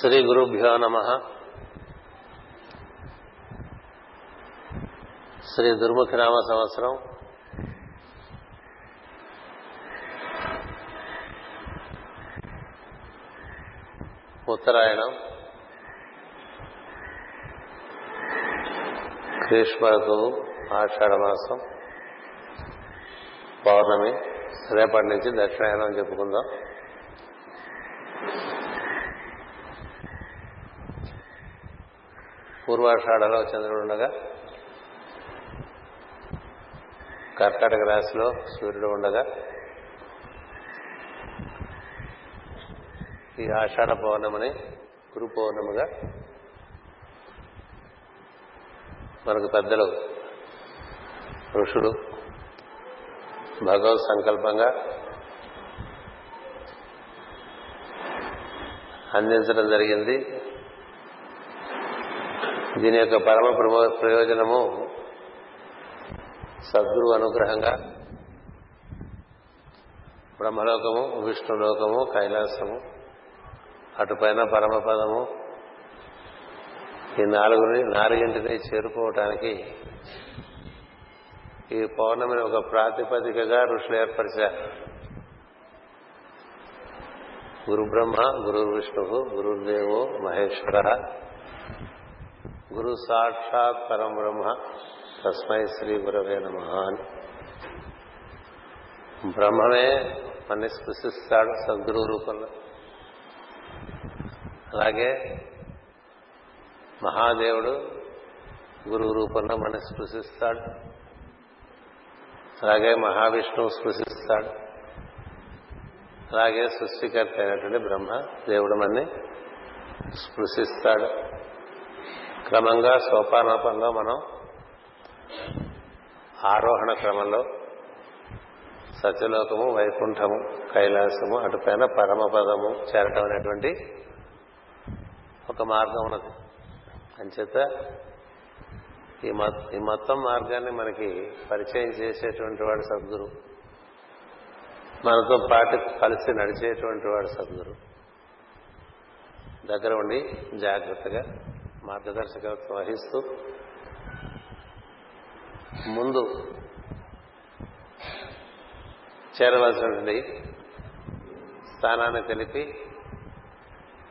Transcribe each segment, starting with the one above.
శ్రీ గురుభ్యో నమ. శ్రీ దుర్ముఖి నామ సంవత్సరం. ఉత్తరాయణం. గ్రీష్మ ఋతువు ఆషాఢ మాసం. పౌర్ణమి. రేపటి నుంచి దక్షిణాయనం చెప్పుకుందాం. పూర్వాషాఢలో చంద్రుడు ఉండగా కర్కాటక రాశిలో సూర్యుడు ఉండగా ఈ ఆషాఢ పౌర్ణమిని గురు పౌర్ణమిగా మనకు పెద్దలు ఋషులు భగవత్ సంకల్పంగా అందించడం జరిగింది. దీని యొక్క పరమ ప్రయోజనము సద్గురు అనుగ్రహంగా. బ్రహ్మలోకము విష్ణులోకము కైలాసము అటుపైన పరమపదము ఈ నాలుగుని నాలుగింటిని చేరుకోవటానికి ఈ పౌర్ణమిని ఒక ప్రాతిపదికగా ఋషులు ఏర్పరిచారు. గురు బ్రహ్మ గురు విష్ణువు గురుదేవు మహేశ్వర గురు సాక్షాత్ పరం బ్రహ్మ. తస్మై శ్రీ గురవే నమ అని. బ్రహ్మమే మనని స్పృశిస్తాడు సద్గురు రూపంలో. అలాగే మహాదేవుడు గురువు రూపంలో మనని స్పృశిస్తాడు అలాగే మహావిష్ణువు స్పృశిస్తాడు అలాగే సృష్టికర్త అయినటువంటి బ్రహ్మ దేవుడు మనని స్పృశిస్తాడు క్రమంగా సోపానపంలో మనం ఆరోహణ క్రమంలో సత్యలోకము వైకుంఠము కైలాసము అటుపైన పరమపదము చేరటం అనేటువంటి ఒక మార్గం ఉన్నది. అంచేత ఈ ఈ మొత్తం మార్గాన్ని మనకి పరిచయం చేసేటువంటి వాడు సద్గురు. మనతో పాటు కలిసి నడిచేటువంటి వాడు సద్గురు. దగ్గర ఉండి జాగ్రత్తగా మార్గదర్శకత్వం వహిస్తూ ముందు చేరవలసినటువంటి స్థానాన్ని తెలిపి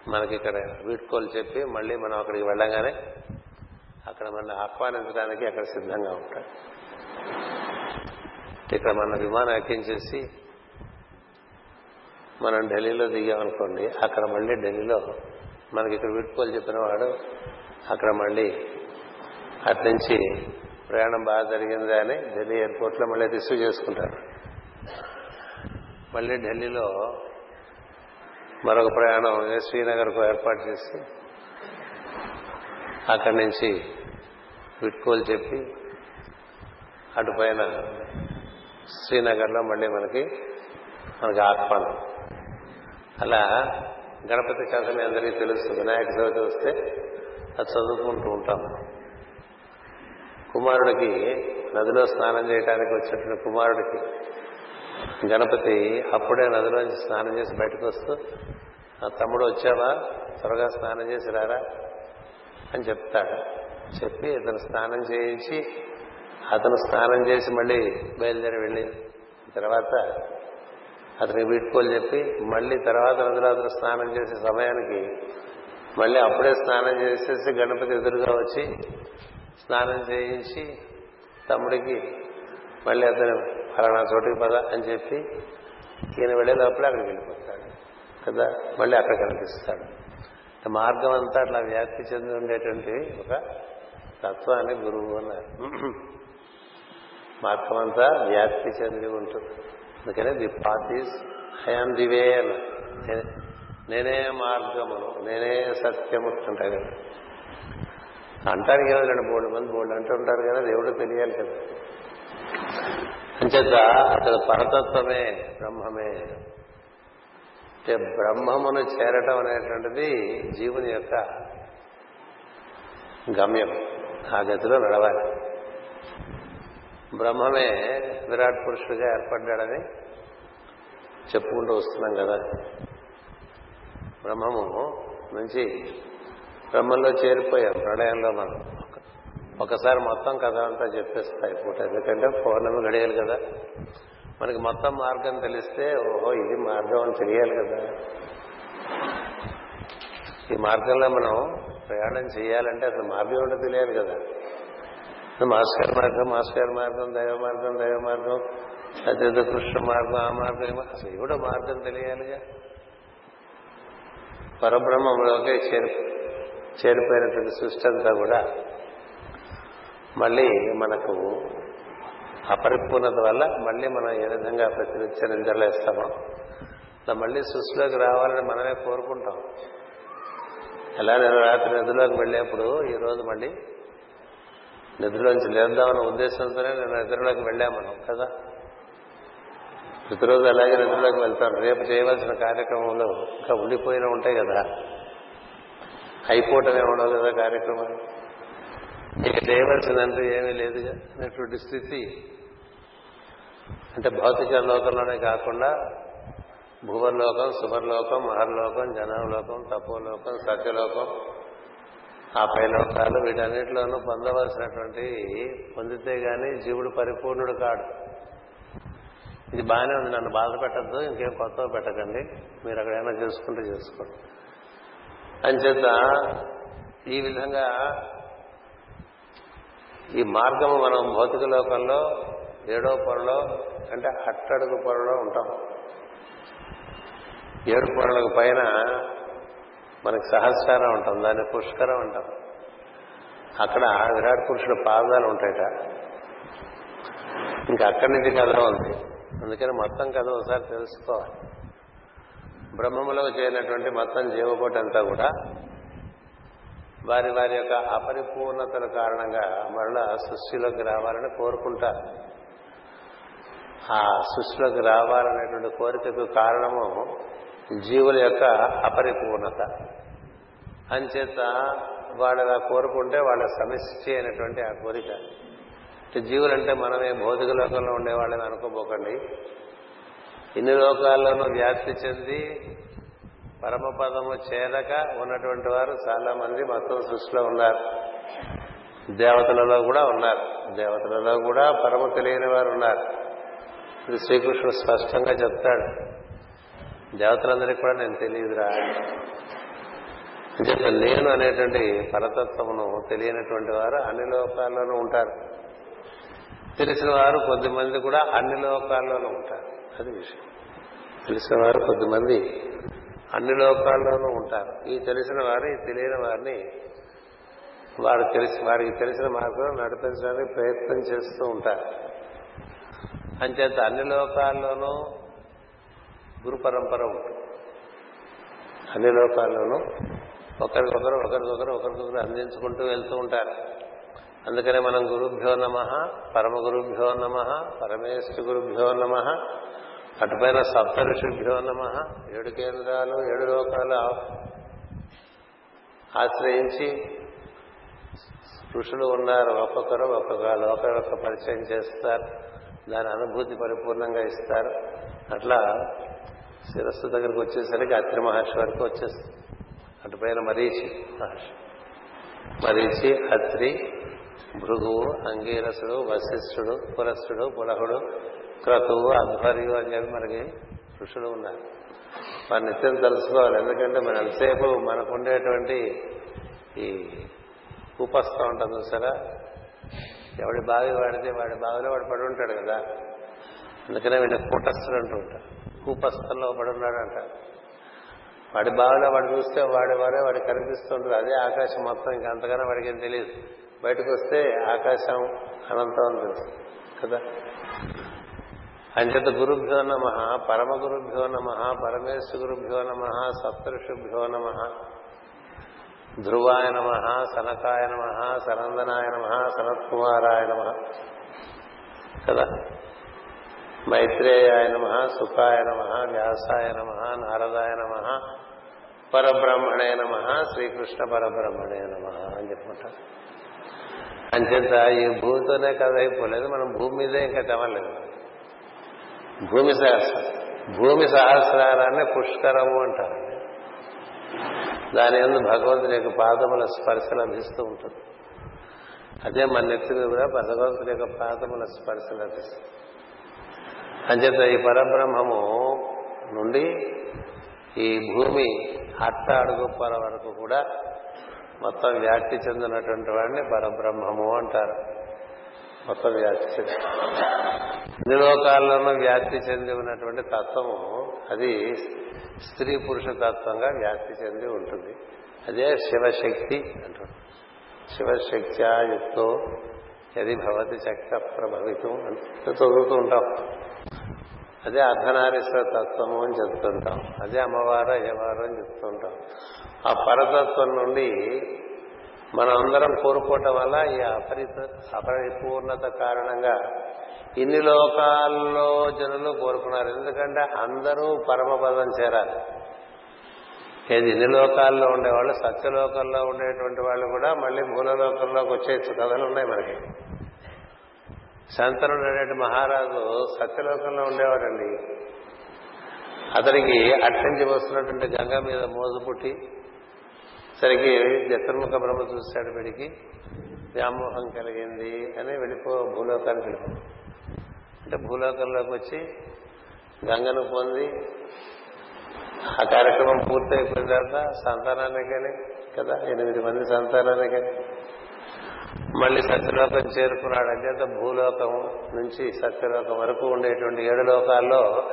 మనకి ఇక్కడ వీడ్కోలు చెప్పి మళ్ళీ మనం అక్కడికి వెళ్ళగానే అక్కడ మన ఆహ్వానించడానికి అక్కడ సిద్ధంగా ఉంటాడు. ఇక్కడ మన విమానం ఎక్కించేసి మనం ఢిల్లీలో దిగామనుకోండి అక్కడ మళ్ళీ ఢిల్లీలో మనకి ఇక్కడ వీడ్కోలు చెప్పిన వాడు అక్కడ మళ్ళీ అట్నుంచి ప్రయాణం బాగా జరిగింది అని ఢిల్లీ ఎయిర్పోర్ట్లో మళ్ళీ రిసీవ్ చేసుకుంటారు. మళ్ళీ ఢిల్లీలో మరొక ప్రయాణం శ్రీనగర్కు ఏర్పాటు చేసి అక్కడి నుంచి విట్కోలు చెప్పి అటుపైన శ్రీనగర్లో మళ్ళీ మనకి మనకి ఆహ్వానం. అలా గణపతి కథ మీ అందరికీ తెలుసు. వినాయక చవితి వస్తే అది చదువుకుంటూ ఉంటాం కుమారుడికి నదిలో స్నానం చేయడానికి వచ్చిన కుమారుడికి గణపతి అప్పుడే నదిలోంచి స్నానం చేసి బయటకు వస్తూ నా తమ్ముడు వచ్చావా? త్వరగా స్నానం చేసి రారా? అని చెప్తాడు. చెప్పి ఇతను స్నానం చేయించి అతను స్నానం చేసి మళ్ళీ బయలుదేరి వెళ్ళి తర్వాత అతనికి వీడ్కోలు చెప్పి మళ్ళీ తర్వాత నదిలో అతను స్నానం చేసే సమయానికి మళ్ళీ అప్పుడే స్నానం చేసేసి గణపతి ఎదురుగా వచ్చి స్నానం చేయించి తమ్ముడికి మళ్ళీ అతను ఫలానా చోటుకి పద అని చెప్పి ఈయన వెళ్ళేటప్పుడు అక్కడికి వెళ్ళిపోతాడు. కదా? మళ్ళీ అక్కడ కనిపిస్తాడు. మార్గం అంతా అట్లా వ్యాప్తి చెంది ఉండేటువంటి ఒక తత్వాన్ని గురువు అన్నారు. మార్గం అంతా వ్యాప్తి చెంది ఉంటుంది. అందుకనే the path is am the way అన్నారు. నేనే మార్గమును నేనే సత్యము అంటారు కదా. అంటారు కదా రెండు మూడు మంది మూడు అంటూ ఉంటారు కదా దేవుడు తెలియాలి కదా. అంచేత అతడు పరతత్వమే బ్రహ్మమే. అంటే బ్రహ్మమును చేరటం అనేటువంటిది జీవుని యొక్క గమ్యం. ఆ గతిలో నడవాలి. బ్రహ్మమే విరాట్ పురుషుడిగా ఏర్పడ్డాడని చెప్పుకుంటూ వస్తున్నాం కదా. బ్రహ్మము నుంచి బ్రహ్మంలో చేరిపోయాం ప్రళయంలో మనం. ఒకసారి మొత్తం కథ అంతా చెప్పేస్తాయి పూట ఎందుకంటే పౌర్ణమి గడియాలి కదా. మనకి మొత్తం మార్గం తెలిస్తే ఓహో ఇది మార్గం అని తెలియాలి కదా. ఈ మార్గంలో మనం ప్రయాణం చేయాలంటే అసలు మార్గం ఏంటో తెలియాలి కదా. మాస్టర్ మార్గం మాస్టర్ మార్గం దైవ మార్గం దైవ మార్గం అత్యంత కృష్ణ మార్గం ఆ మార్గం అసలు కూడా మార్గం తెలియాలిగా? పరబ్రహ్మంలోకే చేరి చేరిపోయినటువంటి సృష్టి అంతా కూడా మళ్ళీ మనకు అపరిపూర్ణత వల్ల మళ్ళీ మనం ఏ విధంగా ప్రతినిత్య నిద్రలేస్తామో అలా మళ్ళీ సృష్టిలోకి రావాలని మనమే కోరుకుంటాం. ఎలా నేను రాత్రి నిధులోకి వెళ్ళేప్పుడు ఈరోజు మళ్ళీ మళ్ళీ నిద్రలోంచి లేద్దామన్న ఉద్దేశంతోనే నేను నిద్రలోకి వెళ్ళాం మనం కదా? ప్రతిరోజు అలాగే నిద్రలోకి వెళ్తారు రేపు చేయవలసిన కార్యక్రమంలో ఇంకా ఉండిపోయినా ఉంటాయి కదా. అయిపోవటమే ఉండదు కదా కార్యక్రమం. ఇక చేయవలసిందంటూ ఏమీ లేదుగా అనేటువంటి స్థితి. అంటే భౌతిక లోకంలోనే కాకుండా భూవర్లోకం సువర్లోకం మహర్లోకం జనలోకం తపోలోకం సత్యలోకం ఆ పై లోకాలు వీటన్నిటిలోనూ పొందవలసినటువంటి పొందితే గాని జీవుడు పరిపూర్ణుడు కాడు. ఇది బాగానే ఉంది నన్ను బాధ పెట్టద్దు ఇంకేం కొత్త పెట్టకండి. మీరు అక్కడైనా చేసుకుంటే చేసుకోండి. అంచేత ఈ విధంగా ఈ మార్గము మనం భౌతిక లోకంలో ఏడో పొరలో అంటే అట్టడుగు పొరలో ఉంటాం. ఏడు పొరలకు పైన మనకి సహస్కారం ఉంటాం దాన్ని పుష్కరం అంటాం. అక్కడ విరాట్ పురుషుడు పాదాలు ఉంటాయట. ఇంకా అక్కడి నుంచి కథ ఉంది. అందుకని మొత్తం కథ ఒకసారి తెలుసుకోవాలి. బ్రహ్మములో చేరినటువంటి మొత్తం జీవకోటి అంతా కూడా వారి వారి యొక్క అపరిపూర్ణతల కారణంగా మరలా సృష్టిలోకి రావాలని కోరుకుంటారు. ఆ సృష్టిలోకి రావాలనేటువంటి కోరికకు కారణము జీవుల యొక్క అపరిపూర్ణత. అంచేత వాళ్ళు అలా కోరుకుంటే వాళ్ళ సమిష్టి అయినటువంటి ఆ కోరిక. జీవులంటే మనమే భౌతిక లోకంలో ఉండేవాళ్ళని అనుకోబోకండి. ఇన్ని లోకాల్లోనూ వ్యాప్తి చెంది పరమపదము చేరక ఉన్నటువంటి వారు చాలా మంది మొత్తం సృష్టిలో ఉన్నారు. దేవతలలో కూడా ఉన్నారు. దేవతలలో కూడా పరమ తెలియని వారు ఉన్నారు. ఇది శ్రీకృష్ణుడు స్పష్టంగా చెప్తాడు. దేవతలందరికీ కూడా నేను తెలియదురా. అంటే నేను అనేటువంటి పరతత్వమును తెలియనటువంటి వారు అన్ని లోకాల్లోనూ ఉంటారు. తెలిసిన వారు కొద్దిమంది కూడా అన్ని లోకాల్లోనూ ఉంటారు. అది విషయం. తెలిసిన వారు కొద్దిమంది అన్ని లోకాల్లోనూ ఉంటారు. ఈ తెలిసిన వారు ఈ తెలియని వారిని వారు తెలిసి వారికి తెలిసిన మార్గంలో నడిపించడానికి ప్రయత్నం చేస్తూ ఉంటారు. అంచేత అన్ని లోకాల్లోనూ గురు పరంపర ఉంటుంది. అన్ని లోకాల్లోనూ ఒకరికొకరు ఒకరికొకరు ఒకరికొకరు అందించుకుంటూ వెళ్తూ ఉంటారు. అందుకనే మనం గురుభ్యో నమ పరమ గురుభ్యో నమ పరమేశ్వర గురుభ్యో నమ అటుపైన సప్త ఋషుభ్యో నమ ఏడు కేంద్రాలు ఏడు లోకాలు ఆశ్రయించి ఋషులు ఉన్నారు. ఒక్కొక్కరు ఒక్కొక్క లోకం యొక్క పరిచయం చేస్తారు. దాని అనుభూతి పరిపూర్ణంగా ఇస్తారు. అట్లా శిరస్సు దగ్గరికి వచ్చేసరికి అత్రి మహర్షి వరకు వచ్చేస్తుంది. అటుపైన మరీచి మహర్షి. మరీచి అత్రి భృగువు అంగీరసుడు వశిష్ఠుడు పురస్సుడు పులహుడు క్రతువు అధ్వర్యు అని చెప్పి మనకి ఋషులు ఉన్నారు. వారి నిత్యం తెలుసుకోవాలి. ఎందుకంటే మన ఎంతసేపు మనకుండేటువంటి ఈ కూపస్థం ఉంటుంది చూసారా? ఎవడి బావి వాడితే వాడి బావిలో వాడు పడి ఉంటాడు కదా. అందుకనే వీళ్ళ కూటస్థుడు అంటూ ఉంటారు. కూపస్థల్లో పడి ఉన్నాడు అంట. వాడి బావిలో వాడు చూస్తే వాడి వారే వాడు కనిపిస్తుంటారు అదే ఆకాశం మొత్తం. ఇంకా అంతగానో వాడికి ఏం తెలియదు. బయటకు వస్తే ఆకాశం అనంతం అని తెలుసు కదా? అంచేత గురుభ్యో నమ పరమ గురుభ్యో నమ పరమేశ్వ గురుభ్యో నమ సప్తఋషుభ్యో నమ ధ్రువాయ నమ సనకాయ నమ సనందనాయ నమ సనత్కుమారాయ నమ కదా? మైత్రేయాయ నమ సుఖాయ నమ వ్యాసాయ నమ నారదాయ నమ పరబ్రహ్మణే నమ శ్రీకృష్ణ పరబ్రహ్మణే నమ అని చెప్పుకుంటారు అంచేత ఈ భూమితోనే కథ అయిపోలేదు. మనం భూమి మీదే ఇంకా తెవలేదు భూమి సహస్రం భూమి సహస్రారాన్ని పుష్కరము అంటారు. దాని ఎందు భగవంతుని యొక్క పాదముల స్పర్శ లభిస్తూ ఉంటుంది. అదే మన నెత్తి మీద కూడా భగవంతుని యొక్క పాదముల స్పర్శ లభిస్తుంది. అంచేత ఈ పరబ్రహ్మము నుండి ఈ భూమి అట్ట అడుగుప్పల వరకు కూడా మొత్తం వ్యాప్తి చెందినటువంటి వాడిని పరబ్రహ్మము అంటారు. మొత్తం వ్యాప్తి చెంది అన్ని లోకాల్లోనూ వ్యాప్తి చెంది ఉన్నటువంటి తత్వము అది స్త్రీ పురుష తత్వంగా వ్యాప్తి చెంది ఉంటుంది. అదే శివశక్తి అంటారు. శివశక్త్యా యుక్తో యది భవతి చక్ర ప్రభవితం అంటే చదువుతూ ఉంటాం. అదే అర్ధనారీశ్వర తత్వము అని చెప్తుంటాం. అదే అమ్మవారు అయ్యవారు అని చెప్తుంటాం. ఆ పరతత్వం నుండి మనం అందరం కోరుకోవటం వల్ల ఈ అపరిత అపరిపూర్ణత కారణంగా ఇన్ని లోకాల్లో జనులు కోరుకున్నారు. ఎందుకంటే అందరూ పరమపదం చేరాలి. ఏది? ఇన్ని లోకాల్లో ఉండేవాళ్ళు సత్యలోకంలో ఉండేటువంటి వాళ్ళు కూడా మళ్ళీ మూలలోకంలోకి వచ్చే కథలు ఉన్నాయి మనకి. శంతనుడు అనేటువంటి మహారాజు సత్యలోకంలో ఉండేవాడండి. అతనికి అట్టించి వస్తున్నటువంటి గంగ మీద మోజు పుట్టి సరికి జతుర్ముఖ బ్రహ్మ చూశాడు వీడికి? వ్యామోహం కలిగింది అని వెళ్ళిపో భూలోకానికి వెళ్ళిపో. అంటే భూలోకంలోకి వచ్చి గంగను పొంది ఆ కార్యక్రమం పూర్తయిపోయిన తర్వాత సంతానానికని కదా ఎనిమిది మంది సంతానానికని మళ్ళీ సత్యలోకం చేరుకున్నాడు. అంచేత భూలోకం నుంచి సత్యలోకం వరకు ఉండేటువంటి ఏడు లోకాల్లో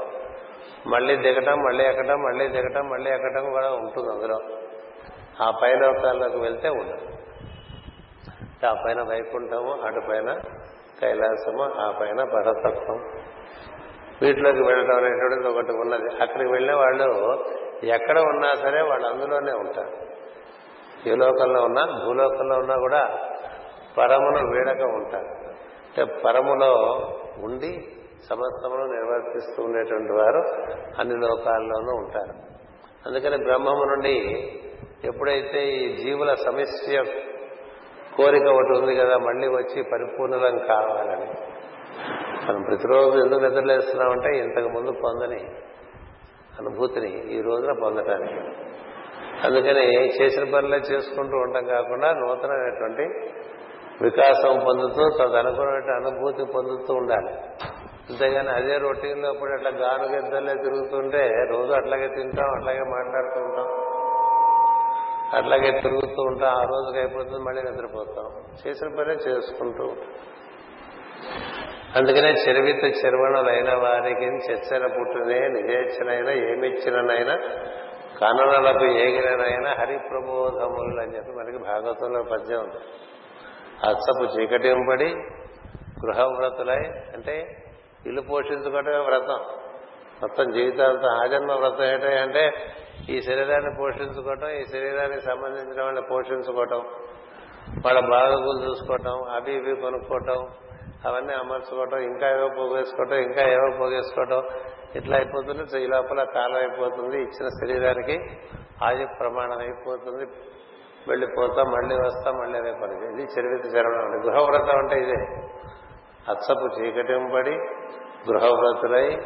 మళ్ళీ దిగటం మళ్ళీ ఎక్కటం మళ్ళీ దిగటం మళ్ళీ ఎక్కటం కూడా ఉంటుంది అందులో. ఆ పై లోకాల్లోకి వెళ్తే ఉండదు. ఆ పైన వైకుంఠము అటు పైన కైలాసము ఆ పైన పరతత్వం. వీటిలోకి వెళ్ళడం అనేటువంటిది ఒకటి ఉన్నది. అక్కడికి వెళ్ళిన వాళ్ళు ఎక్కడ ఉన్నా సరే వాళ్ళు అందులోనే ఉంటారు. ఈ లోకంలో ఉన్నా భూలోకంలో ఉన్నా కూడా పరమును వీడక ఉంటారు. అంటే పరములో ఉండి సమస్తమును నిర్వర్తిస్తూ ఉండేటువంటి వారు అన్ని లోకాల్లోనూ ఉంటారు. అందుకని బ్రహ్మము నుండి ఎప్పుడైతే ఈ జీవుల సమస్య కోరిక ఒకటి ఉంది కదా మళ్ళీ వచ్చి పరిపూర్ణలం కావాలని. మనం ప్రతిరోజు ఎందుకు నిద్రలేస్తున్నామంటే ఇంతకు ముందు పొందని అనుభూతిని ఈ రోజున పొందటానికి. అందుకని చేసిన పనులే చేసుకుంటూ ఉండటం కాకుండా నూతనమైనటువంటి వికాసం పొందుతూ తదనుకున్నటువంటి అనుభూతి పొందుతూ ఉండాలి. అంతేగాని అదే రొటీన్లో అప్పుడు అట్లా గానుగెద్దలే తిరుగుతుంటే రోజు అట్లాగే తింటాం అట్లాగే మాట్లాడుతూ ఉంటాం. అట్లాగే తిరుగుతూ ఉంటాం. ఆ రోజుకి అయిపోతుంది మళ్ళీ నిద్రపోతాం. చేసిన పనే చేసుకుంటూ ఉంటాం. అందుకనే చెరువిత చెరువణులైన వారికి చెచ్చర పుట్టునే నిజేచ్చనైనా ఏమిచ్చిననైనా కననలకు ఏగిననైనా హరిప్రబోధములు అని చెప్పి మనకి భాగవతంలో పద్యం ఉంది. అచ్చపు చీకటింపడి గృహవ్రతులై అంటే ఇల్లు పోషించుకోవటమే వ్రతం. మొత్తం జీవితాంతం ఆజన్మ వ్రతం ఏంటంటే ఈ శరీరాన్ని పోషించుకోవటం ఈ శరీరానికి సంబంధించిన వాళ్ళని పోషించుకోవటం వాళ్ళ బాధకులు చూసుకోవటం అవి ఇవి కొనుక్కోవటం అవన్నీ అమర్చుకోవటం ఇంకా ఏవో పోగేసుకోవటం ఇంకా ఏవో పోగేసుకోవటం. ఇట్లా అయిపోతుంది. ఈ లోపల కాలం అయిపోతుంది. ఇచ్చిన శరీరానికి ఆయు ప్రమాణం అయిపోతుంది. వెళ్ళిపోతాం మళ్ళీ వస్తాం మళ్ళీ అదే పని ఇది చరివిత చరణం. అంటే గృహవ్రతం అంటే ఇదే. అచ్చపు చీకటింపడి గృహవ్రతులై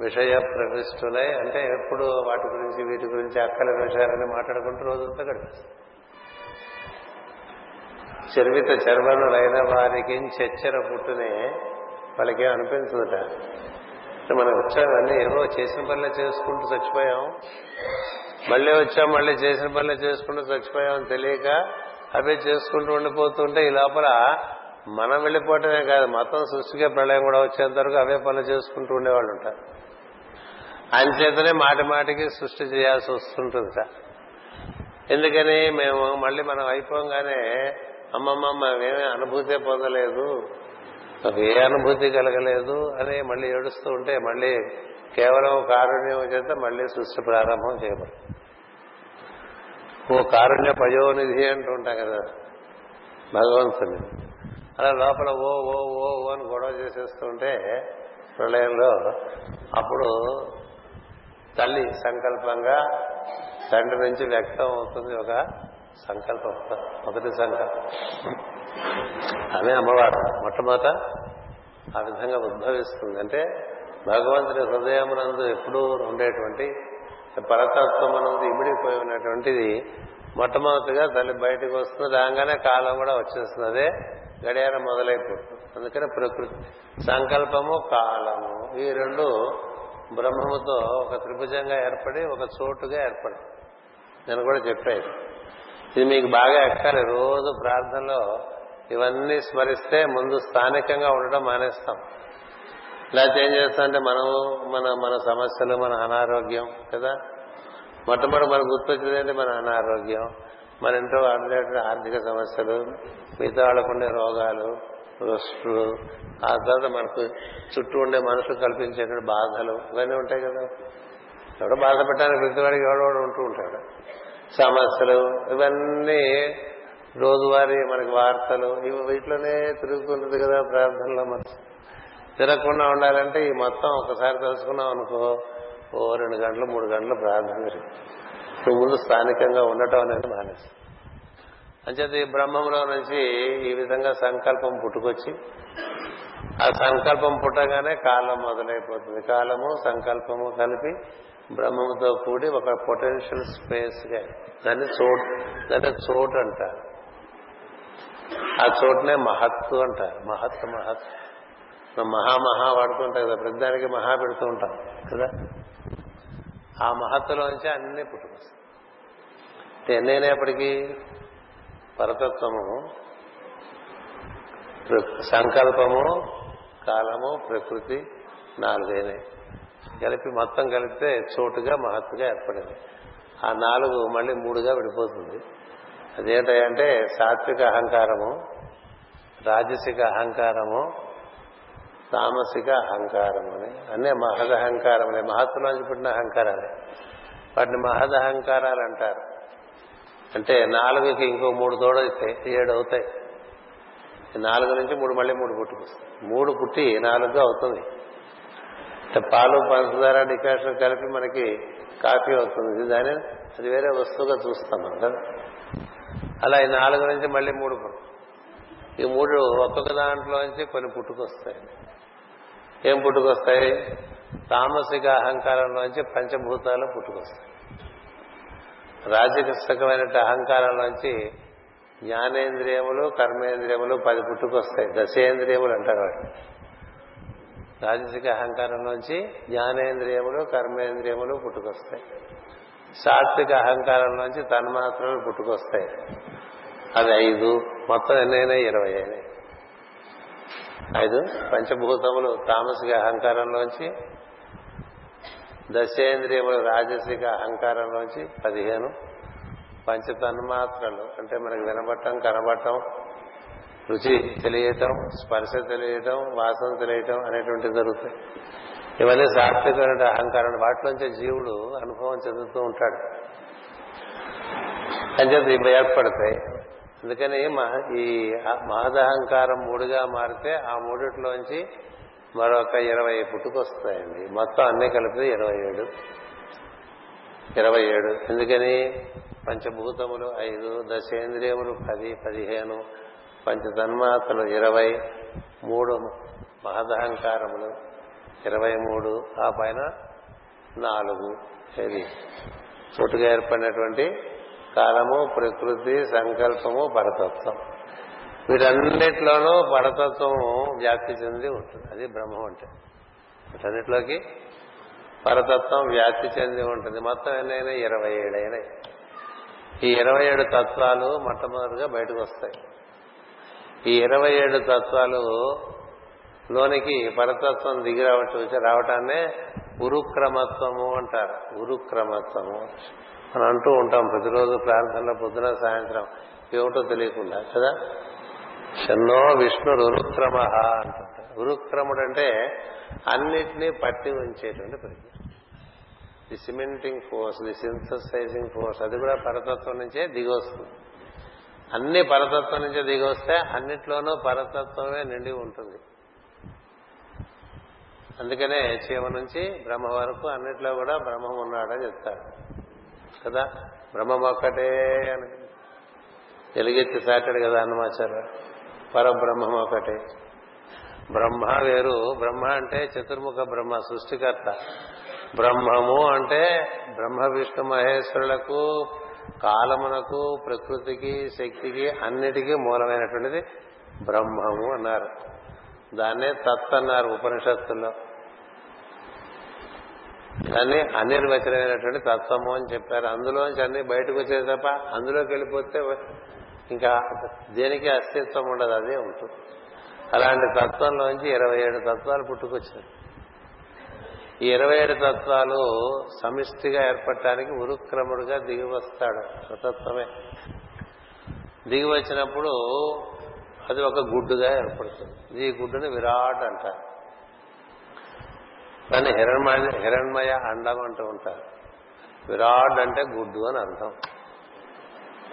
విషయ ప్రకృష్టులై అంటే ఎప్పుడు వాటి గురించి వీటి గురించి అక్కల విషయాలని మాట్లాడుకుంటూ రోజంతా గడిపిస్తారు చర్విత చర్మనులైన వారికి చచ్చర పుట్టునే వాళ్ళకేం అనిపించదుట? మనం వచ్చామన్నీ ఏవో చేసిన పనులే చేసుకుంటూ చచ్చిపోయాం. మళ్ళీ వచ్చాం మళ్ళీ చేసిన పనులే చేసుకుంటూ చచ్చిపోయాం తెలియక అవే చేసుకుంటూ ఉండిపోతుంటే ఈ లోపల మనం వెళ్ళిపోవటమే కాదు మొత్తం సృష్టిగా ప్రళయం కూడా వచ్చేంత వరకు అవే పనులు చేసుకుంటూ ఉండేవాళ్ళు ఉంటారు. అంచేతనే మాటి మాటికి సృష్టి చేయాల్సి వస్తుంటుంది సార్. ఎందుకని మేము మళ్ళీ మనం అయిపోగానే అమ్మమ్మ మేమేమీ అనుభూతే పొందలేదు మాకు ఏ అనుభూతి కలగలేదు అని మళ్ళీ ఏడుస్తూ ఉంటే మళ్ళీ కేవలం కారుణ్యం చేత మళ్ళీ సృష్టి ప్రారంభం చేయబడి. ఓ కారుణ్య పయోనిధి అంటూ ఉంటాం కదా భగవంతుని. అలా లోపల ఓ ఓ ఓ ఓ అని గొడవ చేసేస్తుంటే ప్రళయంలో అప్పుడు తల్లి సంకల్పంగా తండ్రి నుంచి వ్యక్తం అవుతుంది ఒక సంకల్పం మొదటి సంకల్పం. ఆమె అమ్మవారు మొట్టమొదట ఆ విధంగా ఉద్భవిస్తుంది. అంటే భగవంతుని హృదయమునందు ఎప్పుడూ ఉండేటువంటి పరతత్వమునందు ఇమిడిపోయి ఉన్నటువంటిది మొట్టమొదటిగా తల్లి బయటకు వస్తుంది రాగానే కాలం కూడా వచ్చేస్తుంది. అదే గడియారం మొదలైపోతుంది. అందుకనే ప్రకృతి సంకల్పము కాలము ఈ రెండు బ్రహ్మముతో ఒక త్రిభుజంగా ఏర్పడి ఒక చోటుగా ఏర్పడి. నేను కూడా చెప్పాను ఇది మీకు బాగా ఎక్కాలి. రోజు ప్రార్థనలో ఇవన్నీ స్మరిస్తే ముందు స్థానికంగా ఉండడం మానేస్తాం. లేకపోతే ఏం చేస్తామంటే మనం మన మన సమస్యలు మన అనారోగ్యం కదా? మొట్టమొదటి మనకు గుర్తొచ్చేది మన అనారోగ్యం. మన ఇంట్లో ఉండేటువంటి ఆర్థిక సమస్యలు మిగతా వాళ్ళకుండే రోగాలు రుష్టులు ఆ తర్వాత మనకు చుట్టూ ఉండే మనుషులు కల్పించేటువంటి బాధలు ఇవన్నీ ఉంటాయి కదా. ఎవడో బాధపడడానికి ప్రతివాడికి ఎవడో ఉంటూ ఉంటాడు. సమస్యలు ఇవన్నీ రోజువారీ మనకి వార్తలు ఇవి వీటిలోనే తిరుగుతుంటుంది కదా ప్రార్థనలో మనసు తిరగకుండా ఉండాలంటే ఈ మొత్తం ఒకసారి తెలుసుకున్నాం అనుకో ఓ రెండు గంటలు మూడు గంటలు ప్రార్థన జరుగుతుంది. నువ్వు ముందు స్థానికంగా ఉండటం అనేది మానేసి. అంచేత ఈ బ్రహ్మంలో నుంచి ఈ విధంగా సంకల్పం పుట్టుకొచ్చి ఆ సంకల్పం పుట్టగానే కాలం మొదలైపోతుంది. కాలము సంకల్పము కలిపి బ్రహ్మముతో కూడి ఒక పొటెన్షియల్ స్పేస్గా దాన్ని చోటు దాన్ని చోటు అంటారు. ఆ చోటునే మహత్తు అంటారు. మహత్ మహత్. మహామహా వాడుతూ ఉంటాం కదా ప్రతిదానికి మహా పెడుతూ ఉంటాం కదా. ఆ మహత్తులోంచి అన్ని పుట్టుకొస్తాయి. ఎన్నైనప్పటికీ పరతత్వము సంకల్పము కాలము ప్రకృతి నాలుగైనవి. కలిపి మొత్తం కలిపితే చోటుగా మహత్తుగా ఏర్పడింది. ఆ నాలుగు మళ్ళీ మూడుగా విడిపోతుంది. అదేంటంటే సాత్విక అహంకారము రాజసిక అహంకారము తామసిక అహంకారం అని. అహంకారం అనే. మహత్తులోంచి పుట్టిన అహంకారాలే. వాటిని మహదహంకారాలు అంటారు. అంటే నాలుగుకి ఇంకో మూడు తోడైతే ఏడు అవుతాయి. నాలుగు నుంచి మూడు మళ్ళీ మూడు పుట్టుకొస్తాయి. మూడు పుట్టి నాలుగుగా అవుతుంది. అంటే పాలు పంచదార డికాషన్ కలిపి మనకి కాఫీ అవుతుంది. దాని అది వేరే వస్తువుగా చూస్తాం మనం కదా అలా ఈ నాలుగు నుంచి మళ్ళీ మూడు ఈ మూడు ఒక్కొక్క దాంట్లోంచి కొన్ని పుట్టుకొస్తాయి. ఏం పుట్టుకొస్తాయి? తామసిక అహంకారంలోంచి పంచభూతాలు పుట్టుకొస్తాయి. రాజకీయమైన అహంకారంలోంచి జ్ఞానేంద్రియములు కర్మేంద్రియములు పది పుట్టుకొస్తాయి. దశేంద్రియములు అంటారు వాటి రాజసిక అహంకారంలోంచి జ్ఞానేంద్రియములు కర్మేంద్రియములు పుట్టుకొస్తాయి. సాత్విక అహంకారం నుంచి తన్మాత్రలు పుట్టుకొస్తాయి. అది ఐదు. మొత్తం ఎన్నైనా ఇరవై అయినాయి. ఐదు. పంచభూతములు తామసిక అహంకారంలోంచి దశేంద్రియములు రాజసిక అహంకారంలోంచి పదిహేను. పంచతన్మాత్రలు అంటే మనకి వినబట్టం కనబట్టం రుచి తెలియటం స్పర్శ తెలియటం వాసన తెలియటం అనేటువంటి జరుగుతాయి. ఇవన్నీ సాత్వికమైన అహంకారం. వాటిలోంచి జీవుడు అనుభవం చెందుతూ ఉంటాడు. అంచేత ఇవి ఏర్పడతాయి. అందుకని ఈ మహదహంకారం మూడుగా మారితే ఆ మూడిట్లోంచి మరొక ఇరవై పుట్టుకొస్తాయండి. మొత్తం అన్నీ కలిపితే ఇరవై ఏడు. ఇరవై ఏడు. ఎందుకని? పంచభూతములు ఐదు దశేంద్రియములు పది పదిహేను పంచతన్మాతలు ఇరవై మూడు మహదహంకారములు ఇరవై మూడు ఆ పైన నాలుగు. ఇది చోటుగా ఏర్పడినటువంటి కాలము ప్రకృతి సంకల్పము పరతత్వం. వీటన్నిటిలోనూ పరతత్వము వ్యాప్తి చెంది ఉంటుంది. అది బ్రహ్మం అంటే. వీటన్నిటిలోకి పరతత్వం వ్యాప్తి చెంది ఉంటుంది. మొత్తం ఎన్నైనా? ఇరవై ఏడైనాయి ఈ ఇరవై ఏడు తత్వాలు మొట్టమొదటిగా బయటకు వస్తాయి. ఈ ఇరవై ఏడు తత్వాలు లోనికి పరతత్వం దిగి రావటం రావటాన్నే ఉరుక్రమత్వము అంటారు. ఉరుక్రమత్వము. మనం అంటూ ఉంటాం. ప్రతిరోజు ప్రార్థనలో పొద్దున సాయంత్రం. ఏమిటో తెలియకుండా కదా? చెన్నో విష్ణు ఉరుక్రమ అంటుంటారు. ఉరుక్రముడు అంటే అన్నిటినీ పట్టి ఉంచేటువంటి ప్రజ్ఞ. The cementing force the synthesising force అది కూడా పరతత్వం నుంచే దిగొస్తుంది అన్ని పరతత్వం నుంచే దిగొస్తే అన్నిట్లోనూ పరతత్వమే నిండి ఉంటుంది. అందుకనే చీమ నుంచి బ్రహ్మ వరకు అన్నిట్లో కూడా బ్రహ్మం ఉన్నాడని చెప్తాడు కదా? బ్రహ్మం ఒక్కటే అని. ఎలుగెత్తి సాటాడు కదా అన్నమాచార్య? పరబ్రహ్మం ఒకటే బ్రహ్మ వేరు. బ్రహ్మ అంటే చతుర్ముఖ బ్రహ్మ సృష్టికర్త. బ్రహ్మము అంటే బ్రహ్మ విష్ణు మహేశ్వరులకు కాలమునకు ప్రకృతికి శక్తికి అన్నిటికీ మూలమైనటువంటిది బ్రహ్మము అన్నారు. దాన్నే తత్ అన్నారు ఉపనిషత్తుల్లో. దాన్ని అనిర్వచనమైనటువంటి తత్వము అని చెప్పారు. అందులోంచి అన్ని బయటకు వచ్చేది తప్ప అందులోకి వెళ్ళిపోతే ఇంకా దేనికి అస్తిత్వం ఉండదు అదే ఉంటుంది. అలాంటి తత్వంలోంచి ఇరవై ఏడు తత్వాలు పుట్టుకొచ్చాయి ఈ ఇరవై ఏడు తత్వాలు సమిష్టిగా ఏర్పడటానికి ఉరుక్రముడుగా దిగి వస్తాడు స్వతత్వమే దిగి వచ్చినప్పుడు అది ఒక గుడ్డుగా ఏర్పడుతుంది. ఈ గుడ్డుని విరాట్ అంటారు. దాన్ని హిరణ్మయ హిరణ్మయ అండం అంటూ ఉంటారు. విరాడ్ అంటే గుడ్డు అని అర్థం.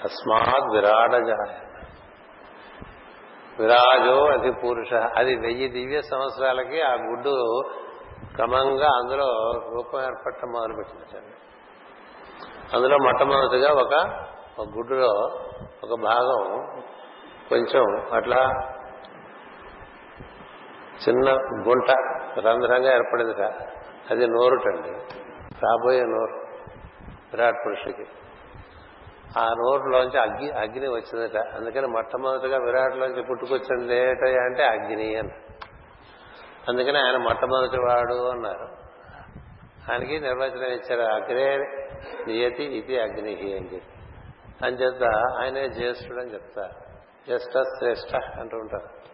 అస్మాత్ విరాటజాయ విరాజో అతి పురుష. అది వెయ్యి దివ్య సంవత్సరాలకి ఆ గుడ్డు క్రమంగా అందులో రూపం ఏర్పడటం మొదలుపెట్టిందండి అందులో మొట్టమొదటిగా ఒక ఒక గుడ్డులో ఒక భాగం కొంచెం అట్లా చిన్న గుంట రంధ్రంగా ఏర్పడిందిట అది నోరుటండి. రాబోయే నోరు. విరాట్ పురుషుడికి. ఆ నోరులోంచి అగ్ని అగ్ని వచ్చిందట. అందుకని మొట్టమొదటిగా విరాట్లోంచి పుట్టుకొచ్చింది ఏటయ్యా అంటే అగ్ని అని. అందుకని ఆయన మొట్టమొదటి వాడు అన్నారు. ఆయనకి నిర్వచనం ఇచ్చారు అగ్నే నియతి ఇది అగ్ని అని చెప్పి. అంచేత ఆయనే జ్యేష్ఠుడు అని చెప్తారు జ్యేష్ఠ శ్రేష్ఠ అంటూ ఉంటారు.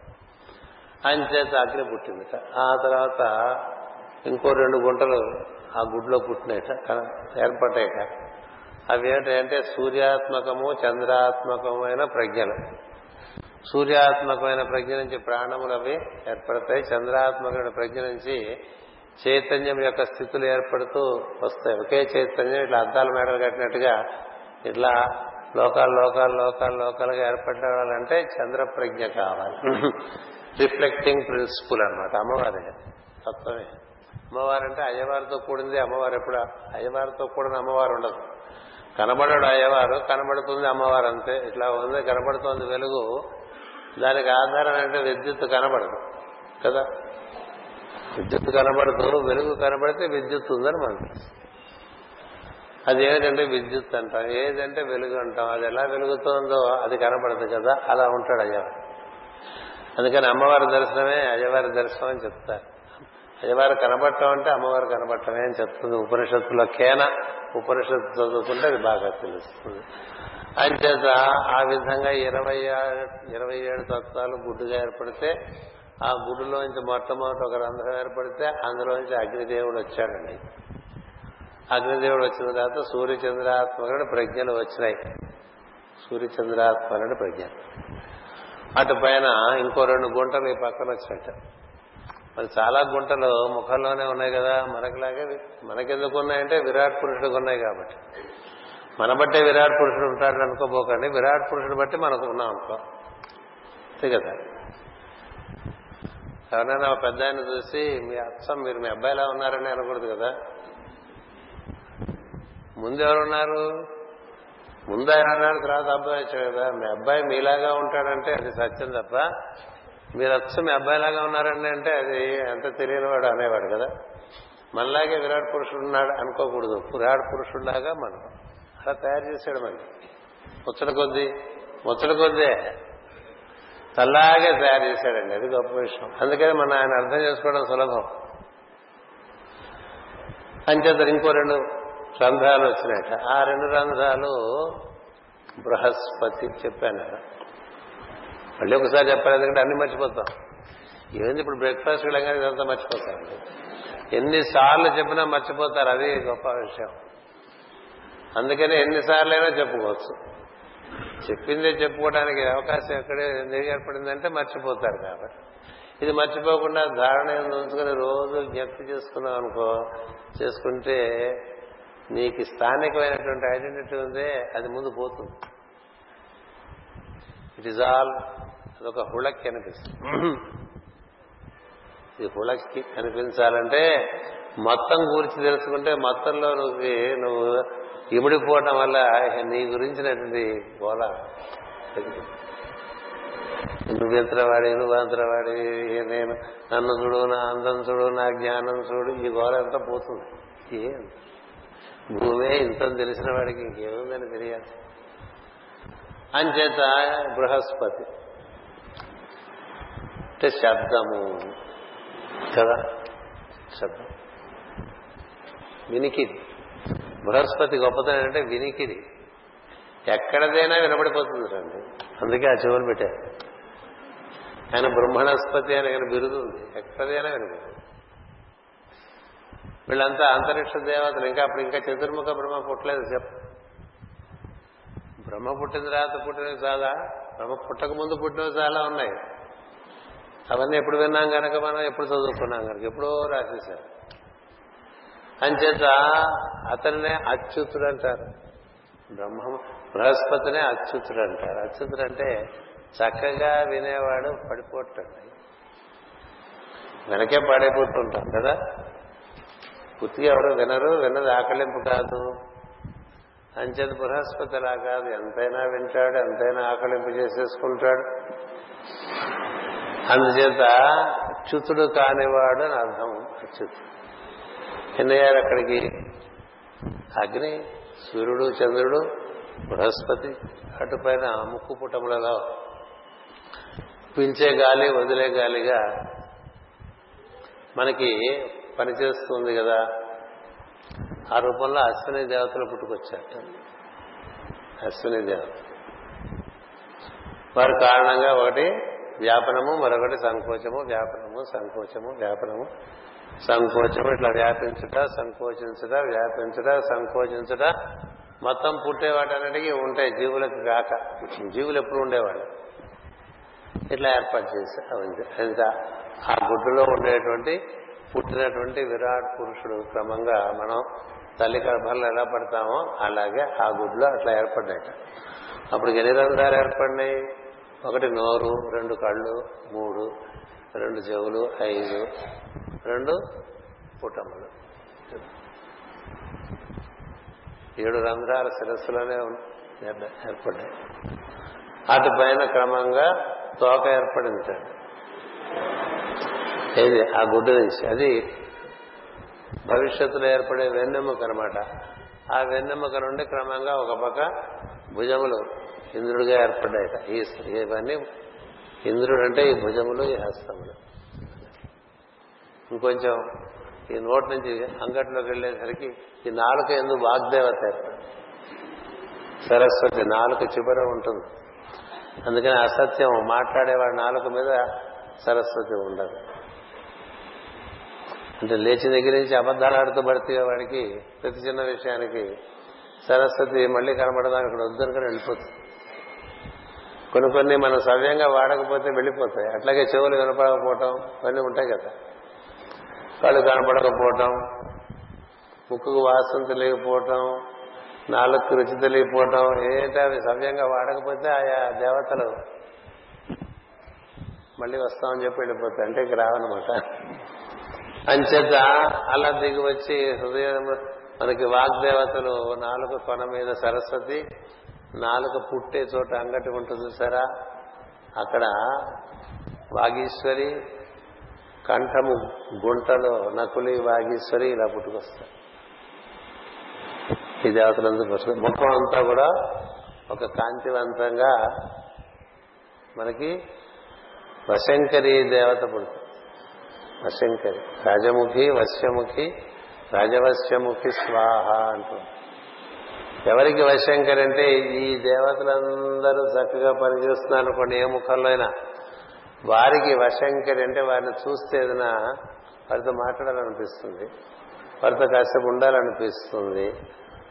ఆయన చేత అగ్ని పుట్టిందిట. ఆ తర్వాత ఇంకో రెండు గుంటలు ఆ గుడ్లో పుట్టినట ఏర్పడ్డాయట. అవి ఏంటంటే సూర్యాత్మకము చంద్రాత్మకమైన ప్రజ్ఞలు. సూర్యాత్మకమైన ప్రజ్ఞ నుంచి ప్రాణములు అవి ఏర్పడతాయి. చంద్రాత్మకమైన ప్రజ్ఞ నుంచి చైతన్యం యొక్క స్థితులు ఏర్పడుతూ వస్తాయి. ఒకే చైతన్యం ఇట్లా అద్దాల మేడలు కట్టినట్టుగా ఇట్లా లోకాలు లోకాలు లోకాలు లోకాలుగా ఏర్పడాలంటే చంద్ర ప్రజ్ఞ కావాలి. రిఫ్లెక్టింగ్ ప్రిన్సిపుల్ అనమాట అమ్మవారే. తత్వమే అమ్మవారంటే అయ్యవారితో కూడింది అమ్మవారు ఎప్పుడు? అయ్యవారితో కూడిన అమ్మవారు ఉండదు. కనబడడు అయ్యవారు కనబడుతుంది అమ్మవారు అంతే. ఇట్లా ఉంది కనబడుతోంది వెలుగు. దానికి ఆధారం అంటే విద్యుత్ కనబడదు. కదా? విద్యుత్ కనబడుతూ వెలుగు కనబడితే విద్యుత్ ఉందని మనకు అది ఏమిటంటే విద్యుత్ అంటాం. ఏదంటే వెలుగు అంటాం. అది ఎలా వెలుగుతోందో అది కనబడదు కదా? అలా ఉంటాడు అయ్యవారు. అందుకని అమ్మవారి దర్శనమే అయ్యవారి దర్శనం అని చెప్తారు. అయ్యవారు కనబట్టం అంటే అమ్మవారు కనబట్టమే అని చెప్తుంది. ఉపనిషత్తులో కేన ఉపనిషత్తు చదువుకుంటే అది బాగా తెలుస్తుంది. అంచేత ఆ విధంగా ఇరవై ఇరవై ఏడు తత్వాలు గుడ్డుగా ఏర్పడితే ఆ గుడ్డులోంచి మొట్టమొదటి ఒక రంధ్రం ఏర్పడితే అందులోంచి అగ్నిదేవుడు వచ్చాడండి. అగ్నిదేవుడు వచ్చిన తర్వాత సూర్యచంద్రాత్మకుడు ప్రజ్ఞలు వచ్చినాయి. సూర్యచంద్రాత్మకుడు ప్రజ్ఞ అటు పైన ఇంకో రెండు గుంటలు ఈ పక్కన వచ్చినట్టు. మరి చాలా గుంటలు ముఖంలోనే ఉన్నాయి కదా మనకిలాగే మనకెందుకు ఉన్నాయంటే విరాట్ పురుషుడికి ఉన్నాయి కాబట్టి. మన బట్టే విరాట్ పురుషుడు ఉంటాడు అనుకోబోకండి. విరాట్ పురుషుడు బట్టి మనకు ఉన్నాం అనుకో. అంతే కదా? ఎవరైనా పెద్ద ఆయన చూసి మీ అచ్చం మీరు మీ అబ్బాయిలా ఉన్నారని అనకూడదు కదా? ముందు ఎవరున్నారు? ముందు ఆయన అన్నాడు తర్వాత అబ్బాయి వచ్చాడు కదా. మీ అబ్బాయి మీలాగా ఉంటాడంటే అది సత్యం తప్ప మీరు వచ్చి మీ అబ్బాయిలాగా ఉన్నారండి అంటే అది ఎంత తెలియనివాడు అనేవాడు కదా. మనలాగే విరాట్ పురుషుడు ఉన్నాడు అనుకోకూడదు. విరాట్ పురుషుడిలాగా మనం. అలా తయారు చేశాడు మనం ముచ్చట కొద్దీ ముచ్చట కొద్దే తల్లాగే తయారు చేశాడండి. అది గొప్ప విషయం. అందుకని మనం ఆయన అర్థం చేసుకోవడం సులభం. అంచేత ఇంకో రెండు రంధ్రాలు వచ్చినాయట. ఆ రెండు రంధ్రాలు బృహస్పతి చెప్పాను. మళ్ళీ ఒకసారి చెప్పాలి ఎందుకంటే అన్ని మర్చిపోతాం. ఏంది ఇప్పుడు బ్రేక్ఫాస్ట్ వెళ్ళగానే ఇదంతా మర్చిపోతారండి ఎన్నిసార్లు చెప్పినా మర్చిపోతారు అది గొప్ప విషయం. అందుకనే ఎన్నిసార్లైనా చెప్పుకోవచ్చు. చెప్పిందే చెప్పుకోవడానికి అవకాశం ఎక్కడే ఎందుకు ఏర్పడిందంటే మర్చిపోతారు కాబట్టి. ఇది మర్చిపోకుండా ధారణ ఉంచుకొని రోజు జ్ఞప్తి చేసుకున్నాం అనుకో చేసుకుంటే నీకు స్థానికమైనటువంటి ఐడెంటిటీ ఉందే అది ముందు పోతుంది ఇట్ ఈజ్ ఆల్ అదొక హుళక్కి అనిపిస్తుంది. ఇది హుళక్కి కనిపించాలంటే మొత్తం గురించి తెలుసుకుంటే మొత్తంలో నువ్వు నువ్వు ఇమిడిపోవటం వల్ల నీ గురించినటువంటి గోళ నువ్వెంతవాడి నువ్వంతవాడి నేను నన్ను చూడు నా అందం చూడు నా జ్ఞానం చూడు ఈ గోళ అంతా పోతుంది. ఏం? భూమే ఇంత తెలిసిన వాడికి ఇంకేముందని తెలియాలి. అంచేత బృహస్పతి. అంటే శబ్దము. కదా? శబ్దం. వినికిది బృహస్పతి గొప్పతనం అంటే వినికిది ఎక్కడదైనా వినపడిపోతుంది రండి. అందుకే ఆ చెవులు పెట్టారు. ఆయన బ్రహ్మణస్పతి అని ఆయన బిరుదు ఉంది. ఎక్కడదైనా వినపడుతుంది. వీళ్ళంతా అంతరిక్ష దేవతలు. ఇంకా అప్పుడు ఇంకా చతుర్ముఖ బ్రహ్మ పుట్టలేదు చెప్పు. బ్రహ్మ పుట్టిన తర్వాత పుట్టినవి చాలా. బ్రహ్మ పుట్టక ముందు పుట్టినవి చాలా ఉన్నాయి. అవన్నీ ఎప్పుడు విన్నాం కనుక మనం ఎప్పుడు చదువుకున్నాం కనుక ఎప్పుడో రాసేశారు. అంచేత అతన్నే అచ్యుతుడు అంటారు బ్రహ్మ బృహస్పతినే అచ్యుతుడు అంటారు అచ్యుతుడు అంటే చక్కగా వినేవాడు పడిపోతాడు. వెనకే పడిపోతుంటాం కదా? పూర్తిగా ఎవరు వినరు విన్నది ఆకలింపు కాదు. అంచేత బృహస్పతి అలా కాదు. ఎంతైనా వింటాడు ఎంతైనా ఆకలింపు చేసేసుకుంటాడు. అందుచేత అచ్యుతుడు కానివాడు అని అర్థం అచ్యుతుడు ఎన్నయ్యారు అక్కడికి అగ్ని సూర్యుడు చంద్రుడు బృహస్పతి అటుపైన ముక్కు పుటములలో పీల్చే గాలి వదిలే గాలిగా మనకి పనిచేస్తుంది కదా ఆ రూపంలో అశ్విని దేవతలు పుట్టుకొచ్చారట. అశ్విని దేవత. వారి కారణంగా ఒకటి వ్యాపనము మరొకటి సంకోచము వ్యాపనము సంకోచము వ్యాపనము. సంకోచము ఇట్లా వ్యాపించుట సంకోచించుట వ్యాపించుట సంకోచించుట. మొత్తం పుట్టేవాటన్నిటికీ ఉంటాయి జీవులకు కాక జీవులు ఎప్పుడు ఉండేవాళ్ళు? ఇట్లా ఏర్పాటు చేశారు. అంత ఆ గుడ్డులో ఉండేటువంటి పుట్టినటువంటి విరాట్ పురుషుడు క్రమంగా మనం తల్లి గర్భంలో ఎలా పడతామో అలాగే ఆ గుడ్లో అట్లా ఏర్పడ్డాయి అప్పుడు ఎన్ని రంధ్రాలు ఏర్పడినాయి. ఒకటి నోరు రెండు కళ్ళు మూడు రెండు చెవులు ఐదు రెండు పుటములు. ఏడు రంధ్రాల శిరస్సులోనే ఏర్పడ్డాయి. అటు పైన క్రమంగా తోక ఏర్పడింది ఏది? ఆ గుడ్డు నుంచి. అది భవిష్యత్తులో ఏర్పడే వెన్నెముక అనమాట ఆ వెన్నెముక నుండి క్రమంగా ఒక పక్క భుజములు ఇంద్రుడిగా ఏర్పడ్డాయట. ఈ ఇవన్నీ ఇంద్రుడు అంటే ఈ భుజములు ఈ హస్తములు. ఇంకొంచెం ఈ నోటి నుంచి అంగట్లోకి వెళ్ళేసరికి ఈ నాలుక ఎందుకు వాగ్దేవత ఏర్పడింది సరస్వతి నాలుక చివర ఉంటుంది. అందుకని అసత్యం. మాట్లాడేవాడి నాలుక మీద సరస్వతి ఉండదు. అంటే లేచి దగ్గర నుంచి అబద్ధాలు ఆడుతూ పడితే వాడికి ప్రతి చిన్న విషయానికి సరస్వతి మళ్ళీ కనబడదాని అక్కడ కూడా వెళ్ళిపోతుంది. కొన్ని కొన్ని మనం సవ్యంగా వాడకపోతే వెళ్ళిపోతాయి. అట్లాగే చెవులు వినపడకపోవటం ఇవన్నీ ఉంటాయి కదా. కళ్ళు కనపడకపోవటం ముక్కుకు వాసన తెలియకపోవటం నాలుగు రుచి తెలియకపోవటం ఏంటో అవి సవ్యంగా వాడకపోతే ఆయా దేవతలు మళ్ళీ వస్తామని చెప్పి వెళ్ళిపోతాయి. అంటే ఇక రావనమాట అంచేత అలా దిగి వచ్చి హృదయం మనకి వాగ్దేవతలు నాలుగు కొన మీద సరస్వతి నాలుగు పుట్టే చోట అంగటి ఉంటుంది చూసారా? అక్కడ వాగీశ్వరి కంఠము గుంటలో నకులి వాగీశ్వరి ఇలా పుట్టుకొస్తారు. ఈ దేవతలందరూ వస్తుంది ముఖం అంతా కూడా ఒక కాంతివంతంగా మనకి వశంకరి దేవత పుడుతుంది. వశంకరి. రాజముఖి వశ్యముఖి రాజవశ్యముఖి స్వాహ అంటూ. ఎవరికి వశంకరి అంటే ఈ దేవతలందరూ చక్కగా పనిచేస్తున్నారు అనుకోండి ఏ ముఖంలో అయినా. వారికి వశంకరి అంటే వారిని చూస్తే ఏదైనా వారితో మాట్లాడాలనిపిస్తుంది వారితో కాసేపు ఉండాలనిపిస్తుంది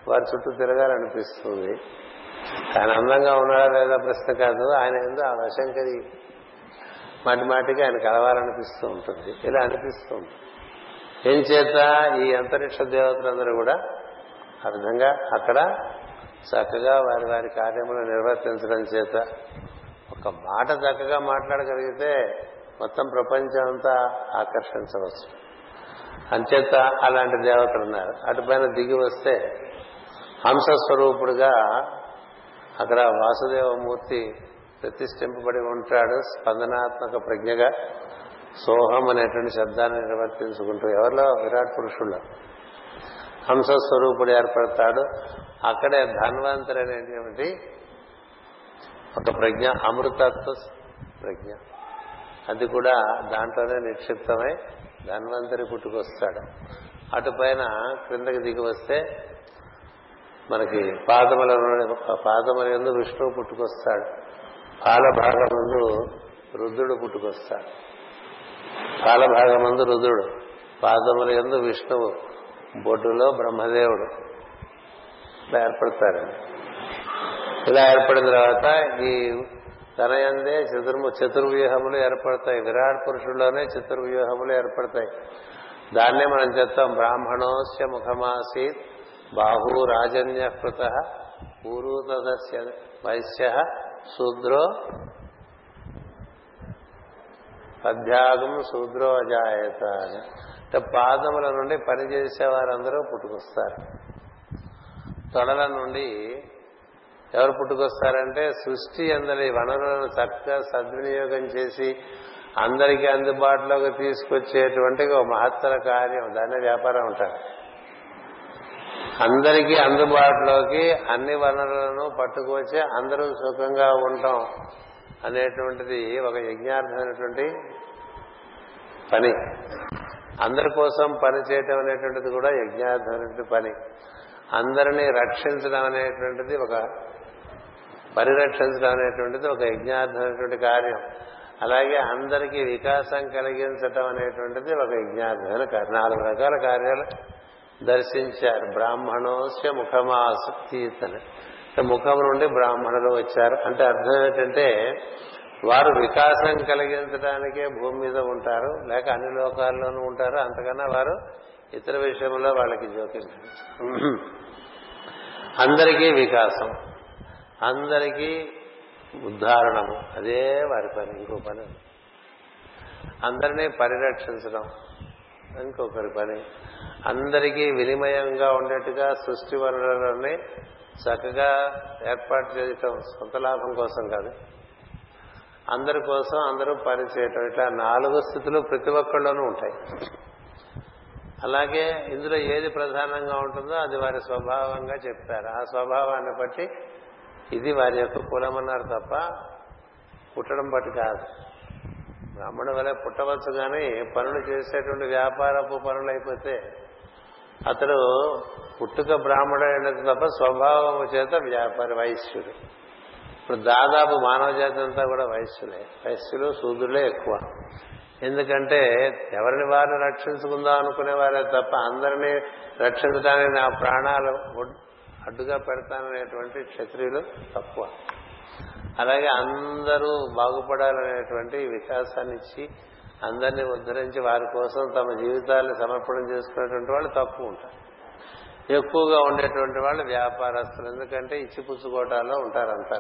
వారి చుట్టూ తిరగాలనిపిస్తుంది. ఆయన అందంగా ఉన్నాడా లేదా ప్రశ్న కాదు ఆయన ఏందో ఆ వశంకరి మాటి మాటికి ఆయన కలవాలనిపిస్తూ ఉంటుంది. ఇలా అనిపిస్తూ ఉంటుంది. ఏం చేత ఈ అంతరిక్ష దేవతలందరూ కూడా ఆ విధంగా అక్కడ చక్కగా వారి వారి కార్యములు నిర్వర్తించడం చేత ఒక మాట చక్కగా మాట్లాడగలిగితే మొత్తం ప్రపంచం అంతా ఆకర్షించవచ్చు. అంచేత అలాంటి దేవతలు ఉన్నారు. అటుపైన దిగి వస్తే హంసస్వరూపుడుగా అక్కడ వాసుదేవమూర్తి ప్రతిష్ఠింపబడి ఉంటాడు. స్పందనాత్మక ప్రజ్ఞగా సోహం అనేటువంటి శబ్దాన్ని నిర్వర్తించుకుంటూ ఎవరిలో? విరాట్ పురుషుల్లో. హంస స్వరూపుడు ఏర్పడతాడు. అక్కడే ధన్వంతరి అనేటువంటి ఒక ప్రజ్ఞ అమృతత్వ ప్రజ్ఞ. అది కూడా దాంట్లోనే నిక్షిప్తమై ధన్వంతరి పుట్టుకొస్తాడు. అటుపైన క్రిందకి దిగి వస్తే మనకి పాదముల పాదముల ఎందు విష్ణువు పుట్టుకొస్తాడు. పాలభాగమందు రుద్రుడు పుట్టుకొస్తాడు. పాలభాగమందు రుద్రుడు పాదముల ఎందు విష్ణువు బొడ్డులో బ్రహ్మదేవుడు. ఇలా ఏర్పడతారండి. ఇలా ఏర్పడిన తర్వాత ఈ తనయందే చతుర్ము చతుర్వ్యూహములు ఏర్పడతాయి. విరాట్ పురుషుల్లోనే చతుర్వ్యూహములు ఏర్పడతాయి. దాన్నే మనం చెప్తాం బ్రాహ్మణోస్య ముఖమాసీత్ బాహు రాజన్యకృత పూర్వతదస్య వైశ్య శూద్రో అధ్యాగం శూద్రో అజాయత అని. అంటే పాదముల నుండి పనిచేసే వారందరూ పుట్టుకొస్తారు. తొడల నుండి ఎవరు పుట్టుకొస్తారంటే సృష్టి అందరి వనరులను చక్కగా సద్వినియోగం చేసి అందరికీ అందుబాటులోకి తీసుకొచ్చేటువంటి ఒక మహత్తర కార్యం. దాన్నే వ్యాపారం ఉంటారు అందరికీ అందుబాటులోకి అన్ని వనరులను పట్టుకొచ్చి అందరూ సుఖంగా ఉంటాం అనేటువంటిది ఒక యజ్ఞార్థమైనటువంటి పని. అందరి కోసం పని చేయటం అనేటువంటిది కూడా యజ్ఞార్థమైనటువంటి పని. అందరినీ రక్షించడం అనేటువంటిది ఒక పరిరక్షించడం అనేటువంటిది ఒక యజ్ఞార్థమైనటువంటి కార్యం. అలాగే అందరికీ వికాసం కలిగించటం అనేటువంటిది ఒక యజ్ఞార్థమైన నాలుగు రకాల కార్యాలు. దర్శించారు. బ్రాహ్మణోస్య ముఖమాసక్తీతని. ముఖం నుండి బ్రాహ్మణులు వచ్చారు. అంటే అర్థం ఏంటంటే వారు వికాసం కలిగించడానికే భూమి మీద ఉంటారు. లేక అన్ని లోకాల్లోనూ ఉంటారు. అంతకన్నా వారు ఇతర విషయంలో వాళ్ళకి జోక్యం అందరికీ వికాసం. అందరికీ ఉద్ధారణము. అదే వారి పని ఇంకో పని. అందరినీ పరిరక్షించడం. ఇంకొకరి పని. అందరికీ వినిమయంగా ఉండేట్టుగా సృష్టి వనరులన్నీ చక్కగా ఏర్పాటు చేయటం సొంత లాభం కోసం కాదు. అందరి కోసం అందరూ పనిచేయటం ఇట్లా నాలుగు స్థితులు ప్రతి ఒక్కళ్ళలోనూ ఉంటాయి. అలాగే ఇందులో ఏది ప్రధానంగా ఉంటుందో అది వారి స్వభావంగా చెప్పారు. ఆ స్వభావాన్ని బట్టి ఇది వారి యొక్క కులమన్నారు తప్ప పుట్టడం బట్టి కాదు. బ్రాహ్మణు వల్ల పుట్టవచ్చు కానీ పనులు చేసేటువంటి వ్యాపారపు పనులు అయిపోతే అతడు పుట్టుక బ్రాహ్మణుడైనది తప్ప స్వభావం చేత వ్యాపారి వైశ్యుడు. ఇప్పుడు దాదాపు మానవ జాతి అంతా కూడా వైశ్యులే. వైశ్యులు శూద్రులే ఎక్కువ. ఎందుకంటే ఎవరిని వారిని రక్షించుకుందాం అనుకునేవారే తప్ప అందరినీ రక్షించడానికి నా ప్రాణాలు అడ్డుగా పెడతాననేటువంటి క్షత్రియులు తక్కువ. అలాగే అందరూ బాగుపడాలనేటువంటి వికాసాన్ని ఇచ్చి అందరినీ ఉద్ధరించి వారి కోసం తమ జీవితాలను సమర్పణం చేసుకునేటువంటి వాళ్ళు తక్కువ ఉంటారు. ఎక్కువగా ఉండేటువంటి వాళ్ళు వ్యాపారస్తులు. ఎందుకంటే ఇచ్చిపుచ్చుకోవటాల్లో ఉంటారంతా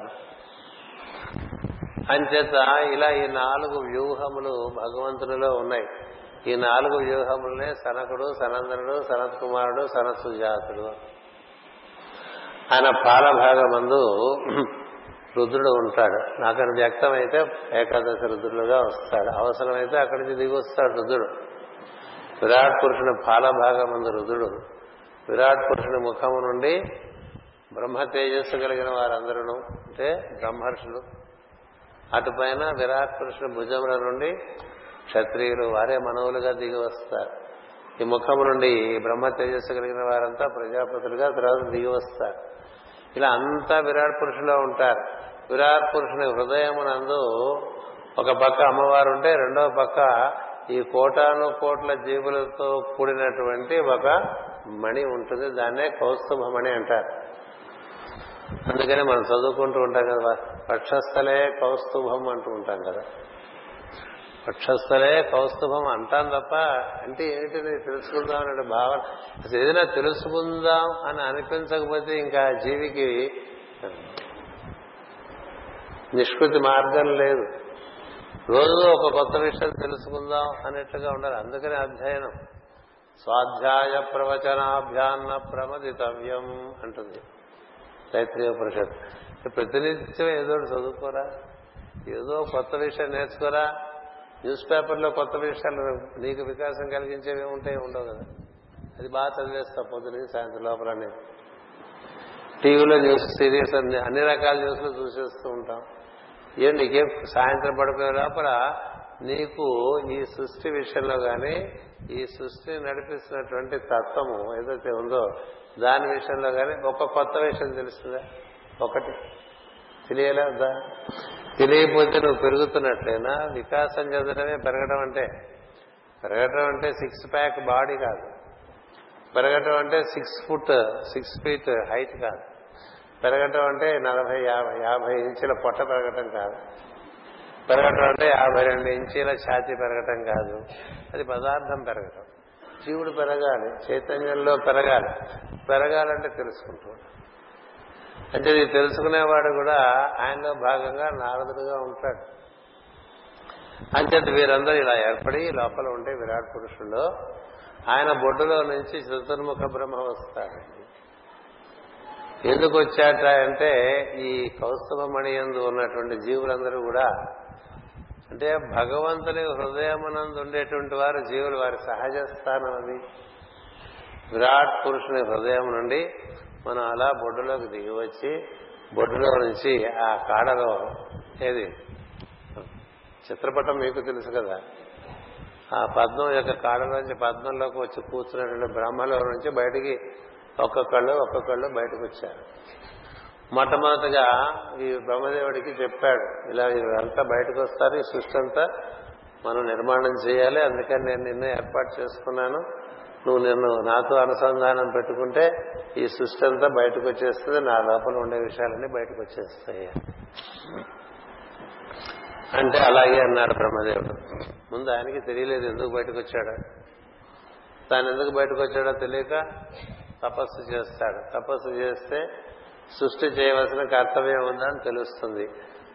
అంచేత ఇలా ఈ నాలుగు వ్యూహములు భగవంతునిలో ఉన్నాయి. ఈ నాలుగు వ్యూహములనే సనకుడు సనందనుడు సనత్ కుమారుడు సనత్ సుజాతుడు ఆయన పాలభాగమందు రుద్రుడు ఉంటాడు. నాకు వ్యక్తమైతే ఏకాదశి రుద్రులుగా వస్తాడు. అవసరమైతే అక్కడి నుంచి దిగి వస్తాడు రుద్రుడు. విరాట్ పురుషుని పాలభాగమందు రుద్రుడు. విరాట్ పురుషుని ముఖము నుండి బ్రహ్మ తేజస్సు కలిగిన వారందరూ అంటే బ్రహ్మర్షులు. అటుపైన విరాట్ పురుషుని భుజముల నుండి క్షత్రియులు వారే మనవులుగా దిగి వస్తారు. ఈ ముఖము నుండి బ్రహ్మ తేజస్సు కలిగిన వారంతా ప్రజాపతులుగా తర్వాత దిగి వస్తారు. ఇలా అంతా విరాట్ పురుషులో ఉంటారు. విరాట్ పురుషుని హృదయమునందు ఒక పక్క అమ్మవారు ఉంటే రెండవ పక్క ఈ కోటాను కోట్ల జీవులతో కూడినటువంటి ఒక మణి ఉంటుంది. దాన్నే కౌస్తుభమణి అంటారు. అందుకని మనం చదువుకుంటూ ఉంటాం కదా పక్షస్థలే కౌస్తుభం అంటూ ఉంటాం కదా. పక్షస్థలే కౌస్తుభం అంటాం తప్ప అంటే ఏమిటి తెలుసుకుందాం అనే భావన. అసలు ఏదైనా తెలుసుకుందాం అని అనిపించకపోతే ఇంకా జీవికి నిష్కృతి మార్గం లేదు. రోజు ఒక కొత్త విషయం తెలుసుకుందాం అన్నట్టుగా ఉండాలి. అందుకని అధ్యయనం. స్వాధ్యాయ ప్రవచనాభ్యాన్న ప్రమదితవ్యం అంటుంది తైత్రీయ పరిషత్ ప్రతినిత్యం ఏదో చదువుకోరా ఏదో కొత్త విషయం నేర్చుకోరా. న్యూస్ పేపర్లో కొత్త విషయాలు నీకు వికాసం కలిగించేవి ఉంటాయి ఉండవు కదా. అది బాగా చదివేస్తా పొద్దున సాయంత్రం లోపల టీవీలో న్యూస్ సీరియల్స్ అన్ని అన్ని రకాల న్యూస్లు చూసేస్తూ ఉంటాం. ఏం నీకేం సాయంత్రం పడుకునే లోపల నీకు ఈ సృష్టి విషయంలో కానీ ఈ సృష్టిని నడిపిస్తున్నటువంటి తత్వము ఏదైతే ఉందో దాని విషయంలో కానీ ఒక కొత్త విషయం తెలుస్తుందా? ఒకటి. తెలియలేదా? తెలియకపోతే నువ్వు పెరుగుతున్నట్లేనా? వికాసం చెందడమే పెరగడం అంటే పెరగడం అంటే సిక్స్ ప్యాక్ బాడీ కాదు. పెరగటం అంటే six foot six feet height కాదు. పెరగటం అంటే నలభై యాభై యాభై ఇంచుల పొట్ట పెరగటం కాదు. పెరగటం అంటే యాభై రెండు ఇంచీల ఛాతీ పెరగటం కాదు. అది పదార్థం పెరగటం. జీవుడు పెరగాలి చైతన్యంలో పెరగాలి. పెరగాలంటే తెలుసుకుంటూ అంటే ఇది తెలుసుకునేవాడు కూడా ఆయనలో భాగంగా నారదుడుగా ఉంటాడు. అంచేత వీరందరూ ఇలా ఏర్పడి లోపల ఉండే విరాట్ పురుషుల్లో ఆయన బొడ్డులో నుంచి చతుర్ముఖ బ్రహ్మ వస్తాడు ఎందుకు వచ్చాట అంటే ఈ కౌస్తభమణి ఎందు ఉన్నటువంటి జీవులందరూ కూడా అంటే భగవంతుని హృదయమునందు ఉండేటువంటి వారు జీవులు వారి సహజ స్థానం అది. విరాట్ పురుషుని హృదయం నుండి మనం అలా బొడ్డులోకి దిగి వచ్చి బొడ్డులో నుంచి ఆ కాడలో ఏది? చిత్రపటం మీకు తెలుసు కదా. ఆ పద్మం యొక్క కాడలోంచి పద్మంలోకి వచ్చి కూర్చున్నటువంటి బ్రహ్మలో నుంచి బయటికి ఒక్కొక్కళ్ళు ఒక్కొక్కళ్ళు బయటకు వచ్చారు. మొట్టమొదటిగా ఈ బ్రహ్మదేవుడికి చెప్పాడు ఇలా ఇదంతా బయటకు వస్తారు ఈ సృష్టి అంతా మనం నిర్మాణం చేయాలి అందుకని నేను నిన్న ఏర్పాటు చేసుకున్నాను. నువ్వు నిన్ను నాతో అనుసంధానం పెట్టుకుంటే ఈ సృష్టి అంతా బయటకు వచ్చేస్తుంది నా లోపల ఉండే విషయాలన్నీ బయటకు వచ్చేస్తాయి. అంటే అలాగే అన్నాడు బ్రహ్మదేవుడు. ముందు ఆయనకి తెలియలేదు ఎందుకు బయటకు వచ్చాడు. తాను ఎందుకు బయటకు వచ్చాడో తెలియక తపస్సు చేస్తాడు. తపస్సు చేస్తే సృష్టి చేయవలసిన కర్తవ్యం ఉందని తెలుస్తుంది.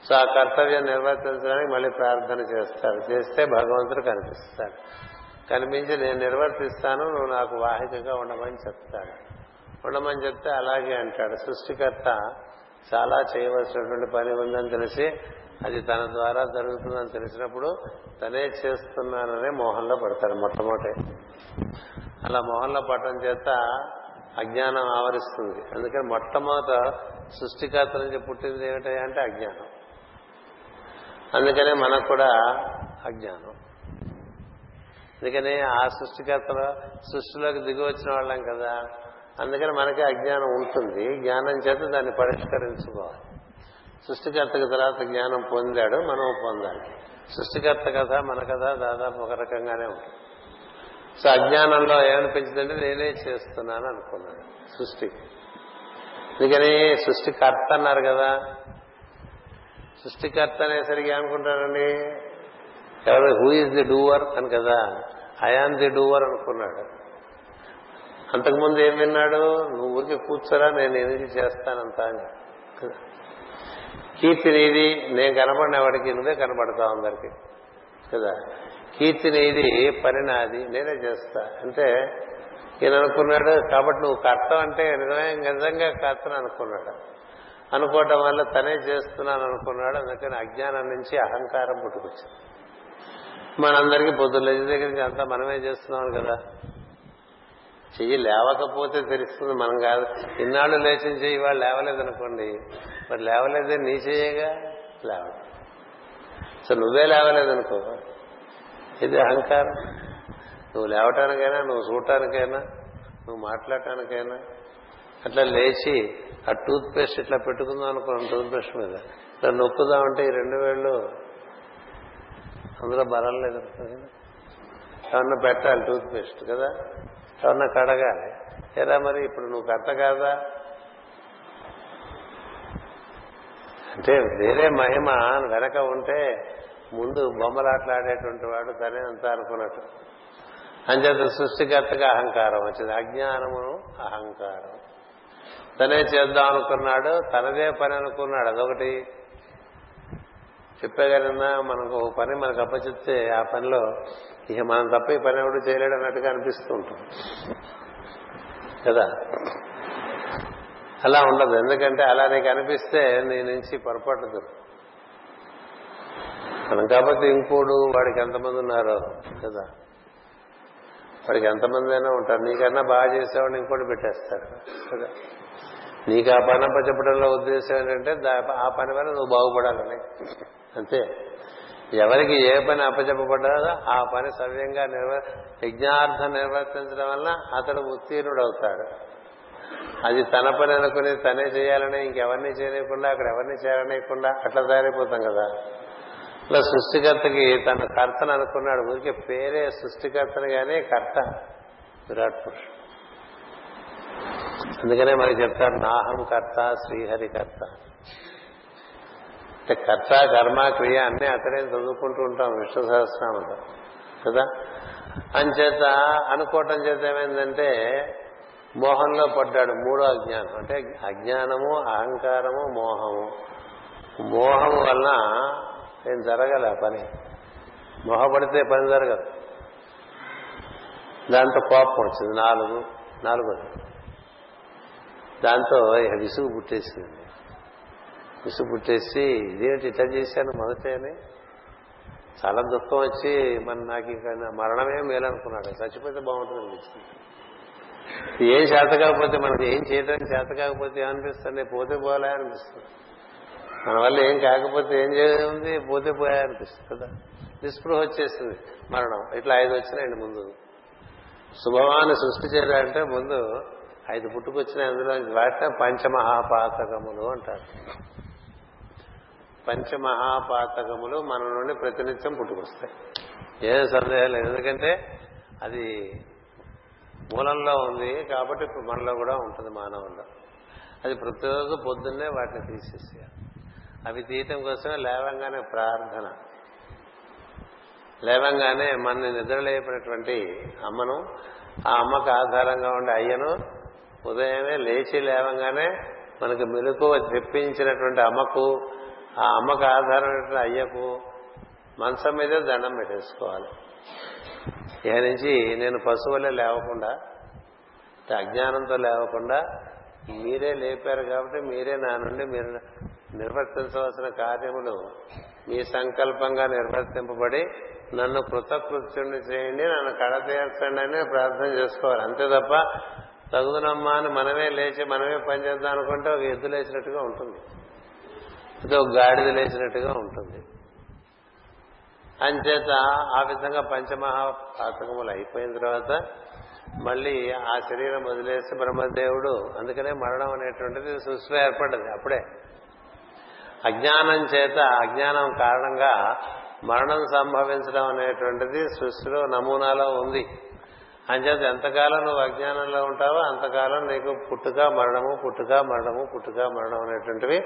సో ఆ కర్తవ్యం నిర్వర్తించడానికి మళ్ళీ ప్రార్థన చేస్తాడు. చేస్తే భగవంతుడు కనిపిస్తాడు. కనిపించి నేను నిర్వర్తిస్తాను నువ్వు నాకు వాహికగా ఉండమని చెప్తాడు. ఉండమని చెప్తే అలాగే అంటాడు. సృష్టికర్త చాలా చేయవలసినటువంటి పని ఉందని తెలిసి అది తన ద్వారా జరుగుతుందని తెలిసినప్పుడు తనే చేస్తున్నాననే మోహంలో పడతాడు మొట్టమొదటి. అలా మోహంలో పడటం చేత అజ్ఞానం ఆవరిస్తుంది. అందుకని మొట్టమొదట సృష్టికర్త నుంచి పుట్టింది ఏమిటంటే అజ్ఞానం. అందుకనే మనకు కూడా అజ్ఞానం. అందుకని ఆ సృష్టికర్తలో సృష్టిలోకి దిగి వచ్చిన వాళ్ళం కదా. అందుకని మనకి అజ్ఞానం ఉంటుంది. జ్ఞానం చేత దాన్ని పరిష్కరించుకోవాలి. సృష్టికర్తకు తర్వాత జ్ఞానం పొందాడు మనం పొందాలి. సృష్టికర్త కథ మన కథ దాదాపు ఒక రకంగానే ఉంటుంది. సో అజ్ఞానంలో ఏమనిపించిందంటే నేనే చేస్తున్నాను అనుకున్నాను సృష్టి. అందుకని సృష్టికర్త అన్నారు కదా. సృష్టికర్త అనేసరికి ఏమనుకుంటారండి ఎవరు హూ ఇస్ ది డూవర్ అని కదా. ఐఆమ్ ది డూవర్ అనుకున్నాడు. అంతకుముందు ఏం విన్నాడు? నువ్వు ఊరికి కూర్చోరా నేను ఎందుకు చేస్తానంత అని. కీర్తి నీది నేను కనబడిన ఎవరికి నువ్వే కనబడతావు అందరికి. కదా. కీర్తి నీది పని నాది నేనే చేస్తా. అంటే ఈయన అనుకున్నాడు కాబట్టి నువ్వు కర్త అంటే నిజంగా కర్తను అనుకున్నాడు. అనుకోవటం వల్ల తనే చేస్తున్నాను అనుకున్నాడు అందుకని అజ్ఞానం నుంచి అహంకారం పుట్టుకొచ్చింది. మనందరికీ పొద్దున్న లేచి దగ్గర నుంచి అంతా మనమే చేస్తున్నాం కదా. చెయ్యి లేవకపోతే తెలుస్తుంది మనం కాదు. ఇన్నాళ్ళు లేచిన చెయ్యి వాళ్ళు లేవలేదనుకోండి మరి లేవలేదే నీ చెయ్యగా? లేవ సో నువ్వే లేవలేదనుకో ఇది అహంకారం. నువ్వు లేవటానికైనా నువ్వు చూడటానికైనా నువ్వు మాట్లాడటానికైనా అట్లా లేచి ఆ టూత్ పేస్ట్ ఇట్లా పెట్టుకుందాం అనుకున్నాను టూత్ పేస్ట్ మీద. ఇట్లా నొక్కుదామంటే ఈ రెండు వేళ్ళు అందులో బలం లేదు ఎవరన్నా పెట్టాలి టూత్ పేస్ట్ కదా? ఎవరన్నా కడగాలి. ఏరా మరి ఇప్పుడు నువ్వు కర్త కాదా? అంటే వేరే మహిమ వెనక ఉంటే ముందు బొమ్మలాట్లాడేటువంటి వాడు తనే అంతా అనుకున్నట్టు అంచేత సృష్టికర్తగా అహంకారం వచ్చింది. అజ్ఞానమును అహంకారం. తనే చేద్దాం అనుకున్నాడు తనదే పని అనుకున్నాడు. అదొకటి. చెప్పగలన్నా మనకు పని మనకు అప్పచెప్తే ఆ పనిలో ఇక మనం తప్ప ఈ పని ఎవడు చేయలేడు అన్నట్టుగా అనిపిస్తూ ఉంటుంది కదా? అలా ఉండదు. ఎందుకంటే అలా నీకు అనిపిస్తే నీ నుంచి పొరపాటు మనం కాబట్టి ఇంకోడు వాడికి ఎంతమంది ఉన్నారో కదా? వాడికి ఎంతమంది అయినా ఉంటారు. నీకన్నా బాగా చేసేవాడిని ఇంకోటి పెట్టేస్తారు కదా? నీకు ఆ పని చెప్పడంలో ఉద్దేశం ఏంటంటే ఆ పని వల్ల నువ్వు బాగుపడాలని. అంతే. ఎవరికి ఏ పని అప్పచెప్పబడ్డాదో ఆ పని సవ్యంగా నిర్వ యజ్ఞార్థం నిర్వర్తించడం వల్ల అతడు ఉత్తీర్ణుడవుతాడు. అది తన పని అనుకుని తనే చేయాలని ఇంకెవరిని చేయలేకుండా అక్కడ ఎవరిని చేరనీయకుండా అట్లా తయారైపోతాం కదా? ఇలా సృష్టికర్తకి తన కర్తను అనుకున్నాడు. ఊరికే పేరే సృష్టికర్తని కానీ కర్త విరాట్ పురుషుడు. అందుకనే మనకి చెప్తారు నాహం కర్త శ్రీహరి కర్త. అంటే కర్త కర్మ క్రియ అన్నీ అక్కడే చదువుకుంటూ ఉంటాం విష్ణు సహస్రనామంలో. కదా? అంచేత అనుకోవటం చేత ఏమైందంటే మోహంలో పడ్డాడు మూడో అజ్ఞానం. అంటే అజ్ఞానము అహంకారము మోహము. మోహం వలన ఏం జరగలే పని. మొహపడితే పని జరగదు. దాంతో కోపం వచ్చింది. నాలుగు నాలుగోది. దాంతో ఇక విసుగు పుట్టేసింది. విసుగు పుట్టేసి ఇదేంటి ఇట్లా చేశాను మొదటేనే చాలా దుఃఖం వచ్చి మన నాకు ఇంకా మరణమే మేలనుకున్నాడు. చచ్చిపోతే బాగుంటుంది అనిపిస్తుంది. ఏం చేత కాకపోతే మనకి ఏం చేయడానికి చేత కాకపోతే ఏమనిపిస్తుంది? పోతే పోలే అనిపిస్తుంది. మన వల్ల ఏం కాకపోతే ఏం చేయండి పోతే పోయా అనిపిస్తుంది కదా. నిస్పృహ వచ్చేసింది. మరణం. ఇట్లా ఐదు వచ్చినాయండి ముందు. శుభవాన్ని సృష్టి చేయాలంటే ముందు ఐదు పుట్టుకొచ్చినాయి అందులో వాటిని పంచమహాపాతకములు అంటారు. పంచమహాపాతకములు మన నుండి ప్రతినిత్యం పుట్టుకొస్తాయి. ఏం సందేహం లేదు. ఎందుకంటే అది మూలంలో ఉంది కాబట్టి ఇప్పుడు మనలో కూడా ఉంటుంది మానవుల్లో. అది ప్రతిరోజు పొద్దున్నే వాటిని తీసేసేయాలి. అవి తీయటం కోసమే లేవంగానే ప్రార్థన. లేవంగానే మన నిద్రలేపినటువంటి అమ్మను ఆ అమ్మకు ఆధారంగా ఉండే అయ్యను ఉదయమే లేచి లేవంగానే మనకు మెలకువ తెప్పించినటువంటి అమ్మకు ఆ అమ్మకు ఆధారమైనటువంటి అయ్యకు మంచం మీదే దండం పెట్టేసుకోవాలి. ఇక నుంచి నేను పశువులే లేవకుండా అజ్ఞానంతో లేవకుండా మీరే లేపారు కాబట్టి మీరే నా నుండి మీరు నిర్వర్తించవలసిన కార్యములు మీ సంకల్పంగా నిర్వర్తింపబడి నన్ను కృతకృత్యుణ్ణి చేయండి నన్ను కడ తీర్చండి అని ప్రార్థన చేసుకోవాలి. అంతే తప్ప తగుదనమ్మా అని మనమే లేచి మనమే పనిచేద్దాం అనుకుంటే ఒక ఎద్దు లేచినట్టుగా ఉంటుంది. అయితే ఒక గాడిద లేచినట్టుగా ఉంటుంది. అంచేత ఆ విధంగా పంచమహాపాతకములు అయిపోయిన తర్వాత మళ్ళీ ఆ శరీరం వదిలేసి బ్రహ్మదేవుడు అందుకనే మరణం అనేటువంటిది సృష్టిలో ఏర్పడ్డది అప్పుడే. అజ్ఞానం చేత అజ్ఞానం కారణంగా మరణం సంభవించడం అనేటువంటిది సృష్టిలో నమూనాలో ఉంది. అంచేత ఎంతకాలం నువ్వు అజ్ఞానంలో ఉంటావో అంతకాలం నీకు పుట్టుక మరణము పుట్టుక మరణము పుట్టుక మరణం అనేటువంటివి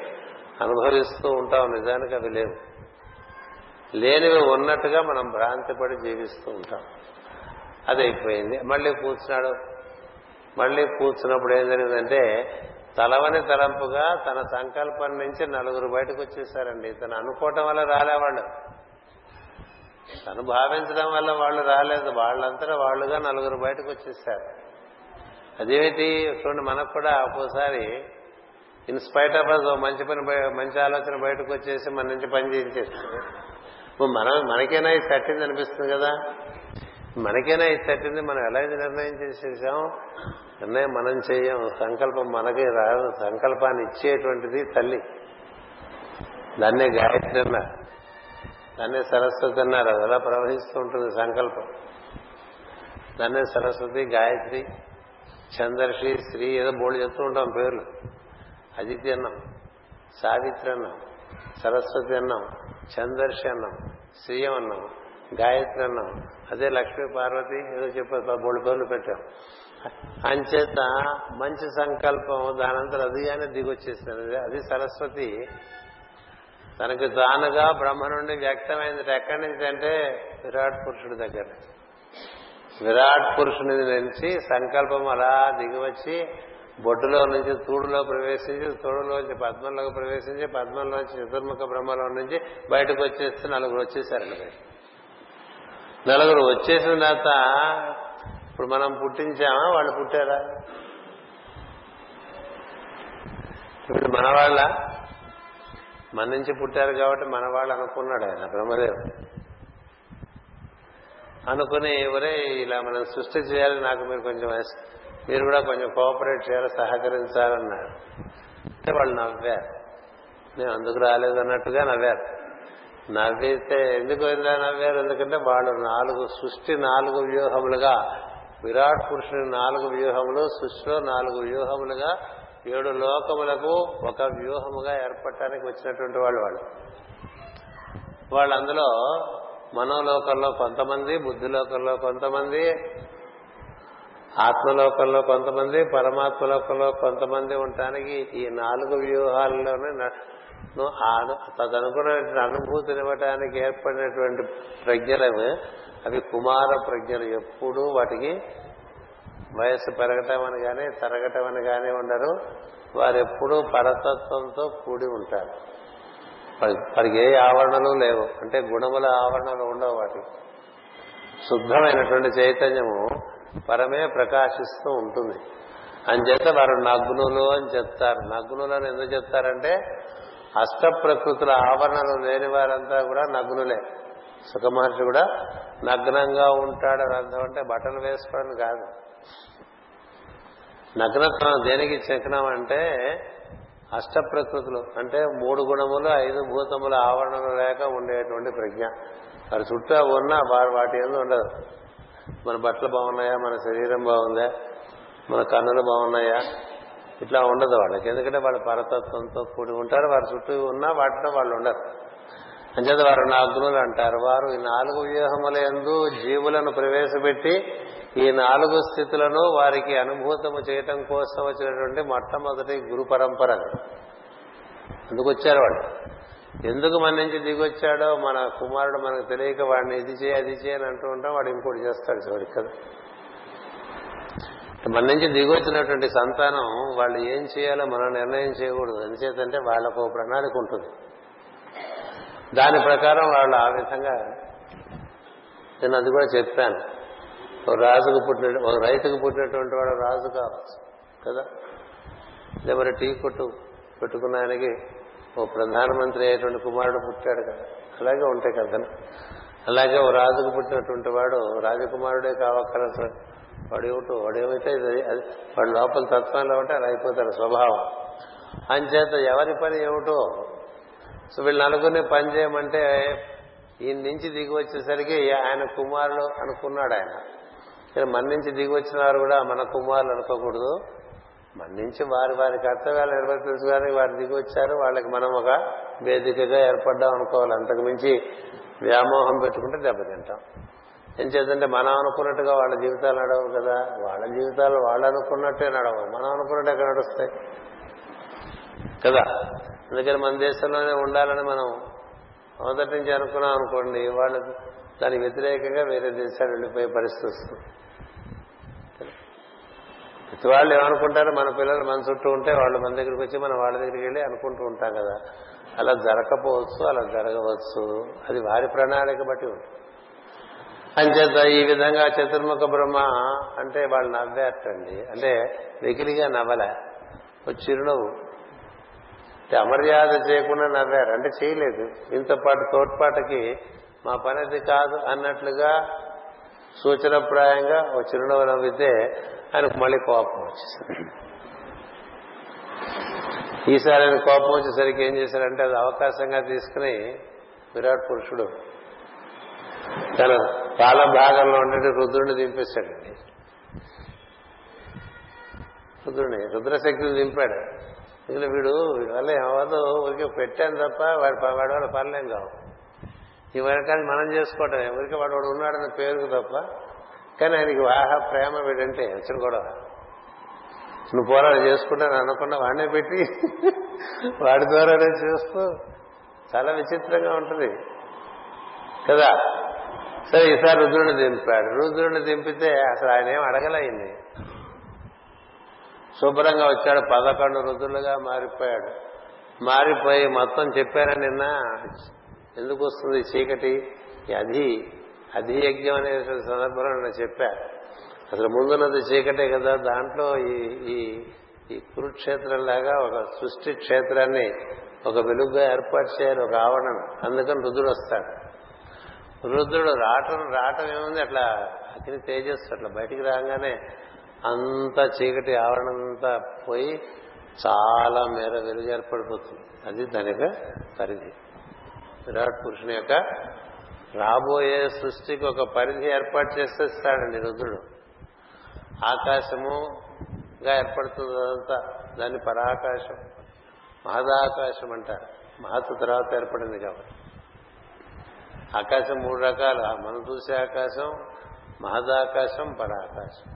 అనుభవిస్తూ ఉంటావు. నిజానికి అవి లేవు. లేనివి ఉన్నట్టుగా మనం భ్రాంతిపడి జీవిస్తూ ఉంటాం. అది అయిపోయింది మళ్ళీ కూర్చున్నాడు. మళ్ళీ కూర్చున్నప్పుడు ఏం జరిగిందంటే తలవని తలంపుగా తన సంకల్పం నుంచి నలుగురు బయటకు వచ్చేసారండి. తను అనుకోవటం వల్ల రాలేవాళ్ళు. తను భావించడం వల్ల వాళ్ళు రాలేదు. వాళ్ళంతటా వాళ్ళుగా నలుగురు బయటకు వచ్చేసారు. అదేమిటి? చూడండి మనకు కూడా ఒక్కోసారి ఇన్స్పైట్ ఆఫ్ అస్ మంచి పని మంచి ఆలోచన బయటకు వచ్చేసి మన నుంచి పని చేయించేస్తుంది మనం మనకైనా ఇది తట్టింది అనిపిస్తుంది కదా? మనకైనా ఇది తట్టింది? మనం ఎలా ఇది నిర్ణయం చేసేసాం? నిర్ణయం మనం చేయం సంకల్పం మనకి రాదు. సంకల్పాన్ని ఇచ్చేటువంటిది తల్లి. దాన్నే గాయత్రి అన్నారు. దాన్నే సరస్వతి అన్నారు. అది ఎలా ప్రవహిస్తూ ఉంటుంది సంకల్పం. దాన్నే సరస్వతి గాయత్రి చందర్షి శ్రీ ఏదో బోర్డు చెప్తూ ఉంటాం పేర్లు. అదితి అన్నాం. సావిత్రి అన్నాం. సరస్వతి అన్నాం. చందర్షి అన్నాం. శ్రీయం అన్నాం. గాయత్రి అన్నాం అదే లక్ష్మీ పార్వతి ఏదో చెప్పారు మూడు పేర్లు పెట్టాం అంచేత మంచి సంకల్పం దానంతా అదిగానే దిగొచ్చేసింది. అది సరస్వతి. తనకు తానుగా బ్రహ్మ నుండి వ్యక్తమైంది ఎక్కడి నుంచి అంటే విరాట్ పురుషుడి దగ్గర విరాట్ పురుషుని నుంచి సంకల్పం అలా దిగివచ్చి బొడ్డులో నుంచి తూడులో ప్రవేశించి తూడులోంచి పద్మంలోకి ప్రవేశించి పద్మంలోంచి చతుర్ముఖ బ్రహ్మలో నుంచి బయటకు వచ్చేస్తే నలుగురు వచ్చేసారండి బయట నలుగురు వచ్చేసిన తర్వాత ఇప్పుడు మనం పుట్టించామా? వాళ్ళు పుట్టారా? ఇప్పుడు మన వాళ్ళ? మన నుంచి పుట్టారు కాబట్టి మన వాళ్ళు అనుకున్నాడు ఆయన బ్రహ్మదేవుడు. అనుకుని ఎవరే ఇలా మనం సృష్టి చేయాలి నాకు మీరు కొంచెం మీరు కూడా కొంచెం కోఆపరేట్ చేయాలి సహకరించాలన్నారు. అంటే వాళ్ళు నవ్వారు. నేను అందుకు రాలేదు అన్నట్టుగా నవ్వారు. నవ్వితే ఎందుకు ఇలా నవ్వారు? ఎందుకంటే వాళ్ళు నాలుగు సృష్టి నాలుగు వ్యూహములుగా విరాట్ పురుషుని నాలుగు వ్యూహములు సృష్టిలో నాలుగు వ్యూహములుగా ఏడు లోకములకు ఒక వ్యూహముగా ఏర్పడటానికి వచ్చినటువంటి వాళ్ళు వాళ్ళు. వాళ్ళందులో మనోలోకంలో కొంతమంది బుద్ధిలోకంలో కొంతమంది ఆత్మలోకంలో కొంతమంది పరమాత్మ లోకంలో కొంతమంది ఉండటానికి ఈ నాలుగు వ్యూహాల్లోనే తదనుకున్నటువంటి అనుభూతిని ఇవ్వటానికి ఏర్పడినటువంటి ప్రజ్ఞలు అవి కుమార ప్రజ్ఞలు. ఎప్పుడూ వాటికి వయస్సు పెరగటం అని కానీ తరగటం అని కానీ ఉండరు. వారెప్పుడూ పరతత్వంతో కూడి ఉంటారు. వారికి ఏ ఆవరణలు లేవు. అంటే గుణముల ఆవరణలు ఉండవు వాటికి. శుద్ధమైనటువంటి చైతన్యము పరమే ప్రకాశిస్తూ ఉంటుంది. అంచేత వారు నగ్నులు అని చెప్తారు. నగ్నులు అని ఎందుకు చెప్తారంటే అష్ట ప్రకృతుల ఆవరణలు లేని వారంతా కూడా నగ్నులే. సుఖమహర్షి కూడా నగ్నంగా ఉంటాడు అని అర్థం అంటే బట్టలు వేసుకోవడం కాదు. నగ్నత్వం దేనికి చెక్కడం అంటే అష్ట ప్రకృతులు అంటే మూడు గుణములు ఐదు భూతముల ఆవరణలు లేక ఉండేటువంటి ప్రజ్ఞ. వారి చుట్టూ ఉన్నా వారు వాటి ఎందు ఉండదు. మన బట్టలు బాగున్నాయా? మన శరీరం బాగుందా? మన కన్నులు బాగున్నాయా? ఇట్లా ఉండదు వాళ్ళకి. ఎందుకంటే వాళ్ళ పరతత్వంతో కూడి ఉంటారు వారి చుట్టూ ఉన్నా వాటిలో వాళ్ళు ఉండరు. అంచేత వారు నాగ్నులు అంటారు. వారు ఈ నాలుగు వ్యూహముల ఎందు జీవులను ప్రవేశపెట్టి ఈ నాలుగు స్థితులను వారికి అనుభూతము చేయటం కోసం వచ్చినటువంటి మొట్టమొదటి గురు పరంపర అందుకు వచ్చారు వాళ్ళు. ఎందుకు మన నుంచి దిగొచ్చాడో మన కుమారుడు మనకు తెలియక వాడిని ఇది చేయి అది చేయని అంటూ ఉంటాం. వాడు ఇంకోటి చేస్తాడు చివరికి కదా. మన నుంచి దిగొచ్చినటువంటి సంతానం వాళ్ళు ఏం చేయాలో మనం నిర్ణయం చేయకూడదు. ఎందుచేతంటే వాళ్ళకు ప్రణాళిక ఉంటుంది. దాని ప్రకారం వాళ్ళు ఆ విధంగా నేను అది కూడా చెప్పాను. ఒక రాజుకు పుట్టిన ఒక రైతుకు పుట్టినటువంటి వాడు రాజు కావచ్చు కదా? అదే మరి టీ కొట్టు పెట్టుకున్న ఆయనకి ఓ ప్రధానమంత్రి అయ్యేటువంటి కుమారుడు పుట్టాడు కదా? అలాగే ఉంటాయి కదా? అలాగే ఓ రాజుకు పుట్టినటువంటి వాడు రాజకుమారుడే కావక్కరసలు వాడు ఏమిటో వాడు ఏమైతే వాడు లోపల తత్వంలో ఉంటే అలా అయిపోతారు స్వభావం. అంచేత ఎవరి పని ఏమిటో సో వీళ్ళు నలుగురిని పని చేయమంటే ఈయన నుంచి దిగి వచ్చేసరికి ఆయన కుమారులు అనుకున్నాడు ఆయన. మన నుంచి దిగి వచ్చిన వారు కూడా మన కుమారులు అనుకోకూడదు. మన నుంచి వారి వారి కర్తవ్యాలు నిర్వర్తించడానికి వారు దిగి వచ్చారు. వాళ్ళకి మనం ఒక వేదికగా ఏర్పడ్డాం అనుకోవాలి. అంతకు మించి వ్యామోహం పెట్టుకుంటే దెబ్బతింటాం. ఏం చేద్దంటే మనం అనుకున్నట్టుగా వాళ్ళ జీవితాలు నడవు కదా. వాళ్ళ జీవితాలు వాళ్ళు అనుకున్నట్టే నడవు మనం అనుకున్నట్టు ఎక్కడ నడుస్తాయి? కదా. అందుకని మన దేశంలోనే ఉండాలని మనం మొదటి నుంచి అనుకున్నాం అనుకోండి వాళ్ళు దానికి వ్యతిరేకంగా వేరే దేశాలు వెళ్ళిపోయే పరిస్థితి వస్తుంది. ప్రతి వాళ్ళు ఏమనుకుంటారు మన పిల్లలు మన చుట్టూ ఉంటే వాళ్ళు మన దగ్గరికి వచ్చి మనం వాళ్ళ దగ్గరికి వెళ్ళి అనుకుంటూ ఉంటాం కదా. అలా జరగకపోవచ్చు అలా జరగవచ్చు. అది వారి ప్రణాళిక బట్టి ఉంటుంది. అంచేత ఈ విధంగా చతుర్ముఖ బ్రహ్మ అంటే వాళ్ళు నవ్వేటండి అంటే వెకిలిగా నవ్వలే. ఒక చిరునవ్వు. అమర్యాద చేయకుండా నవ్వారు. అంటే చేయలేదు. దీంతో పాటు తోడ్పాటుకి మా పని అది కాదు అన్నట్లుగా సూచనప్రాయంగా ఒక చిరునవ్వు నవ్వితే ఆయనకు మళ్ళీ కోపం వచ్చేసింది. ఈసారి ఆయన కోపం వచ్చేసరికి ఏం చేశారంటే అది అవకాశంగా తీసుకుని విరాట్ పురుషుడు తన పాల భాగంలో ఉండే రుద్రుడిని దింపేశాడండి రుద్రుడిని రుద్రశక్తిని దింపాడు. ఎందుకంటే వీడు వల్ల ఏమవదు ఊరికే పెట్టాను తప్ప వాడి వాడి వల్ల పనులేం కావు. ఈ వరకాన్ని మనం చేసుకోవటం ఊరికే వాడు వాడు ఉన్నాడని పేరుకు తప్ప. కానీ ఆయనకి వాహ ప్రేమ వీడంటే వచ్చిన కూడా. నువ్వు పోరాడు చేసుకుంటాను అనకుండా వాడినే పెట్టి వాడి ద్వారానే చేస్తూ చాలా విచిత్రంగా ఉంటుంది. కదా? సరే ఈసారి రుద్రుడిని దింపాడు. రుద్రుడిని దింపితే అసలు ఆయన ఏం అడగలయింది శుభ్రంగా వచ్చాడు. పదకొండు రుద్రులుగా మారిపోయాడు. మారిపోయి మొత్తం చెప్పారా నిన్న? ఎందుకు వస్తుంది చీకటి? అది అధి యజ్ఞం అనే సందర్భంలో నేను చెప్పా. అసలు ముందున్నది చీకటే కదా. దాంట్లో ఈ ఈ ఈ కురుక్షేత్రం లాగా ఒక సృష్టి క్షేత్రాన్ని ఒక వెలుగుగా ఏర్పాటు చేయాలి ఒక ఆవరణ అందుకని రుద్రుడు వస్తాడు. రుద్రుడు రావటం రావటం ఏముంది? అట్లా అగ్ని తేజస్సు అట్లా బయటికి రాగానే అంత చీకటి ఆవరణం అంతా పోయి చాలా మేర వెలుగు ఏర్పడిపోతుంది అది దాని యొక్క పరిధి. విరాట్ పురుషుని యొక్క రాబోయే సృష్టికి ఒక పరిధి ఏర్పాటు చేసేస్తాడండి రుద్రుడు. ఆకాశముగా ఏర్పడుతుంది అదంతా. దాన్ని పరాకాశం మహదాకాశం అంటారు. మహత్తు తర్వాత ఏర్పడింది కాబట్టి. ఆకాశం మూడు రకాలు మనం చూసే ఆకాశం మహదాకాశం పరాకాశం.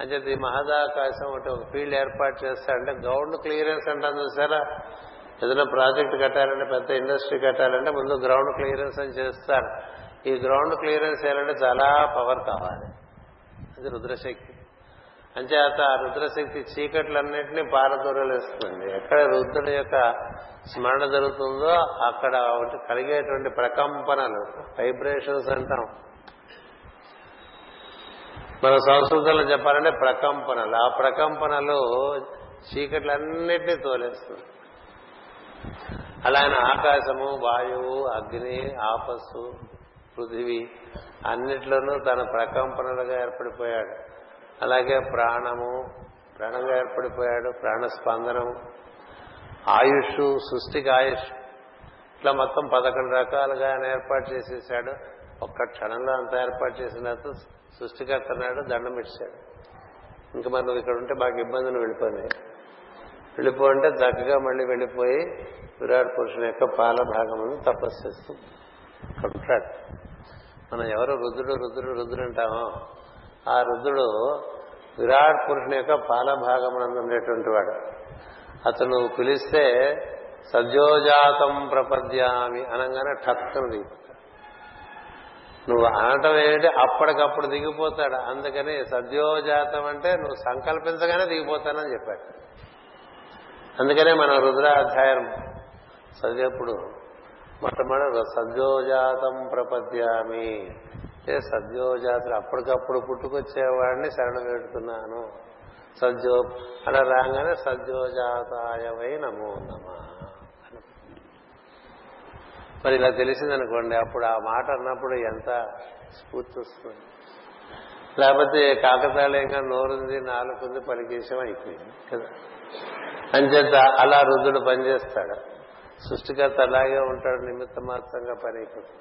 అంటే ఈ మహదాకాశం అంటే ఒక ఫీల్డ్ ఏర్పాటు చేస్తా అంటే గ్రౌండ్ క్లియరెన్స్ అంటాం చూసారా? ఏదైనా ప్రాజెక్ట్ కట్టాలంటే పెద్ద ఇండస్ట్రీ కట్టాలంటే ముందు గ్రౌండ్ క్లియరెన్స్ అని చేస్తారు. ఈ గ్రౌండ్ క్లియరెన్స్ చేయాలంటే చాలా పవర్ కావాలి. అది రుద్రశక్తి. అంచేత ఆ రుద్రశక్తి చీకట్లన్నింటినీ పారదూరలేస్తుంది ఎక్కడ రుద్రుడి యొక్క స్మరణ జరుగుతుందో అక్కడ కలిగేటువంటి ప్రకంపనలు వైబ్రేషన్స్ అంటాం. మన సంస్కృతంలో చెప్పాలంటే ప్రకంపనలు. ఆ ప్రకంపనలు చీకట్లన్నింటినీ తోలేస్తుంది. అలా ఆయన ఆకాశము వాయువు అగ్ని ఆపస్సు పృథివీ అన్నిట్లోనూ తన ప్రకంపనలుగా ఏర్పడిపోయాడు. అలాగే ప్రాణము ప్రాణంగా ఏర్పడిపోయాడు ప్రాణ స్పందనము ఆయుష్ సృష్టికి ఆయుష్. ఇట్లా మొత్తం పదకొండు రకాలుగా ఆయన ఏర్పాటు చేసేసాడు. ఒక్క క్షణంలో అంత ఏర్పాటు చేసిన సృష్టికర్త అన్నాడు దండం ఇచ్చాడు ఇంకా మరి నువ్వు ఇక్కడ ఉంటే మాకు ఇబ్బందులు వెళ్ళిపోయి వెళ్ళిపోంటే చక్కగా మళ్ళీ వెళ్ళిపోయి విరాట్ పురుషుని యొక్క పాల భాగమును తపస్సు చేస్తూ అక్కడ ఉంటాడు మనం ఎవరు రుద్రుడు రుద్రుడు రుద్రుడు అంటామో ఆ రుద్రుడు విరాట్ పురుషుని యొక్క పాల భాగం ఉండేటువంటి వాడు. అతను పిలిస్తే సద్యోజాతం ప్రపద్యామి అనగానే ఠక్కను దిగిపోతాడు. నువ్వు అనటం ఏంటంటే అప్పటికప్పుడు దిగిపోతాడు. అందుకని సద్యోజాతం అంటే నువ్వు సంకల్పించగానే దిగిపోతానని చెప్పాడు. అందుకనే మనం రుద్రాధ్యాయం చదివేప్పుడు మొట్టమొదటి సద్యోజాతం ప్రపద్యామి సద్యోజాతులు అప్పటికప్పుడు పుట్టుకొచ్చేవాడిని శరణ పెడుతున్నాను సద్యో అలా రాగానే సద్యోజాతాయవై నమో నమ మరి ఇలా తెలిసిందనుకోండి అప్పుడు ఆ మాట అన్నప్పుడు ఎంత స్ఫూర్తి వస్తుంది. లేకపోతే కాకతాళీయంగా నోరుంది నాలుగుంది పలికేశం అయిపోయింది కదా. అంచేత అలా రుద్రుడు పనిచేస్తాడు. సృష్టికర్త అలాగే ఉంటాడు నిమిత్త మాత్రంగా పని అయిపోతుంది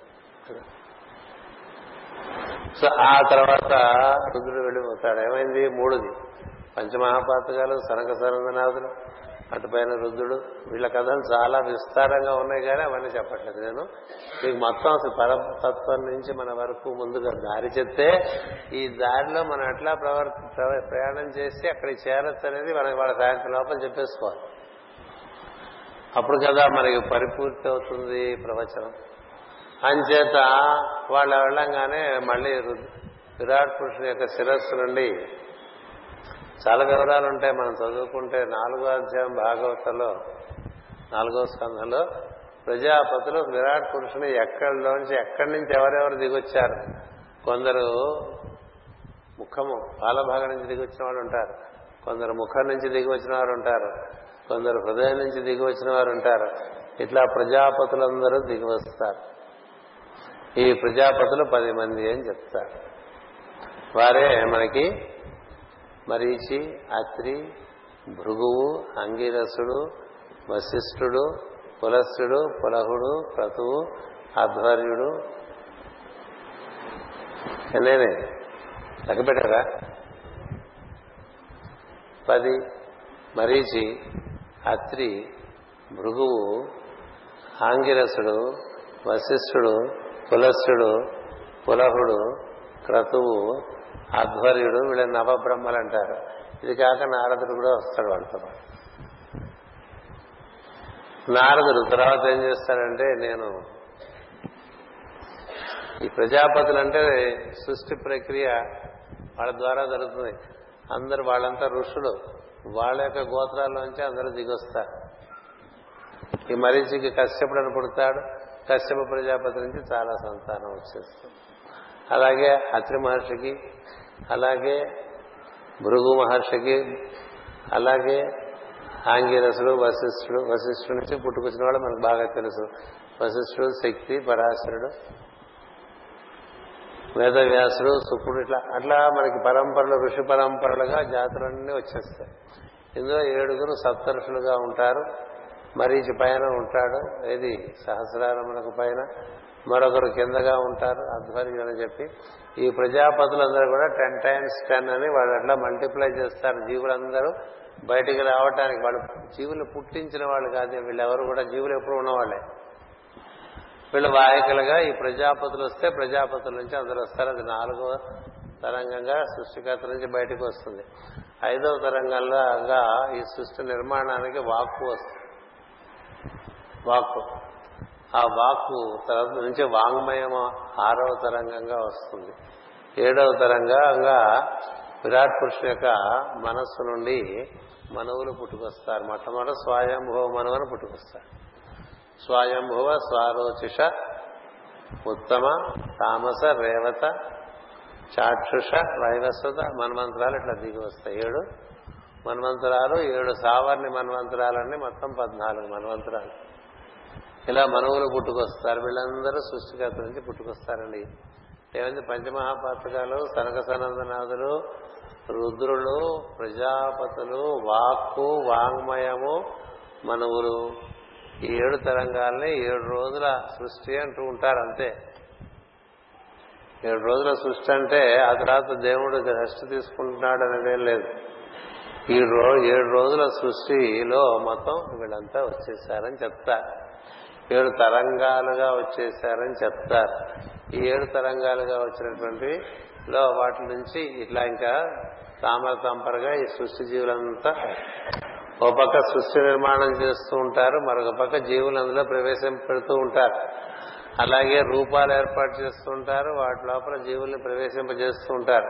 కదా. సో ఆ తర్వాత రుద్రుడు వెళ్ళిపోతాడు ఏమైంది? మూడుది. పంచమహాపాతకాలు సనక సరంగనాథులు అటుపైన రుద్రుడు. వీళ్ళ కథలు చాలా విస్తారంగా ఉన్నాయి కానీ అవన్నీ చెప్పట్లేదు నేను. మీకు మొత్తం అసలు పరతత్వం నుంచి మన వరకు ముందుగా దారి చెప్తే ఈ దారిలో మనం ఎట్లా ప్రవర్ ప్రయాణం చేసి అక్కడికి చేరొచ్చు అనేది మనకి వాళ్ళ సాయంత్రం లోపల చెప్పేసుకోవాలి. అప్పుడు కదా మనకి పరిపూర్తి అవుతుంది ప్రవచనం. అంచేత వాళ్ళు వెళ్ళంగానే మళ్ళీ విరాట్ పురుషుని యొక్క శిరస్సు నుండి చాలా వివరాలు ఉంటాయి. మనం చదువుకుంటే నాలుగో అధ్యాయం భాగవతంలో నాలుగో స్కంధంలో ప్రజాపతులు విరాట్ పురుషుని ఎక్కడిలోంచి ఎక్కడి నుంచి ఎవరెవరు దిగొచ్చారు? కొందరు ముఖము పాలభాగం నుంచి దిగొచ్చిన వాళ్ళు ఉంటారు. కొందరు ముఖం నుంచి దిగి వచ్చిన వారు ఉంటారు. కొందరు హృదయం నుంచి దిగి వచ్చిన వారు ఉంటారు. ఇట్లా ప్రజాపతులందరూ దిగి వస్తారు. ఈ ప్రజాపతులు పది మంది అని చెప్తారు. వారే మనకి మరీచి అత్రి భృగువు అంగిరసుడు వశిష్ఠుడు పులస్సుడు పులహుడు క్రతువు అధ్వర్యుడు. నేనే లెక్క పెట్టారా పది. మరీచి అత్రి భృగువు ఆంగిరసుడు వశిష్ఠుడు పులస్సుడు పులహుడు క్రతువు అధ్వర్యుడు వీళ్ళ నవబ్రహ్మలు అంటారు ఇది కాక నారదుడు కూడా వస్తాడు వాళ్ళతో పాటు. నారదుడు తర్వాత ఏం చేస్తాడంటే నేను ఈ ప్రజాపతులు అంటే సృష్టి ప్రక్రియ వాళ్ళ ద్వారా జరుగుతుంది. అందరు వాళ్ళంతా ఋషులు. వాళ్ళ యొక్క గోత్రాల్లోంచి అందరూ దిగొస్తారు. ఈ మరీచికి కష్టపడని పుడతాడు. కశ్యప ప్రజాపతి నుంచి చాలా సంతానం వచ్చేస్తుంది అలాగే అత్రి మహర్షికి అలాగే భృగు మహర్షికి అలాగే ఆంగిరసుడు వశిష్ఠుడు వశిష్ఠుడు నుంచి పుట్టుకొచ్చిన వాళ్ళు మనకు బాగా తెలుసు. వశిష్ఠుడు శక్తి పరాశరుడు వేదవ్యాసుడు శుక్రుడు ఇట్లా అట్లా మనకి పరంపరలు ఋషి పరంపరలుగా జాతులన్నీ వచ్చేస్తాయి. ఇందులో ఏడుగురు సప్తరుషులుగా ఉంటారు. మరీచి పైన ఉంటాడు. ఏది? సహస్రారములకు పైన. మరొకరు కిందగా ఉంటారు. అధ్వర్యులు అని చెప్పి. ఈ ప్రజాపతులందరూ కూడా టెన్ టైమ్స్ టెన్ అని వాళ్ళు అట్లా మల్టిప్లై చేస్తారు. జీవులందరూ బయటికి రావటానికి వాళ్ళు జీవులు పుట్టించిన వాళ్ళు కాదు. వీళ్ళెవరు కూడా జీవులు ఎప్పుడు ఉన్నవాళ్ళే. వీళ్ళు వాహికలుగా ఈ ప్రజాపతులు వస్తే ప్రజాపతుల నుంచి అందరూ వస్తారు. అది నాలుగవ తరంగంగా సృష్టికర్త నుంచి బయటకు వస్తుంది. ఐదవ తరంగంలో ఈ సృష్టి నిర్మాణానికి వాక్కు వస్తుంది. వాక్కు. ఆ వాక్కు తర్వాత నుంచి వాంగ్మయం ఆరవ తరంగంగా వస్తుంది. ఏడవ తరంగంగా విరాట్ పురుషుని యొక్క మనస్సు నుండి మనవులు పుట్టుకొస్తారు. మొట్టమొదట స్వయంభవ మనవను పుట్టుకొస్తారు. స్వయంభవ స్వారోచిష ఉత్తమ తామస రేవత చాక్షుష వైవస్వత మన్మంత్రాలు ఇట్లా దిగి వస్తాయి. ఏడు మన్వంతరాలు ఏడు సావర్ణి మన్వంతరాలన్నీ మొత్తం పద్నాలుగు మన్వంతరాలు. ఇలా మనవులు పుట్టుకొస్తారు. వీళ్ళందరూ సృష్టికర్త నుంచి పుట్టుకొస్తారండి. ఏమైంది పంచమహాపాతకాలు సనక సనందనాథులు రుద్రులు ప్రజాపతులు వాక్కు వాంగ్మయము మనవులు. ఈ ఏడు తరంగాల్ని ఏడు రోజుల సృష్టి అంటూ ఉంటారు అంతే. ఏడు రోజుల సృష్టి అంటే ఆ తర్వాత దేవుడు రెస్ట్ తీసుకుంటున్నాడు అనేదేం లేదు. ఈ రో ఏడు రోజుల సృష్టిలో మొత్తం వీళ్ళంతా వచ్చేసారని చెప్తారు. ఏడు తరంగాలుగా వచ్చేసారని చెప్తారు. ఈ ఏడు తరంగాలుగా వచ్చినటువంటి లో వాటి నుంచి ఇట్లా ఇంకా తామర తంపరగా ఈ సృష్టి జీవులంతా ఒక పక్క సృష్టి నిర్మాణం చేస్తూ ఉంటారు మరొక పక్క జీవులు అందులో ప్రవేశం పెడుతూ ఉంటారు. అలాగే రూపాలు ఏర్పాటు చేస్తూ ఉంటారు వాటి లోపల జీవుల్ని ప్రవేశింపజేస్తూ ఉంటారు.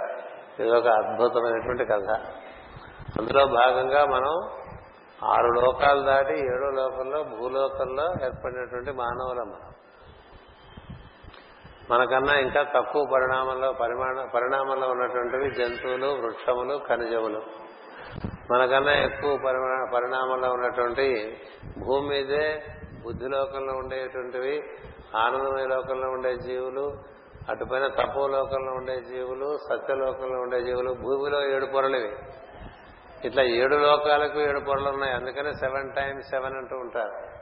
ఇది ఒక అద్భుతమైనటువంటి కథ. అందులో భాగంగా మనం ఆరు లోకాలు దాటి ఏడో లోకంలో భూలోకంలో ఏర్పడినటువంటి మానవులం మనం మనకన్నా ఇంకా తక్కువ పరిణామంలో పరిమాణ పరిణామంలో ఉన్నటువంటివి జంతువులు వృక్షములు ఖనిజములు. మనకన్నా ఎక్కువ పరిణామంలో ఉన్నటువంటి భూమి మీదే బుద్ధిలోకంలో ఉండేటువంటివి ఆనందమయ లోకంలో ఉండే జీవులు అటుపైన తపో లోకంలో ఉండే జీవులు సత్యలోకంలో ఉండే జీవులు భూమిలో ఏడు పొరలివి. ఇట్లా ఏడు లోకాలకు ఏడు పొరలు ఉన్నాయి అందుకనే సెవెన్ టైమ్స్ సెవెన్ అంటూ ఉంటారు.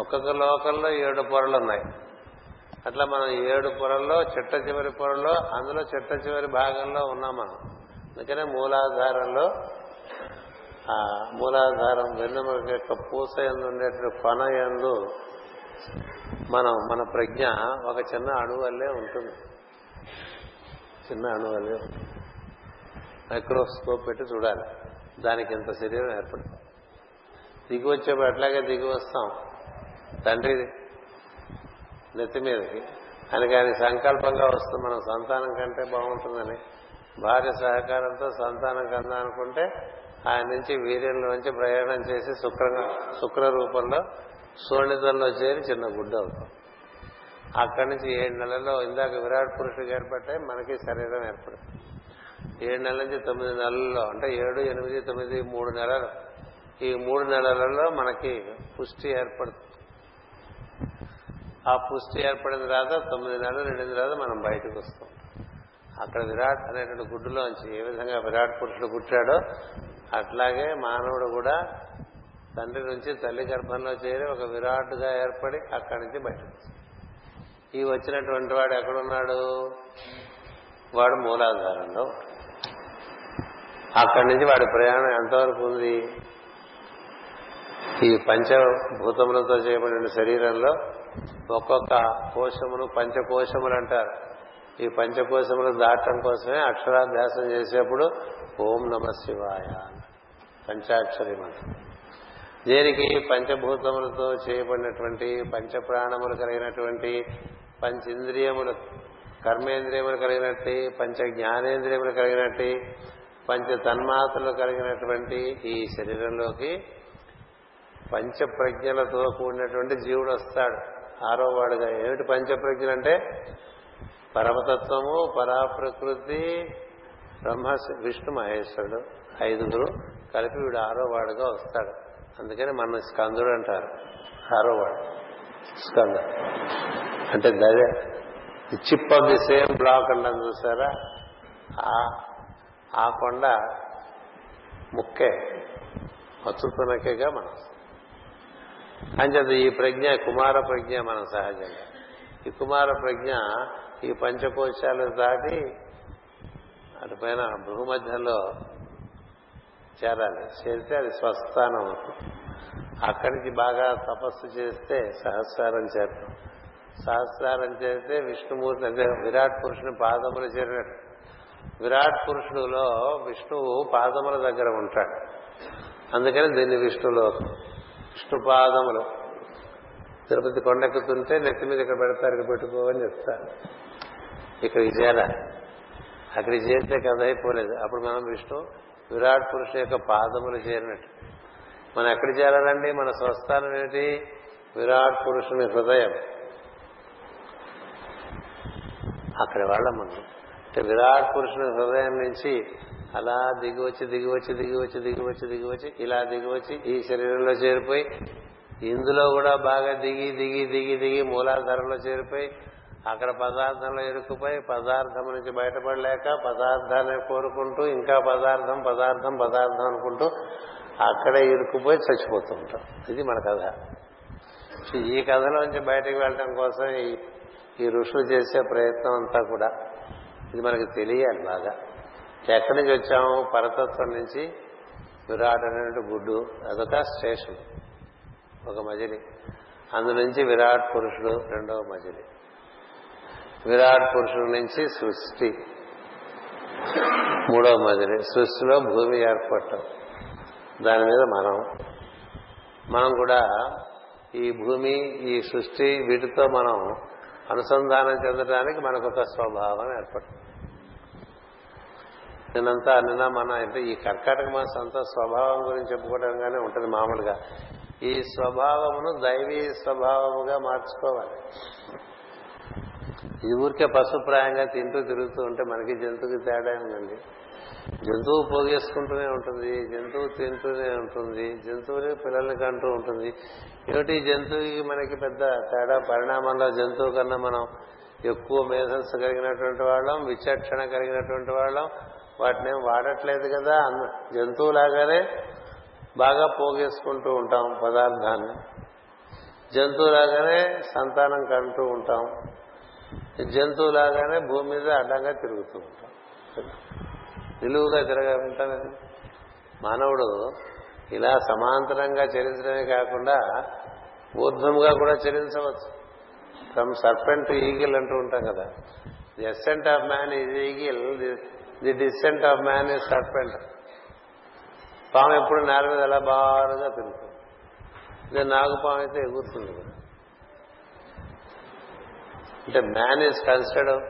ఒక్కొక్క లోకంలో ఏడు పొరలు ఉన్నాయి అట్లా మనం ఏడు పొరల్లో చిట్ట చివరి పొరలో అందులో చిట్ట చివరి భాగంలో ఉన్నాం మనం. అందుకనే మూలాధారంలో ఆ మూలాధారం వెన్నుముక యొక్క పూస ఎందు ఉండేటువంటి కొన ఎందు మనం మన ప్రజ్ఞ ఒక చిన్న అణువల్లే ఉంటుంది. చిన్న అణువల్లే ఉంటుంది. మైక్రోస్కోప్ పెట్టి చూడాలి. దానికి ఇంత శరీరం ఏర్పడుతుంది. దిగి వచ్చేప్పుడు అట్లాగే దిగి వస్తాం. తండ్రి నెత్తి మీదకి. అని కానీ సంకల్పంగా వస్తుంది మనం సంతానం కంటే బాగుంటుందని భార్య సహకారంతో సంతానం కందా అనుకుంటే ఆయన నుంచి వీర్యంలోంచి ప్రయాణం చేసి శుక్ర శుక్ర రూపంలో సోణితంలో చేరి చిన్న గుడ్డ అవుతాం. అక్కడి నుంచి ఏడు నెలల్లో ఇందాక విరాట్ పురుషుడికి ఏర్పడ్డాయి మనకి శరీరం ఏర్పడుతుంది. ఏడు నెలల నుంచి తొమ్మిది నెలల్లో అంటే ఏడు ఎనిమిది తొమ్మిది మూడు నెలలు. ఈ మూడు నెలలలో మనకి పుష్టి ఏర్పడుతుంది ఆ పుష్టి ఏర్పడిన తర్వాత తొమ్మిది నెలలు నిండిన తర్వాత మనం బయటకు వస్తాం. అక్కడ విరాట్ అనేటువంటి గుడ్డులోంచి ఏ విధంగా విరాట్ పురుషుడు పుట్టాడో అట్లాగే మానవుడు కూడా తండ్రి నుంచి తల్లి గర్భంలో చేరి ఒక విరాట్గా ఏర్పడి అక్కడి నుంచి బయటకు ఈ వచ్చినటువంటి వాడు ఎక్కడున్నాడు? వాడు మూలాధారంలో అక్కడి నుంచి వాడి ప్రయాణం ఎంతవరకు ఉంది? ఈ పంచభూతములతో చేయబడిన శరీరంలో ఒక్కొక్క కోశమును పంచకోశములు అంటారు ఈ పంచకోశములు దాటం కోసమే అక్షరాభ్యాసం చేసేప్పుడు ఓం నమ శివాయ పంచాక్షరి మంత్రం దీనికి పంచభూతములతో చేయబడినటువంటి పంచప్రాణములు కలిగినటువంటి పంచేంద్రియములు కర్మేంద్రియములు కలిగినట్టు పంచ జ్ఞానేంద్రియములు కలిగినట్టు పంచ తన్మాత్రలు కలిగినటువంటి ఈ శరీరంలోకి పంచ ప్రజ్ఞలతో కూడినటువంటి జీవుడు వస్తాడు. ఆరో వాడుగా ఏమిటి పంచప్రజ్ఞలు అంటే? పరమతత్వము పరాప్రకృతి బ్రహ్మ విష్ణు మహేశ్వరుడు ఐదుగురు కలిపి వీడు ఆరో వాడుగా వస్తాడు. అందుకని మన స్కందుడు అంటారు. ఆరో వాడు స్కంద. అంటే దయ chip off the same block అంటాం చూసారా? ఆ కొండ ముక్కే మచ్చుతునకేగా మనం అంచేత ఈ ప్రజ్ఞ కుమార ప్రజ్ఞ మనం సహజంగా ఈ కుమార ప్రజ్ఞ ఈ పంచకోశాలు దాటి అటుపైన భూమధ్యంలో చేరాలి. చేరితే అది స్వస్థానం అవుతుంది. అక్కడికి బాగా తపస్సు చేస్తే సహస్రారం చేరడం సహస్రారం చేస్తే విష్ణుమూర్తి అంటే విరాట్ పురుషుని పాదములు చేరినట్టు. విరాట్ పురుషుడులో విష్ణువు పాదముల దగ్గర ఉంటాడు. అందుకని దీన్ని విష్ణులో విష్ణు పాదములు. తిరుపతి కొండెక్కుతుంటే నెత్తి మీద ఇక్కడ పెడతారు ఇక్కడ పెట్టుకో అని చెప్తారు. ఇక్కడ విజయాల. అక్కడికి చేస్తే కథ అయిపోలేదు. అప్పుడు మనం విష్ణు విరాట్ పురుషు యొక్క పాదములు చేరినట్టు. మనం ఎక్కడ చేరాలండి? మన స్వస్థానం ఏమిటి? విరాట్ పురుషుని హృదయం. అక్కడ వాళ్ళ మనం అంటే విరాట్ పురుషుని హృదయం నుంచి అలా దిగివచ్చి దిగివచ్చి దిగివచ్చి దిగివచ్చి దిగివచ్చి ఇలా దిగివచ్చి ఈ శరీరంలో చేరిపోయి ఇందులో కూడా బాగా దిగి దిగి దిగి దిగి మూలాధారంలో చేరిపోయి అక్కడ పదార్థంలో ఇరుక్కుపోయి పదార్థం నుంచి బయటపడలేక పదార్థాన్ని కోరుకుంటూ ఇంకా పదార్థం పదార్థం పదార్థం అనుకుంటూ అక్కడే ఇరుక్కుపోయి చచ్చిపోతూ ఉంటాం ఇది మన కథ. ఈ కథలోంచి బయటకు వెళ్ళడం కోసం ఈ ఋషులు చేసే ప్రయత్నం అంతా కూడా ఇది మనకి తెలియాలి బాగా. ఎక్కడి నుంచి వచ్చాము? పరతత్వం నుంచి విరాట్ అనేటువంటి గుడ్డు అదొక స్టేషన్ ఒక మజిలి. అందునుంచి విరాట్ పురుషుడు రెండవ మజిలి. విరాట్ పురుషుడు నుంచి సృష్టి మూడవ మజిలి. సృష్టిలో భూమి ఏర్పడటం దాని మీద మనం. మనం కూడా ఈ భూమి ఈ సృష్టి వీటితో మనం అనుసంధానం చెందడానికి మనకు ఒక స్వభావం ఏర్పడుతుంది. నిన్నంతా నిన్న మన అంటే ఈ కర్కాటక మాసం అంతా స్వభావం గురించి చెప్పుకోవడంగానే ఉంటుంది మామూలుగా. ఈ స్వభావమును దైవీ స్వభావముగా మార్చుకోవాలి. ఇది ఊరికే పశుప్రాయంగా తింటూ తిరుగుతూ ఉంటే మనకి జంతువుకి తేడా ఉందండి జంతువు పోగేసుకుంటూనే ఉంటుంది జంతువు తింటూనే ఉంటుంది జంతువుని పిల్లల్ని కంటూ ఉంటుంది. ఏమిటి జంతువుకి మనకి పెద్ద తేడా? పరిణామంలో జంతువు కన్నా మనం ఎక్కువ మేధస్సు కలిగినటువంటి వాళ్ళం విచక్షణ కలిగినటువంటి వాళ్ళం వాటిని వాడట్లేదు కదా జంతువులాగానే బాగా పోగేసుకుంటూ ఉంటాం పదార్థాన్ని. జంతువులాగానే సంతానం కంటూ ఉంటాం. జంతువులాగానే భూమి మీద అడ్డంగా తిరుగుతూ ఉంటాం. నిలువుగా తిరగాలంటానండి మానవుడు ఇలా సమాంతరంగా చరించడమే కాకుండా ఊర్ధ్వంగా కూడా చరించవచ్చు. ఫ్రమ్ సర్పెంట్ ఈగిల్ అంటూ ఉంటాం కదా. The of man is eagle the descent of man is serpent పాము ఎప్పుడు నేల మీద ఎలా బారుగా తిరుగుతుంది? ఇదే నాగుపాము అయితే ఎగురుతుంది కదా. అంటే మ్యాన్ ఇస్ కన్సిడర్డ్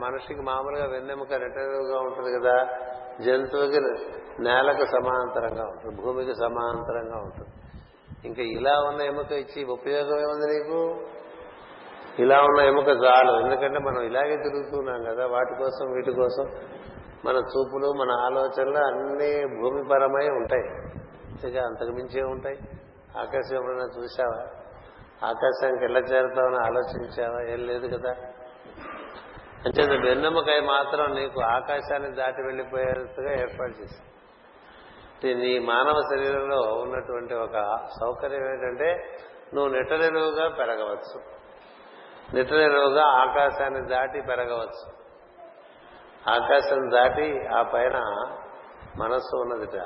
మనిషికి మామూలుగా వెన్నెముక రిటర్వ్గా ఉంటుంది కదా. జంతువుకి నేలకు సమాంతరంగా ఉంటుంది భూమికి సమాంతరంగా ఉంటుంది. ఇంకా ఇలా ఉన్న ఎముక ఇచ్చి ఉపయోగం ఏముంది నీకు? ఇలా ఉన్న ఎముక చాలు. ఎందుకంటే మనం ఇలాగే తిరుగుతున్నాం కదా వాటి కోసం వీటి కోసం మన చూపులు మన ఆలోచనలు అన్నీ భూమిపరమై ఉంటాయి. ఇక అంతకు మించే ఉంటాయి? ఆకాశం ఎప్పుడైనా చూసావా ఆకాశానికి ఎలా చేరుతామని ఆలోచించావా? ఏం లేదు కదా. అంటే వెన్నెముకాయ మాత్రం నీకు ఆకాశాన్ని దాటి వెళ్ళిపోయేట్టుగా ఏర్పాటు చేసి నీ మానవ శరీరంలో ఉన్నటువంటి ఒక సౌకర్యం ఏంటంటే నువ్వు నిటనిలువుగా పెరగవచ్చు. నిటనిలువుగా ఆకాశాన్ని దాటి పెరగవచ్చు. ఆకాశం దాటి ఆ పైన మనస్సు ఉన్నదిట.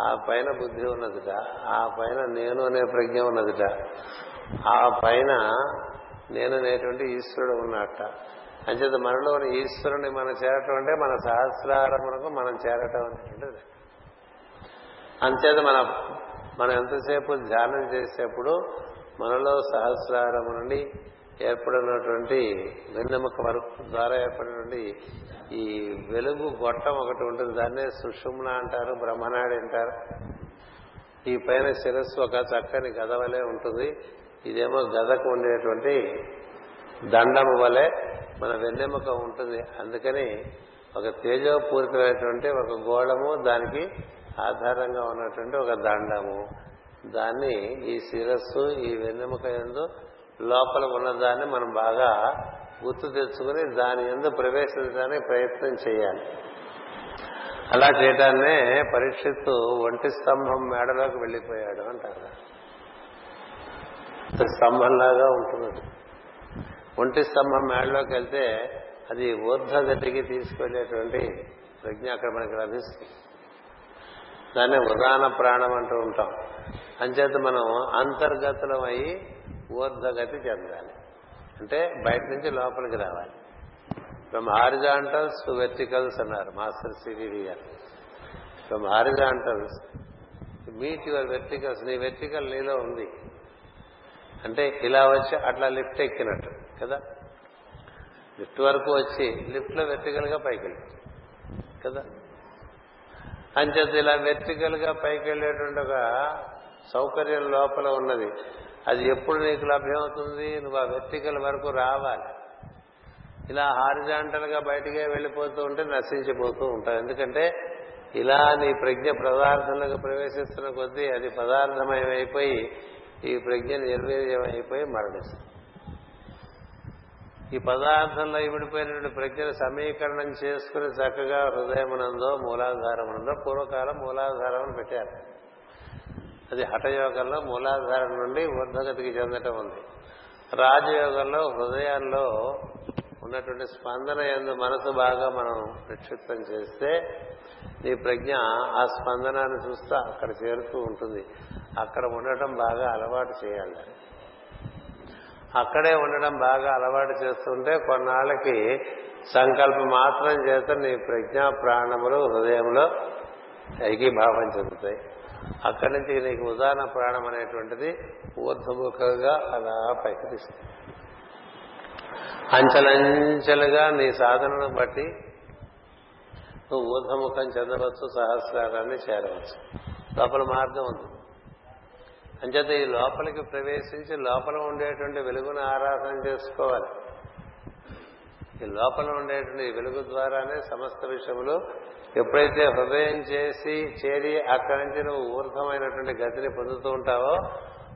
ఆ పైన బుద్ధి ఉన్నదిట. ఆ పైన నేను అనే ప్రజ్ఞ ఉన్నదిట. ఆ పైన నేను అనేటువంటి ఈశ్వరుడు ఉన్నట్ట. అంచేత మనలోని ఈశ్వరుని మనం చేరటం అంటే మన సహస్రారమునకు మనం చేరటం అనేటువంటిది. అంచేత మన మనం ఎంతసేపు ధ్యానం చేసేప్పుడు మనలో సహస్రారము నుండి ఏర్పడినటువంటి వెన్నెముక వరకు ద్వారా ఏర్పడినటువంటి ఈ వెలుగు గొట్టం ఒకటి ఉంటుంది. దాన్నే సుషుమ్న అంటారు బ్రహ్మనాడి అంటారు. ఈ పైన శిరస్సు ఒక చక్కని గద వలె ఉంటుంది. ఇదేమో గదకు ఉండేటువంటి దండము వలె మన వెన్నెముక ఉంటుంది. అందుకని ఒక తేజోపూరితమైనటువంటి ఒక గోళము దానికి ఆధారంగా ఉన్నటువంటి ఒక దండము. దాన్ని ఈ శిరస్సు ఈ వెన్నెముక ఎందు లోపల ఉన్నదాన్ని మనం బాగా గుర్తు తెచ్చుకుని దాని ఎందు ప్రవేశించడానికి ప్రయత్నం చేయాలి. అలా చేయటాన్నే పరీక్షిత్తు ఒంటి స్తంభం మేడలోకి వెళ్ళిపోయాడు అంటారు. స్తంభంలాగా ఉంటుంది ఒంటి స్తంభం మేడలోకి వెళ్తే అది ఊర్ధగతికి తీసుకెళ్ళేటువంటి ప్రజ్ఞ అక్కడ మనకి లభిస్తుంది. దాన్ని ఉదాన ప్రాణం అంటూ ఉంటాం. అంచేత మనం అంతర్గతలం అయ్యి ఊర్ధ్వగతి చెందాలి. అంటే బయట నుంచి లోపలికి రావాలి. ఫ్రమ్ హారిజాంటల్స్ టు వెర్టికల్స్ అన్నారు మాస్టర్ సివివి గారు. From horizontals meet your verticals. నీ వెర్టికల్ నీలో ఉంది. అంటే ఇలా వచ్చి అట్లా లిఫ్ట్ ఎక్కినట్టు కదా? లిఫ్ట్ వరకు వచ్చి లిఫ్ట్లో వెర్టికల్గా పైకి వెళ్ళి కదా? అంచేత ఇలా వెర్టికల్గా పైకి వెళ్ళేటువంటి ఒక సౌకర్యం లోపల ఉన్నది. అది ఎప్పుడు నీకు లభ్యమవుతుంది? నువ్వు ఆ వెర్టికల్ వరకు రావాలి. ఇలా హారిజాంటల్గా బయటికే వెళ్ళిపోతూ ఉంటే నశించిపోతూ ఉంటావు. ఎందుకంటే ఇలా నీ ప్రజ్ఞ పదార్థంలోకి ప్రవేశిస్తున్న కొద్దీ అది పదార్థమయమైపోయి ఈ ప్రజ్ఞ నిర్వీర్యమైపోయి మరణిస్తుంది. ఈ పదార్థంలో ఇమిడిపోయినటువంటి ప్రజ్ఞను సమీకరణం చేసుకుని చక్కగా హృదయమునందో మూలాధారమునందో పూర్వకాలం మూలాధారం అని పెట్టారు. అది హఠయోగంలో మూలాధారం నుండి ఊర్ధగతికి చెందటం ఉంది. రాజయోగంలో హృదయాల్లో ఉన్నటువంటి స్పందన ఎందు మనసు బాగా మనం నిక్షిప్తం చేస్తే నీ ప్రజ్ఞ ఆ స్పందనాన్ని చూస్తూ అక్కడ చేరుతూ ఉంటుంది. అక్కడ ఉండటం బాగా అలవాటు చేయాలి. అక్కడే ఉండడం బాగా అలవాటు చేస్తుంటే కొన్నాళ్ళకి సంకల్పం మాత్రం చేత నీ ప్రజ్ఞా ప్రాణములు హృదయంలో ఐకీభావం చెందుతాయి. అక్కడి నుంచి నీకు ఉదాహరణ ప్రాణం అనేటువంటిది ఊర్ధముఖంగా అలా పైకి తీస్తుంది అంచెలంచెలుగా నీ సాధనను బట్టి నువ్వు ఊర్ధముఖం చెందవచ్చు సహస్రారాన్ని చేరవచ్చు. లోపల మార్గం ఉంది. అంచేత ఈ లోపలికి ప్రవేశించి లోపల ఉండేటువంటి వెలుగును ఆరాధన చేసుకోవాలి. ఈ లోపల ఉండేటువంటి వెలుగు ద్వారానే సమస్త విషయములు ఎప్పుడైతే హృదయం చేసి చేరి అక్కడి నుంచి నువ్వు ఊర్ధమైనటువంటి గతిని పొందుతూ ఉంటావో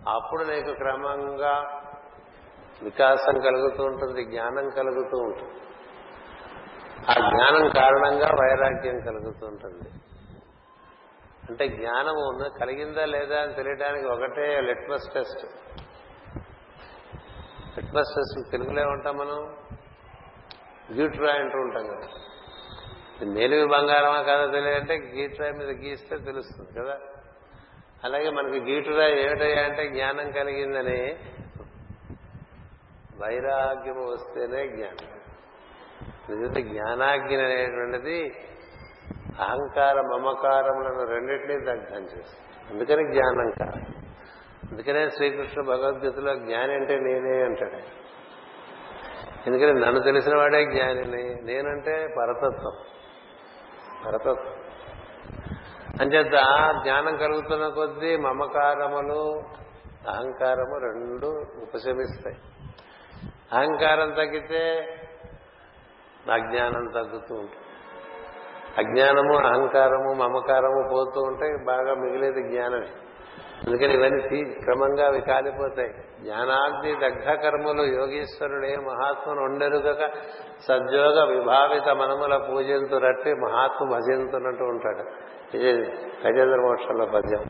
అప్పుడు నీకు క్రమంగా వికాసం కలుగుతూ ఉంటుంది జ్ఞానం కలుగుతూ ఉంటుంది. ఆ జ్ఞానం కారణంగా వైరాగ్యం కలుగుతూ ఉంటుంది. అంటే జ్ఞానం ఉన్న కలిగిందా లేదా అని తెలియడానికి ఒకటే లిట్మస్ టెస్ట్. లిట్మస్ టెస్ట్ తెలుగులో ఉంటాం మనం? గీట్రాయ్ అంటూ ఉంటాం కదా. మేలివి బంగారమా కదా తెలియదంటే గీట్రాయ్ మీద గీస్తే తెలుస్తుంది కదా. అలాగే మనకి గీటురాయి ఏమిటయ్యా అంటే జ్ఞానం కలిగిందని వైరాగ్యం వస్తేనే జ్ఞానం. నిజంగా జ్ఞానాజ్ఞ అనేటువంటిది అహంకార మమకారములను రెండింటినీ దగ్ధం చేస్తుంది. అందుకని జ్ఞానం కాదు. అందుకనే శ్రీకృష్ణ భగవద్గీతలో జ్ఞాని అంటే నేనే అంటాడు. ఎందుకంటే నన్ను తెలిసిన వాడే జ్ఞానిని నేనంటే పరతత్వం. పరతత్వం. అంచేత జ్ఞానం కలుగుతున్న కొద్దీ మమకారములు అహంకారము రెండు ఉపశమిస్తాయి. అహంకారం తగ్గితే అజ్ఞానం తగ్గుతూ ఉంటుంది. అజ్ఞానము అహంకారము మమకారము పోతూ ఉంటే బాగా మిగిలేది జ్ఞానమే. అందుకని ఇవన్నీ క్రమంగా అవి కాలిపోతాయి. జ్ఞానాగ్ని దగ్ధ కర్మలు యోగీశ్వరుడే మహాత్మును ఉండెరుగక సద్యోగ విభావిత మనముల పూజింతు రట్టి మహాత్ము భజింతున్నట్టు ఉంటాడు. ఇది గజేంద్ర మోక్షంలో పద్యం.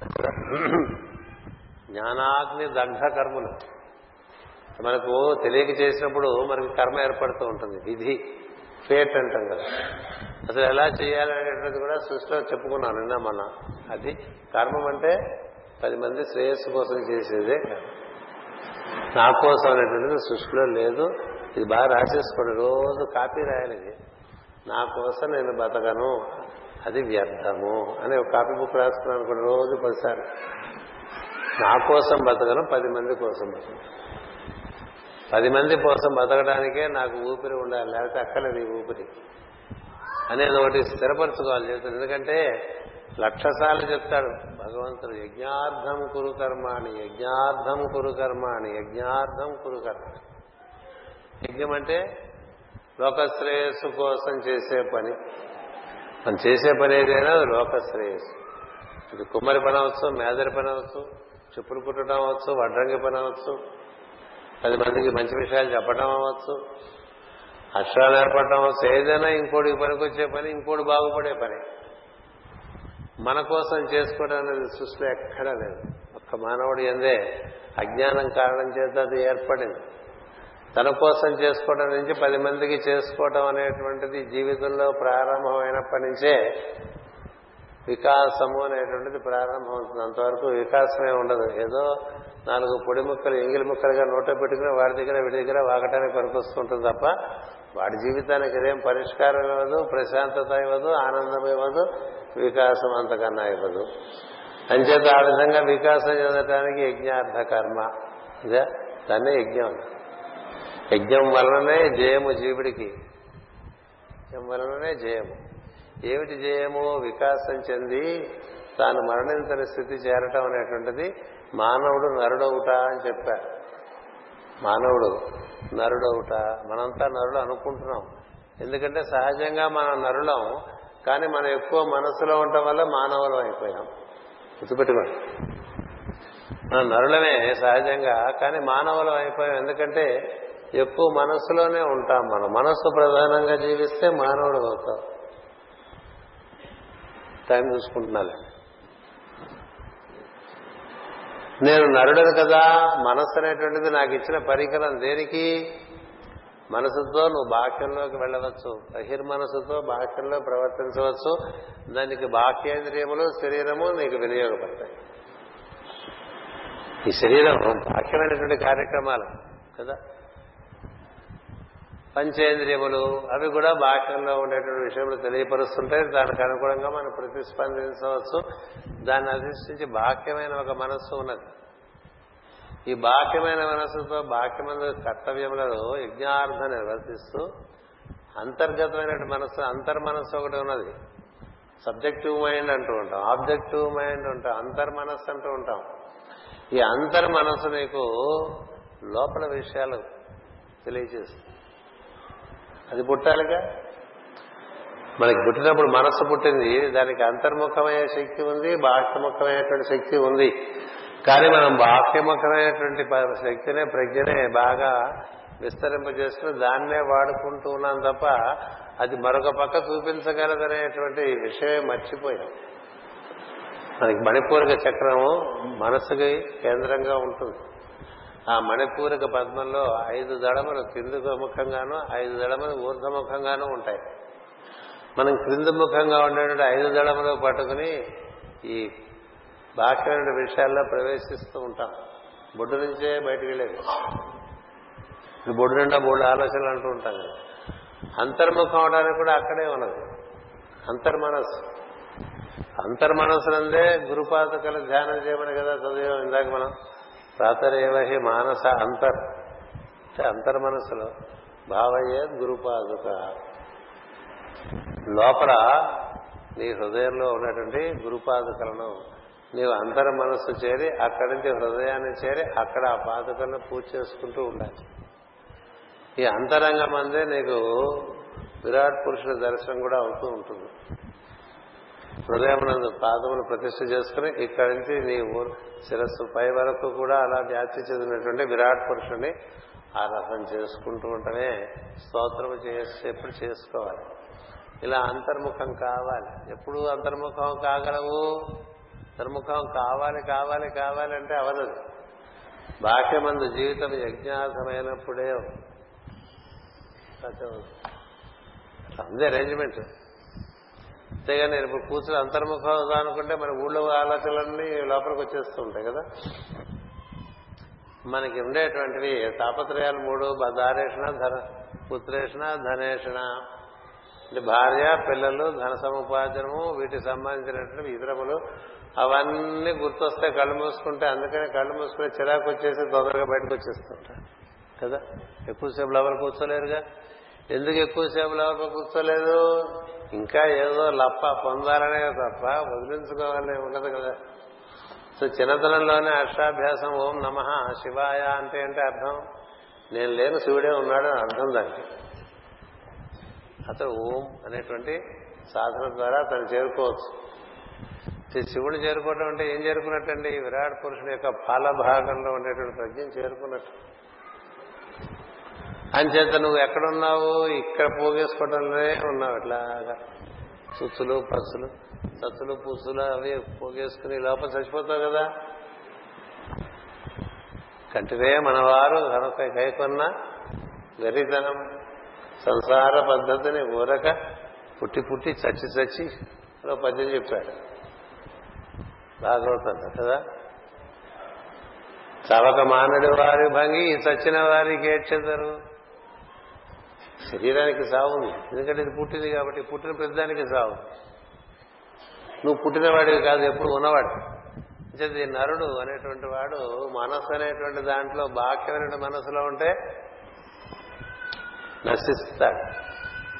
జ్ఞానాగ్ని దగ్ధ కర్మలు. మనకు తెలియక చేసినప్పుడు మనకి కర్మ ఏర్పడుతూ ఉంటుంది. విధి ఫేట్ అంటాం కదా. అసలు ఎలా చేయాలనేటువంటిది కూడా సృష్టిలో చెప్పుకున్నాను నిన్న మన అది కర్మం అంటే పది మంది శ్రేయస్సు కోసం చేసేదే నా కోసం అనేటువంటిది సృష్టిలో లేదు. ఇది బాగా రాసేసుకోండి. రోజు కాపీ రాయాలి ఇది నా కోసం నేను బతకను. అది వ్యర్థము అని ఒక కాపీ బుక్ రాసుకున్నాను అనుకోండి రోజు పదిసార్లు. నా కోసం బతకను పది మంది కోసం బతకను. పది మంది కోసం బతకడానికే నాకు ఊపిరి ఉండాలి లేకపోతే అక్కర్లేదు ఈ ఊపిరి. అనేది ఒకటి స్థిరపరచుకోవాలి చెప్తాడు ఎందుకంటే లక్షసార్లు చెప్తాడు భగవంతుడు యజ్ఞార్థం కురు కర్మ అని యజ్ఞార్థం కురు కర్మ అని యజ్ఞార్థం కురు కర్మ యజ్ఞం అంటే లోకశ్రేయస్సు కోసం చేసే పని. మనం చేసే పని ఏదైనా అది లోకశ్రేయస్సు. ఇది కుమ్మరి పని అవచ్చు మేదరి పని అవచ్చు చెప్పులు కుట్టడం అవచ్చు వడ్రంగి పని అవచ్చు పది మందికి మంచి విషయాలు చెప్పడం అవ్వచ్చు అక్షరాలు ఏర్పడటం అవ్వచ్చు ఏదైనా ఇంకోటి పనికొచ్చే పని ఇంకోటి బాగుపడే పని. మన కోసం చేసుకోవడం అనేది సృష్టిలో ఎక్కడా లేదు. ఒక్క మానవుడు ఎందే అజ్ఞానం కారణం చేత అది ఏర్పడింది. తన కోసం చేసుకోవడం నుంచి పది మందికి చేసుకోవడం అనేటువంటిది జీవితంలో ప్రారంభమైనప్పటి నుంచే వికాసము అనేటువంటిది ప్రారంభమవుతుంది. అంతవరకు వికాసమే ఉండదు. ఏదో నాలుగు పొడి ముక్కలు ఎంగిలి ముక్కలుగా నోట పెట్టుకుని వాడి దగ్గర వీడి దగ్గర వాగటానికి పనికొస్తుంటుంది తప్ప వాడి జీవితానికి ఇదేం పరిష్కారం ఇవ్వదు ప్రశాంతత ఇవ్వదు ఆనందం ఇవ్వదు వికాసం అంతకన్నా ఇవ్వదు. అంచేత ఆ విధంగా వికాసం చెందటానికి యజ్ఞార్థ కర్మ. ఇదే దాన్నే యజ్ఞం యజ్ఞం వలననే జయము జీవుడికి. యజ్ఞం వలననే జయము. ఏమిటి జయము? వికాసం చెంది తాను మరణించని స్థితి చేరటం అనేటువంటిది మానవుడు నరుడవుట అని చెప్పారు. మానవుడు నరుడవుట. మనంతా నరుడు అనుకుంటున్నాం. ఎందుకంటే సహజంగా మనం నరులం కానీ మనం ఎక్కువ మనసులో ఉండటం వల్ల మానవులం అయిపోయాం. గుర్తుపెట్టుకోండి. మనం నరులమే సహజంగా కానీ మానవులం అయిపోయాం. ఎందుకంటే ఎక్కువ మనస్సులోనే ఉంటాం మనం. మనస్సు ప్రధానంగా జీవిస్తే మానవుడు అవుతాం. టైం చూసుకుంటున్నాలే. నేను నరుడను కదా మనస్సు అనేటువంటిది నాకు ఇచ్చిన పరికరం దేనికి? మనసుతో నువ్వు బాహ్యంలోకి వెళ్ళవచ్చు బహిర్మనసుతో బాహ్యంలో ప్రవర్తించవచ్చు. దానికి బాహ్యేంద్రియములు శరీరము నీకు వినియోగపడతాయి. ఈ శరీరం బాహ్యమైనటువంటి కార్యక్రమాలు కదా? పంచేంద్రియములు అవి కూడా బాహ్యంలో ఉండేటువంటి విషయములు తెలియపరుస్తుంటాయి దానికి అనుగుణంగా మనం ప్రతిస్పందించవచ్చు. దాన్ని అధిష్ఠించి బాహ్యమైన ఒక మనస్సు ఉన్నది. ఈ బాహ్యమైన మనస్సుతో బాహ్యమైన కర్తవ్యములను యజ్ఞార్థం నిర్వర్తిస్తూ అంతర్గతమైన మనస్సు అంతర్మనస్సు ఒకటి ఉన్నది. సబ్జెక్టివ్ మైండ్ అంటూ ఉంటాం ఆబ్జెక్టివ్ మైండ్ ఉంటాం అంతర్మనస్సు అంటూ ఉంటాం. ఈ అంతర్మనస్సు నీకు లోపల విషయాలు తెలియజేస్తుంది. అది పుట్టాలిగా? మనకి పుట్టినప్పుడు మనస్సు పుట్టింది. దానికి అంతర్ముఖమైన శక్తి ఉంది బాహ్యముఖమైనటువంటి శక్తి ఉంది. కానీ మనం బాహ్యముఖమైనటువంటి శక్తినే ప్రజ్ఞనే బాగా విస్తరింపజేసుకుని దాన్నే వాడుకుంటూ ఉన్నాం తప్ప అది మరొక పక్క చూపించగలదనేటువంటి విషయమే మర్చిపోయాం. మనకి మణిపూరిక చక్రము మనస్సుకి కేంద్రంగా ఉంటుంది. ఆ మణిపూరక పద్మంలో ఐదు దళములు కిందకు ముఖంగాను ఐదు దళములు ఊర్ధముఖంగాను ఉంటాయి. మనం క్రింద ముఖంగా ఉండేటువంటి ఐదు దళములు పట్టుకుని ఈ బాహ్యమైన విషయాల్లో ప్రవేశిస్తూ ఉంటాం. బొడ్డు నుంచే బయటకు వెళ్ళేది. బొడ్డు నిండా మూడు ఆలోచనలు అంటూ ఉంటాం కదా. అంతర్ముఖం అవడానికి కూడా అక్కడే ఉన్నది. అంతర్మనస్సు. అంతర్మనస్సునందే గురుపాతకలు ధ్యానం చేయమని కదా చదివాం ఇందాక మనం ప్రాతరేవహి మానస అంతర్. అంటే అంతర్మనస్సులో భావయ్యే గురుపాదుక. లోపల నీ హృదయంలో ఉన్నటువంటి గురుపాదుకలను నీవు అంతర మనస్సు చేరి అక్కడి నుంచి హృదయాన్ని చేరి అక్కడ ఆ పాదుకలను పూజ చేసుకుంటూ ఉండాలి. ఈ అంతరంగం అందే నీకు విరాట్ పురుషుల దర్శనం కూడా అవుతూ ఉంటుంది. హృదయమునందు పాదములు ప్రతిష్ఠ చేసుకుని ఇక్కడి నుంచి నీ ఊరు శిరస్సు పై వరకు కూడా అలా వ్యాప్తి చెందినటువంటి విరాట్ పురుషుని ఆరాధన చేసుకుంటూ ఉంటేనే స్తోత్రము చేసి ఎప్పుడు చేసుకోవాలి. ఇలా అంతర్ముఖం కావాలి. ఎప్పుడు అంతర్ముఖం కాగలవు? అంతర్ముఖం కావాలి కావాలి కావాలి అంటే అవదు బాహ్యమందు జీవితం యజ్ఞార్థమైనప్పుడే. అందే అరేంజ్మెంట్ అంతేగా నేను ఇప్పుడు కూర్చుని అంతర్ముఖం అనుకుంటే మన ఊళ్ళో ఆలోచనలన్నీ లోపలికి వచ్చేస్తూ ఉంటాయి కదా. మనకి ఉండేటువంటివి తాపత్రయాలు మూడు దారేషణ ధన పుత్రేషణ ధనేషణ. అంటే భార్య పిల్లలు ధన సముపార్జనము వీటికి సంబంధించినటువంటి ఇతరములు అవన్నీ గుర్తొస్తే కళ్ళు మూసుకుంటే అందుకని కళ్ళు మూసుకుని చిరాకు వచ్చేసి తొందరగా బయటకు వచ్చేస్తుంటారు కదా. ఎక్కువసేపు లోపల కూర్చోలేరుగా. ఎందుకు ఎక్కువసేపు లోపల కూర్చోలేదు? ఇంకా ఏదో లప్ప పొందాలనే తప్ప వదిలించుకోవాలని ఉండదు కదా. సో చిన్నతనంలోనే అష్టాభ్యాసం ఓం నమ శివాయ అంటే అంటే అర్థం. నేను లేను శివుడే ఉన్నాడు అని అర్థం దానికి. అతడు ఓం అనేటువంటి సాధన ద్వారా తను చేరుకోవచ్చు. శివుడు చేరుకోవడం అంటే ఏం చేరుకున్నట్టండి? విరాట్ పురుషుని యొక్క పాల భాగంలో ఉండేటువంటి ప్రజ్ఞ చేరుకున్నట్టు. అంచేత నువ్వు ఎక్కడున్నావు? ఇక్కడ పోగేసుకోవడంలోనే ఉన్నావు ఇట్లాగా చుచ్చులు పచ్చులు సత్తులు పుచ్చులు అవి పోగేసుకుని లోపల చచ్చిపోతావు కదా. కంటివే మనవారు కనుక కైకొన్న గరితనం. సంసార పద్ధతిని ఊరక పుట్టి పుట్టి చచ్చి చచ్చి లో పద్యం చెప్పాడు. బాగవుతుంది కదా. చవక మానడి వారి భంగి చచ్చిన వారికి ఏడ్చెదరు శరీరానికి సావు ఉంది. ఎందుకంటే ఇది పుట్టింది కాబట్టి పుట్టిన ప్రతిదానికి సావు. నువ్వు పుట్టినవాడివి కాదు ఎప్పుడు ఉన్నవాడు. అంటే నరుడు అనేటువంటి వాడు మనస్సు అనేటువంటి దాంట్లో బాక్యమైన మనసులో ఉంటే నశిస్తాడు.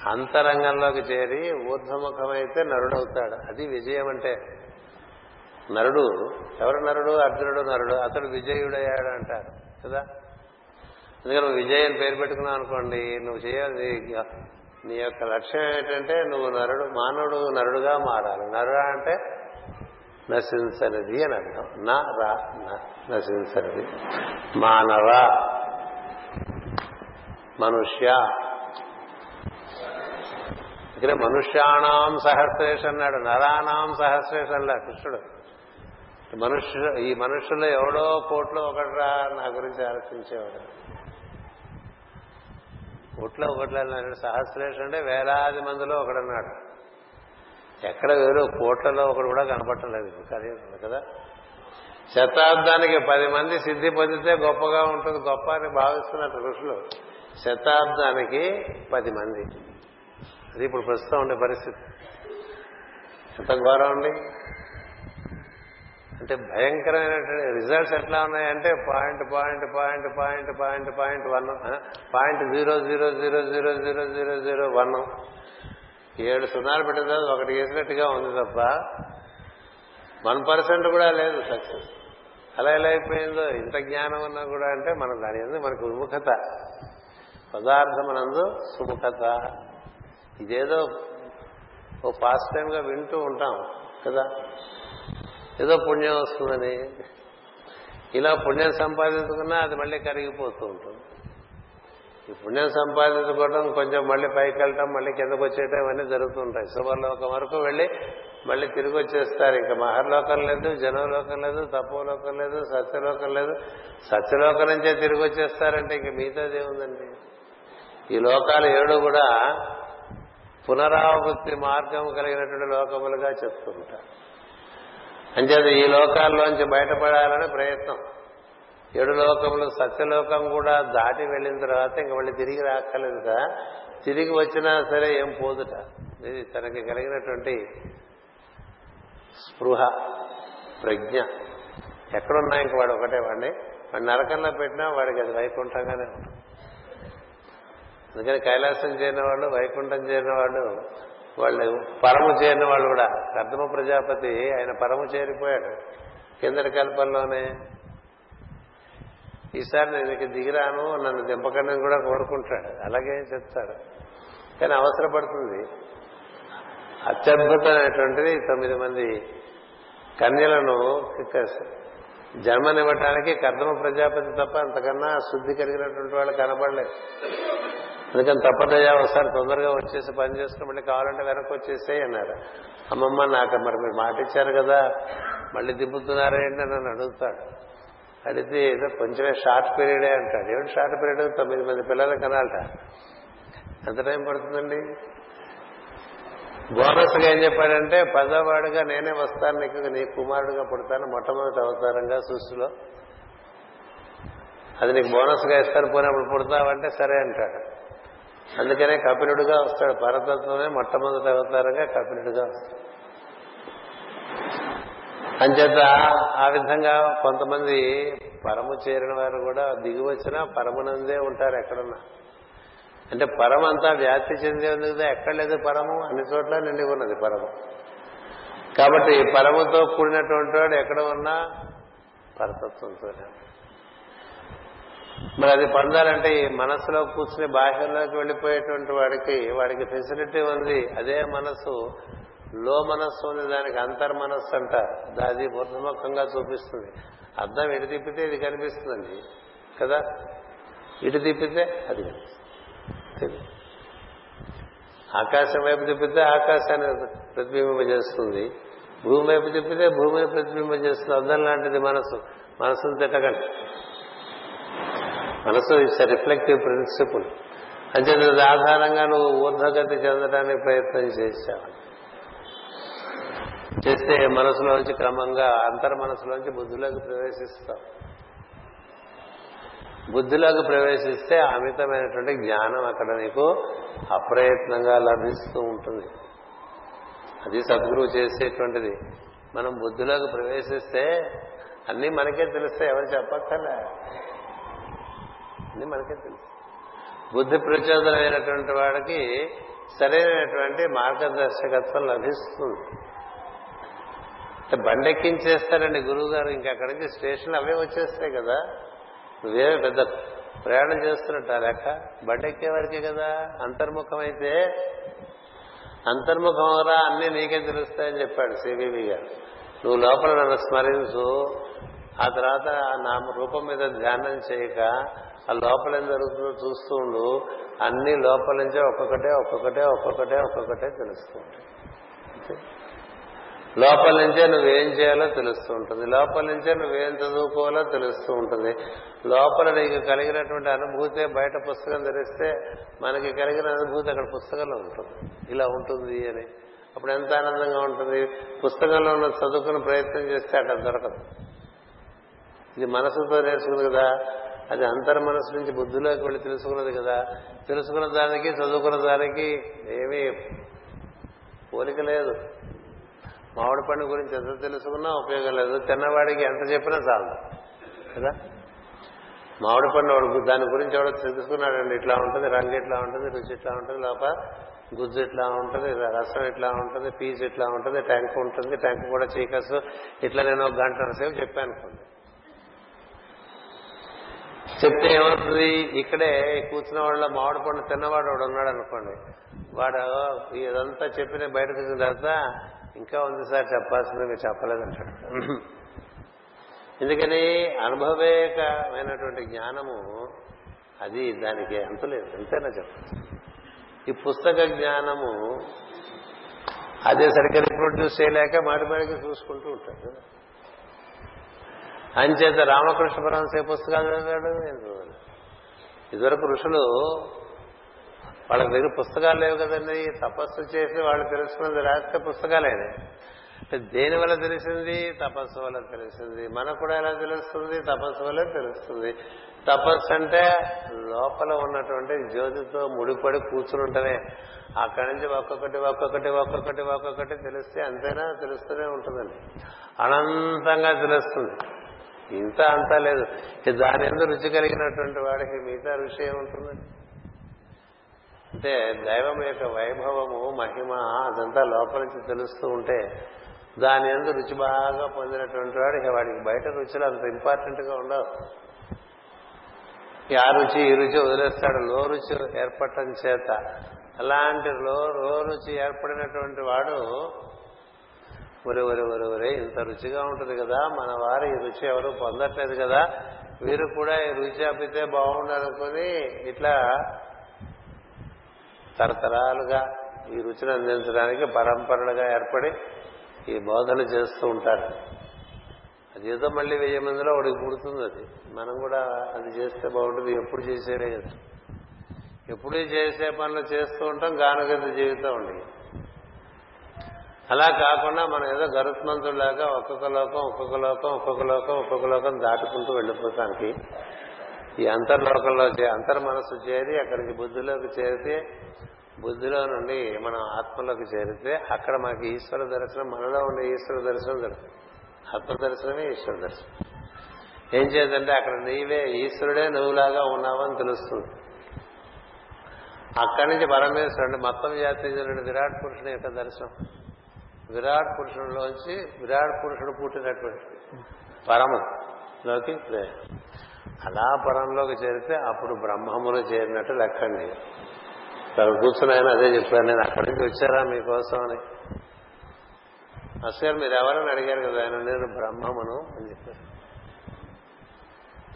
అంతరంగంలోకి చేరి ఊర్ధముఖమైతే నరుడవుతాడు. అది విజయం అంటే నరుడు ఎవరు నరుడు? అర్జునుడు నరుడు. అతడు విజయుడయ్యాడు అంటారు. కదా? ఎందుకంటే నువ్వు విజయ్ అని పేరు పెట్టుకున్నావు అనుకోండి నువ్వు చేయాలి నీ యొక్క లక్ష్యం ఏంటంటే నువ్వు నరుడు మానవుడు నరుడుగా మారాలి. నరుడు అంటే నశించనిది అని అర్థం. నా రా నశించనిది. మానవ మనుష్య. ఇక్కడ మనుష్యాణం సహస్రేష్ అన్నాడు. నరాణం సహస్రేష్ అన్నా కృష్ణుడు. మనుష్యు ఈ మనుషులు ఎవడో కోట్లో ఒకట్రా నా గురించి ఆలోచించేవాడు. కోట్లో ఒకట్లా సహస్రేష్ అంటే వేలాది మందిలో ఒకడన్నాడు. ఎక్కడ వేరు కోట్లలో ఒకడు కూడా కనపట్టలేదు కదా. శతాబ్దానికి పది మంది సిద్ధి పొందితే గొప్పగా ఉంటుంది గొప్ప అని భావిస్తున్నట్టు ఋషులు. శతాబ్దానికి పది మంది. అది ఇప్పుడు ప్రస్తుతం ఉండే పరిస్థితి. ఎంత ఘోరం అండి? అంటే భయంకరమైనటువంటి రిజల్ట్స్ ఎట్లా ఉన్నాయంటే point point point point point point one point zero zero zero zero zero zero zero one ఏడు సున్నాలు పెట్టిన తర్వాత ఒకటి వేసినట్టుగా ఉంది తప్ప వన్ పర్సెంట్ కూడా లేదు సక్సెస్ అలా ఎలా అయిపోయిందో? ఇంత జ్ఞానం ఉన్నా కూడా అంటే మన దాని ఎందుకు మనకు విముఖత. పదార్థమనందు సుముఖత. ఇదేదో ఓ పాస్ట్ టైం గా వింటూ ఉంటాం కదా? ఏదో పుణ్యం వస్తుందని. ఇలా పుణ్యం సంపాదించుకున్నా అది మళ్ళీ కరిగిపోతూ ఉంటుంది. ఈ పుణ్యం సంపాదించుకోవడం కొంచెం మళ్ళీ పైకి వెళ్ళటం మళ్ళీ కిందకు వచ్చేయటం ఇవన్నీ జరుగుతుంటాయి. శుభలోకం వరకు వెళ్ళి మళ్ళీ తిరిగి వచ్చేస్తారు. ఇంకా మహర్లోకం లేదు జనలోకం లేదు తపోలోకం లేదు సత్యలోకం లేదు. సత్యలోకం నుంచే తిరిగి వచ్చేస్తారంటే ఇంక మిగతాది ఏముందండి? ఈ లోకాలు ఏడు కూడా పునరావృత్తి మార్గం కలిగినటువంటి లోకములుగా చెప్తుంటారు. అంచేత ఈ లోకాల్లోంచి బయటపడాలని ప్రయత్నం. ఏడు లోకములు సత్యలోకం కూడా దాటి వెళ్ళిన తర్వాత ఇంక మళ్ళీ తిరిగి రాక్కర్లేదు కదా. తిరిగి వచ్చినా సరే ఏం పోదుట. ఇది తనకి కలిగినటువంటి స్పృహ ప్రజ్ఞ. ఎక్కడున్నాయి ఇంక వాడు ఒకటే వాడిని. వాడు నరకంలో పెట్టినా వాడికి అది వైకుంఠంగానే ఉంటుంది. అందుకని కైలాసం చేరిన వాళ్ళు వైకుంఠం చేరిన వాళ్ళు వాళ్ళు పరము చేరిన వాళ్ళు కూడా. కర్దమ ప్రజాపతి ఆయన పరము చేరిపోయాడు. కిందటి కల్పంలోనే ఈసారి నేను ఇక దిగిరాను నన్ను దింపకండి కూడా కోరుకుంటాడు. అలాగే చెప్తాడు. కానీ అవసరపడుతుంది. అత్యద్భుతమైనటువంటిది తొమ్మిది మంది కన్యలను జన్మనివ్వటానికి కర్దమ ప్రజాపతి తప్ప అంతకన్నా శుద్ధి కలిగినటువంటి వాళ్ళు కనపడలేదు అందుకని తప్పదయ్యా ఒకసారి తొందరగా వచ్చేసి పని చేసుకుని మళ్ళీ కావాలంటే వెనక్కి వచ్చేసేయి అన్నారు. అమ్మమ్మ నాకు మరి మీరు మాట ఇచ్చారు కదా మళ్ళీ దింపుతున్నారేంటి నన్ను అడుగుతాడు. అడిగితే ఏదో కొంచెమే షార్ట్ పీరియడే అంటాడు. ఏమిటి షార్ట్ పీరియడ్? తొమ్మిది మంది పిల్లలు కనాలట. ఎంత టైం పడుతుందండి? బోనస్గా ఏం చెప్పాడంటే పదవాడుగా నేనే వస్తాను నీకు నీ కుమారుడుగా పుడతాను మొట్టమొదటి అవతారంగా సృష్టిలో. అది నీకు బోనస్గా ఇస్తాను పోయినప్పుడు పుడతావంటే సరే అంటాడు. అందుకనే కపిలుడుగా వస్తాడు. పరతత్వమే మొట్టమొదటి అవతారంగా కపిలుడుగా వస్తాడు. అంచేత ఆ విధంగా కొంతమంది పరము చేరిన వారు కూడా దిగి వచ్చినా పరమునందే ఉంటారు ఎక్కడున్నా. అంటే పరమ అంతా వ్యాప్తి చెందే ఉంది కదా ఎక్కడ లేదు పరము. అన్ని చోట్ల నిండి ఉన్నది పరము. కాబట్టి పరముతో కూడినటువంటి వాడు ఎక్కడ ఉన్నా పరతత్వంతోనే మరి అది పొందాలంటే ఈ మనస్సులో కూర్చుని బాహ్యంలోకి వెళ్ళిపోయేటువంటి వాడికి వాడికి ఫెసిలిటీ ఉంది. అదే మనస్సు లో మనస్సు ఉంది. దానికి అంతర్మనస్సు అంట. అది బుద్ధముఖంగా చూపిస్తుంది. అర్థం ఇటు తిప్పితే ఇది కనిపిస్తుందండి. కదా? ఇటు తిప్పితే అది కనిపిస్తుంది. ఆకాశం వైపు తిప్పితే ఆకాశాన్ని ప్రతిబింబింపజేస్తుంది భూమి వైపు తిప్పితే భూమిని ప్రతిబింబించేస్తుంది అర్థం లాంటిది మనసు మనసును తిట్టకండి మనసు ఇట్స్ రిఫ్లెక్టివ్ ప్రిన్సిపుల్ నువ్వు ఆధారంగా నువ్వు ఊర్ధగతి చెందడానికి ప్రయత్నం చేశావు. చేస్తే మనసులోంచి క్రమంగా అంతర్ మనసులోంచి బుద్ధిలోకి ప్రవేశిస్తావు. బుద్ధిలోకి ప్రవేశిస్తే అమితమైనటువంటి జ్ఞానం అక్కడ నీకు అప్రయత్నంగా లభిస్తూ ఉంటుంది. అది సద్గురువు చేసేటువంటిది. మనం బుద్ధిలోకి ప్రవేశిస్తే అన్నీ మనకే తెలుస్తాయి ఎవరు చెప్పక్కర్లే. అని మనకే తెలుసు. బుద్ధి ప్రచోదనమైనటువంటి వాడికి సరైనటువంటి మార్గదర్శకత్వం లభిస్తుంది. బండెక్కించేస్తారండి గురువు గారు ఇంకా అక్కడి నుంచి స్టేషన్ అవే వచ్చేస్తాయి కదా. నువ్వేమో పెద్ద ప్రయాణం చేస్తున్నట్టు లెక్క. బండెక్కే వరకే కదా అంతర్ముఖమైతే. అంతర్ముఖమరా అన్ని నీకే తెలుస్తాయని చెప్పాడు సిబిబి గారు. నువ్వు లోపల నన్ను స్మరించు ఆ తర్వాత నా రూపం మీద ధ్యానం చేయక ఆ లోపల ఏం జరుగుతుందో చూస్తూ ఉండు. అన్ని లోపల నుంచే ఒక్కొక్కటే ఒక్కొక్కటే ఒక్కొక్కటే ఒక్కొక్కటే తెలుస్తూ ఉంటాయి లోపల నుంచే నువ్వేం చేయాలో తెలుస్తూ ఉంటుంది. లోపల నుంచే నువ్వేం చదువుకోవాలో తెలుస్తూ ఉంటుంది. లోపల నీకు కలిగినటువంటి అనుభూతే బయట పుస్తకం ధరిస్తే మనకి కలిగిన అనుభూతి అక్కడ పుస్తకంలో ఉంటుంది. ఇలా ఉంటుంది అని. అప్పుడు ఎంత ఆనందంగా ఉంటుంది. పుస్తకంలో ఉన్న చదువుకుని ప్రయత్నం చేస్తే అక్కడ దొరకదు. ఇది మనసుతో నేర్చుకుంది కదా. అది అంతర్ మనసు నుంచి బుద్ధిలోకి వెళ్ళి తెలుసుకున్నది కదా. తెలుసుకున్న దానికి చదువుకున్న దానికి ఏమీ పోలిక లేదు. మామిడి పండు గురించి ఎంత తెలుసుకున్నా ఉపయోగం లేదు. తిన్నవాడికి ఎంత చెప్పినా చాలు. కదా? మామిడి పండు వాడు దాని గురించి ఎవడో తెలుసుకున్నాడండి. ఇట్లా ఉంటుంది రంగు ఇట్లా ఉంటుంది రుచి ఇట్లా ఉంటుంది లోపల గుజ్జు ఇట్లా ఉంటుంది రసం ఇట్లా ఉంటుంది పీచు ఇట్లా ఉంటుంది ట్యాంక్ ఉంటుంది ట్యాంక్ కూడా చీకస్. ఇట్లా నేను ఒక గంట సేపు చెప్పాను అనుకోండి. చెప్తే ఏమవుతుంది? ఇక్కడే కూర్చున్న వాళ్ళ మామిడి పండు తిన్నవాడు వాడు ఉన్నాడు అనుకోండి. వాడు ఇదంతా చెప్పిన బయటకు వచ్చిన తర్వాత ఇంకా ఉంది సార్ చెప్పాల్సింది మీరు చెప్పలేదంటాడు. ఎందుకని? అనుభవేకమైనటువంటి జ్ఞానము అది దానికి అంతులేదు ఎంతైనా చెప్పచ్చు. ఈ పుస్తక జ్ఞానము అదే సరిగ్గా రిప్రొడ్యూస్ చేయలేక మాటి మాటికి చూసుకుంటూ ఉంటాడు. కదా అంచేత రామకృష్ణ పరమశ పుస్తకాలు చదివాడు ఇదివరకు ఋషులు వాళ్ళ దగ్గర పుస్తకాలు లేవు కదండి. తపస్సు చేసి వాళ్ళు తెలుసుకున్నది రాస్తే పుస్తకాలేనే దేని వల్ల తెలిసింది? తపస్సు వల్ల తెలిసింది. మనకు కూడా ఎలా తెలుస్తుంది? తపస్సు వల్ల తెలుస్తుంది. తపస్సు అంటే లోపల ఉన్నటువంటి జ్యోతితో ముడిపడి కూర్చుని ఉంటమే అక్కడి నుంచి ఒక్కొక్కటి ఒక్కొక్కటి ఒక్కొక్కటి ఒక్కొక్కటి తెలిస్తే అంతేనా? తెలుస్తూనే ఉంటుందండి. అనంతంగా తెలుస్తుంది. ఇంత అంతా లేదు. దాని ఎందుకు రుచి కలిగినటువంటి వాడికి మిగతా రుచి ఏముంటుందండి? అంటే దైవం యొక్క వైభవము మహిమ అదంతా లోపల నుంచి తెలుస్తూ ఉంటే దాని ఎందు రుచి బాగా పొందినటువంటి వాడు ఇక వాడికి బయట రుచులు అంత ఇంపార్టెంట్గా ఉండవు ఆ రుచి ఈ రుచి వదిలేస్తాడు. లో రుచి ఏర్పడటం చేత అలాంటి లో లో రుచి ఏర్పడినటువంటి వాడు ఒరే ఒరే ఒరే ఒరే ఇంత రుచిగా ఉంటుంది కదా మన వారు ఈ రుచి ఎవరు పొందట్లేదు కదా వీరు కూడా ఈ రుచి అప్పితే బాగుండాలనుకుని ఇట్లా తరతరాలుగా ఈ రుచిని అందించడానికి పరంపరలుగా ఏర్పడి ఈ బోధన చేస్తూ ఉంటారు. అది ఏదో మళ్ళీ వెయ్యి మందిలో ఒకటి పుడుతుంది అది. మనం కూడా అది చేస్తే బాగుంటుంది. ఎప్పుడు చేసేదే కదా. ఎప్పుడు చేసే పనులు చేస్తూ ఉంటాం గానగతి జీవితం ఉండేది అలా కాకుండా మనం ఏదో గరుత్మంతులాగా ఒక్కొక్క లోకం ఒక్కొక్క లోకం ఒక్కొక్క లోకం ఒక్కొక్క లోకం దాటుకుంటూ వెళ్ళిపోతానికి. ఈ అంతర్లోకంలో అంతర్ మనస్సు చేరి అక్కడికి బుద్ధిలోకి చేరితే బుద్ధిలో నుండి మనం ఆత్మలోకి చేరితే అక్కడ మనకి ఈశ్వర దర్శనం మనలో ఉండే ఈశ్వర దర్శనం జరుగుతుంది ఆత్మ దర్శనమే ఈశ్వర దర్శనం. ఏం చేద్దంటే అక్కడ నీవే ఈశ్వరుడే నువ్వులాగా ఉన్నావని తెలుస్తుంది. అక్కడి నుంచి పరమేశ్వరుడు మొత్తం జాతీయుడు విరాట్ పురుషుని యొక్క దర్శనం. విరాట్ పురుషుడిలోంచి విరాట్ పురుషుడు పుట్టినటువంటి పరములోకి అలా పరంలోకి చేరితే అప్పుడు బ్రహ్మములు చేరినట్టు లెక్కండి తను కూర్చుని ఆయన అదే చెప్పాను నేను అక్కడి నుంచి వచ్చారా మీకోసం అని. అసలు మీరు ఎవరని అడిగారు కదా ఆయన నేను బ్రహ్మమును అని చెప్పారు.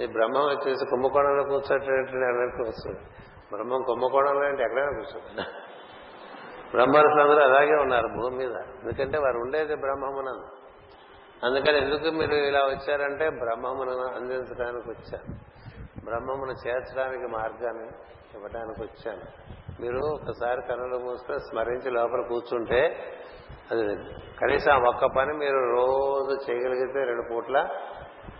ఈ బ్రహ్మం వచ్చేసి కుంభకోణంలో కూర్చోటటువంటి అన్నట్టు వస్తుంది? బ్రహ్మం కుంభకోణంలో అంటే ఎక్కడైనా కూర్చోండి బ్రహ్మర్షులందరూ అలాగే ఉన్నారు భూమి మీద. ఎందుకంటే వారు ఉండేది బ్రహ్మమునందు. అందుకని ఎందుకు మీరు ఇలా వచ్చారంటే బ్రహ్మమును అందించడానికి వచ్చాను. బ్రహ్మమును చేర్చడానికి మార్గాన్ని ఇవ్వడానికి వచ్చాను. మీరు ఒకసారి కనులు మూసుకొని స్మరించి లోపల కూర్చుంటే అది కనీసం ఒక్క పని మీరు రోజు చేయగలిగితే రెండు పూట్ల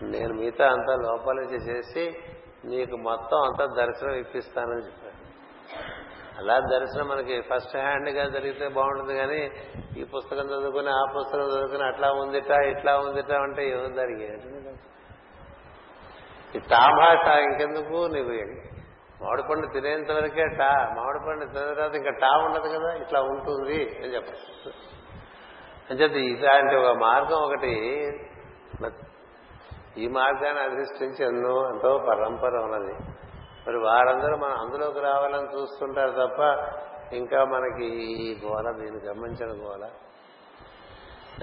నేను మిగతా అంతా లోపల నుంచి చేసి నీకు మొత్తం అంతా దర్శనం ఇప్పిస్తానని చెప్పాను అలా దర్శనం మనకి ఫస్ట్ హ్యాండ్గా జరిగితే బాగుంటుంది కానీ ఈ పుస్తకం చదువుకుని ఆ పుస్తకం చదువుకుని అట్లా ఉందిట ఇట్లా ఉందిట అంటే ఏమో జరిగేది? ఈ టాభాష ఇంకెందుకు? నువ్వు మామిడి పండు తినేంత వరకే టా మామిడి పండు తిన్న తర్వాత ఇంకా టా ఉండదు కదా ఇట్లా ఉంటుంది అని చెప్పచ్చు. అంచేది ఇలాంటి ఒక మార్గం ఒకటి ఈ మార్గాన్ని అధిష్ఠించి ఎన్నో ఎంతో పరంపర ఉన్నది. మరి వారందరూ మనం అందులోకి రావాలని చూస్తుంటారు తప్ప ఇంకా మనకి ఈ గోల దీన్ని గమనించిన గోల.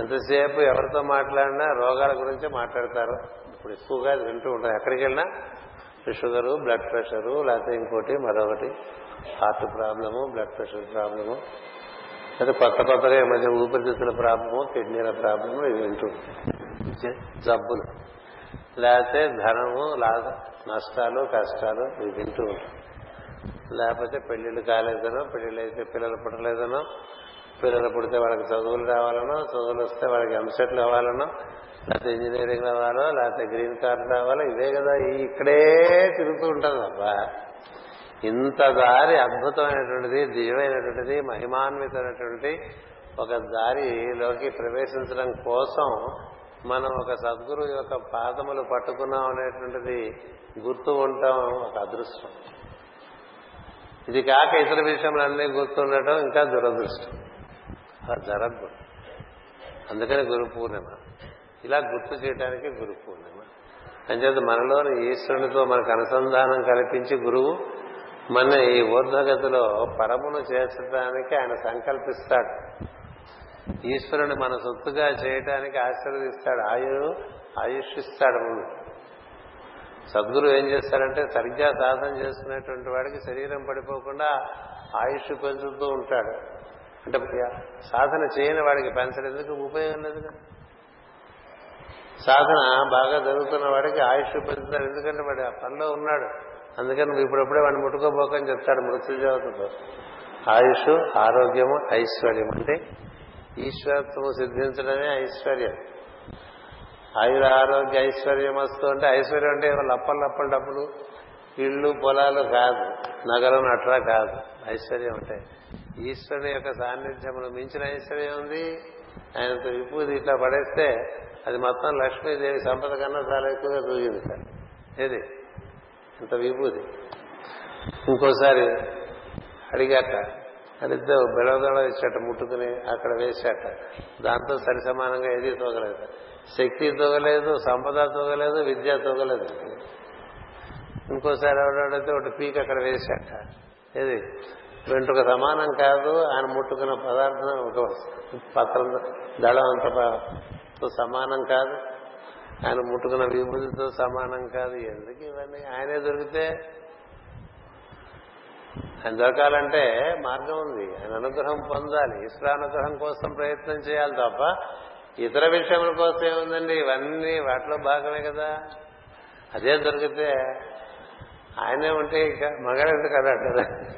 ఎంతసేపు ఎవరితో మాట్లాడినా రోగాల గురించే మాట్లాడతారు. ఇప్పుడు ఎక్కువగా వింటూ ఉంటారు. ఎక్కడికి వెళ్ళినా షుగరు బ్లడ్ ప్రెషరు లేకపోతే ఇంకోటి మరొకటి heart problem blood pressure problem అయితే కొత్త కొత్తగా ఈ మధ్య ఊపిరితిత్తుల ప్రాబ్లము కిడ్నీల ప్రాబ్లము ఇవి వింటూ జబ్బులు. లేకపోతే ధనము నష్టాలు కష్టాలు ఇవి వింటూ ఉంటాం. లేకపోతే పెళ్ళిళ్ళు కాలేదనో పెళ్ళిళ్ళు అయితే పిల్లలు పుట్టలేదనో పిల్లలు పుడితే వాళ్ళకి చదువులు రావాలనో చదువులు వస్తే వాళ్ళకి ఎంసెట్లు అవ్వాలనో లేకపోతే ఇంజనీరింగ్ రావాలో లేకపోతే గ్రీన్ కార్డు రావాలో ఇదే కదా ఇక్కడే తిరుగుతూ ఉంటుంది తప్ప ఇంత దారి అద్భుతమైనటువంటిది దివ్యమైనటువంటిది మహిమాన్వితమైనటువంటి ఒక దారిలోకి ప్రవేశించడం కోసం మనం ఒక సద్గురు యొక్క పాదములు పట్టుకున్నాం అనేటువంటిది గుర్తు ఉంటాం ఒక అదృష్టం. ఇది కాక ఇతర విషయములన్నీ గుర్తుండటం ఇంకా దురదృష్టం. అలా జరగదు. అందుకని గురు పూర్ణిమ. ఇలా గుర్తు చేయడానికి గురు పూర్ణిమ. అంచేత మనలోని ఈశ్వరునితో మనకు అనుసంధానం కల్పించి గురువు మన ఈ ఊర్ధ్వగతిలో పరమును చేర్చడానికి ఆయన సంకల్పిస్తాడు. ఈశ్వరుని మన సొత్తుగా చేయటానికి ఆశీర్వదిస్తాడు ఆయు ఆయుష్ ఇస్తాడు ముందు సద్గురు ఏం చేస్తాడంటే సరిగ్గా సాధన చేసుకునేటువంటి వాడికి శరీరం పడిపోకుండా ఆయుష్ పెంచుతూ ఉంటాడు. అంటే సాధన చేయని వాడికి పెంచడం ఎందుకు ఉపయోగం లేదు కదా సాధన బాగా జరుగుతున్న వాడికి ఆయుష్ పెంచుతాడు ఎందుకంటే వాడు ఆ పనిలో ఉన్నాడు. అందుకని నువ్వు ఇప్పుడప్పుడే వాడిని ముట్టుకోబోకని చెప్తాడు మృత్యుజాతతో. ఆయుష్ ఆరోగ్యము ఐశ్వర్యం అంటే ఈశ్వరత్వము సిద్ధించడమే ఐశ్వర్యం. ఆయుర ఆరోగ్య ఐశ్వర్యం వస్తూ అంటే ఐశ్వర్యం అంటే లప్పలు లప్పలు డబ్బులు ఇళ్ళు పొలాలు కాదు నగరం అట్లా కాదు ఐశ్వర్యం అంటే. ఈశ్వరుని యొక్క సాన్నిధ్యంలో మించిన ఐశ్వర్యం ఉంది. ఆయనతో విపూది ఇట్లా పడేస్తే అది మొత్తం లక్ష్మీదేవి సంపద కన్నా చాలా ఎక్కువగా దూగింది సార్ ఏది? ఇంత విభూది ఇంకోసారి అడిగాక అడిగితే బెడదడ ఇచ్చాట ముట్టుకుని అక్కడ వేసాట. దాంతో సరి సమానంగా ఏది తోగలేదు. శక్తి తోగలేదు సంపద తోగలేదు విద్య తోగలేదు. ఇంకోసారి ఎవడైతే ఒకటి పీక్ అక్కడ వేసాట. ఏది? వెంట్రుక సమానం కాదు ఆయన ముట్టుకున్న పదార్థం ఒక పత్రం దళం అంత సమానం కాదు. ఆయన ముట్టుకున్న విభూతితో సమానం కాదు. ఎందుకు ఇవన్నీ? ఆయనే దొరికితే ఆయన దొరకాలంటే మార్గం ఉంది. ఆయన అనుగ్రహం పొందాలి. ఈశ్వరానుగ్రహం కోసం ప్రయత్నం చేయాలి తప్ప ఇతర విషయముల కోసం ఏముందండి? ఇవన్నీ వాటిలో భాగమే కదా. అదే దొరికితే ఆయనే ఉంటే ఇక మంగళెందుకు అన్నాడు కదా?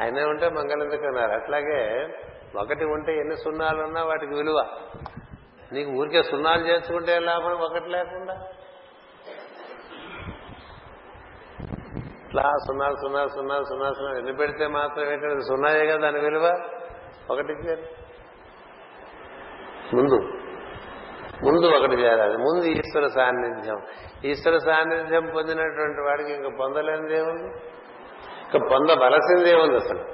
ఆయనే ఉంటే మంగళెందుకు అన్నారు? అట్లాగే ఒకటి ఉంటే ఎన్ని సున్నాలు ఉన్నా వాటికి విలువ. నీకు ఊరికే సున్నాలు చేసుకుంటే లాభం ఒకటి లేకుండా. ఇట్లా సున్నా సున్నా సున్నా సున్నా సున్నా. ఎన్ని పెడితే మాత్రం ఏంటంటే సున్నాయే కదా దాని విలువ? ఒకటి ముందు. ముందు ఒకటి చేయాలి ముందు ఈశ్వర సాన్నిధ్యం. ఈశ్వర సాన్నిధ్యం పొందినటువంటి వాడికి ఇంకా పొందలేనిదేముంది ఇంకా పొందవలసిందేముంది అసలు?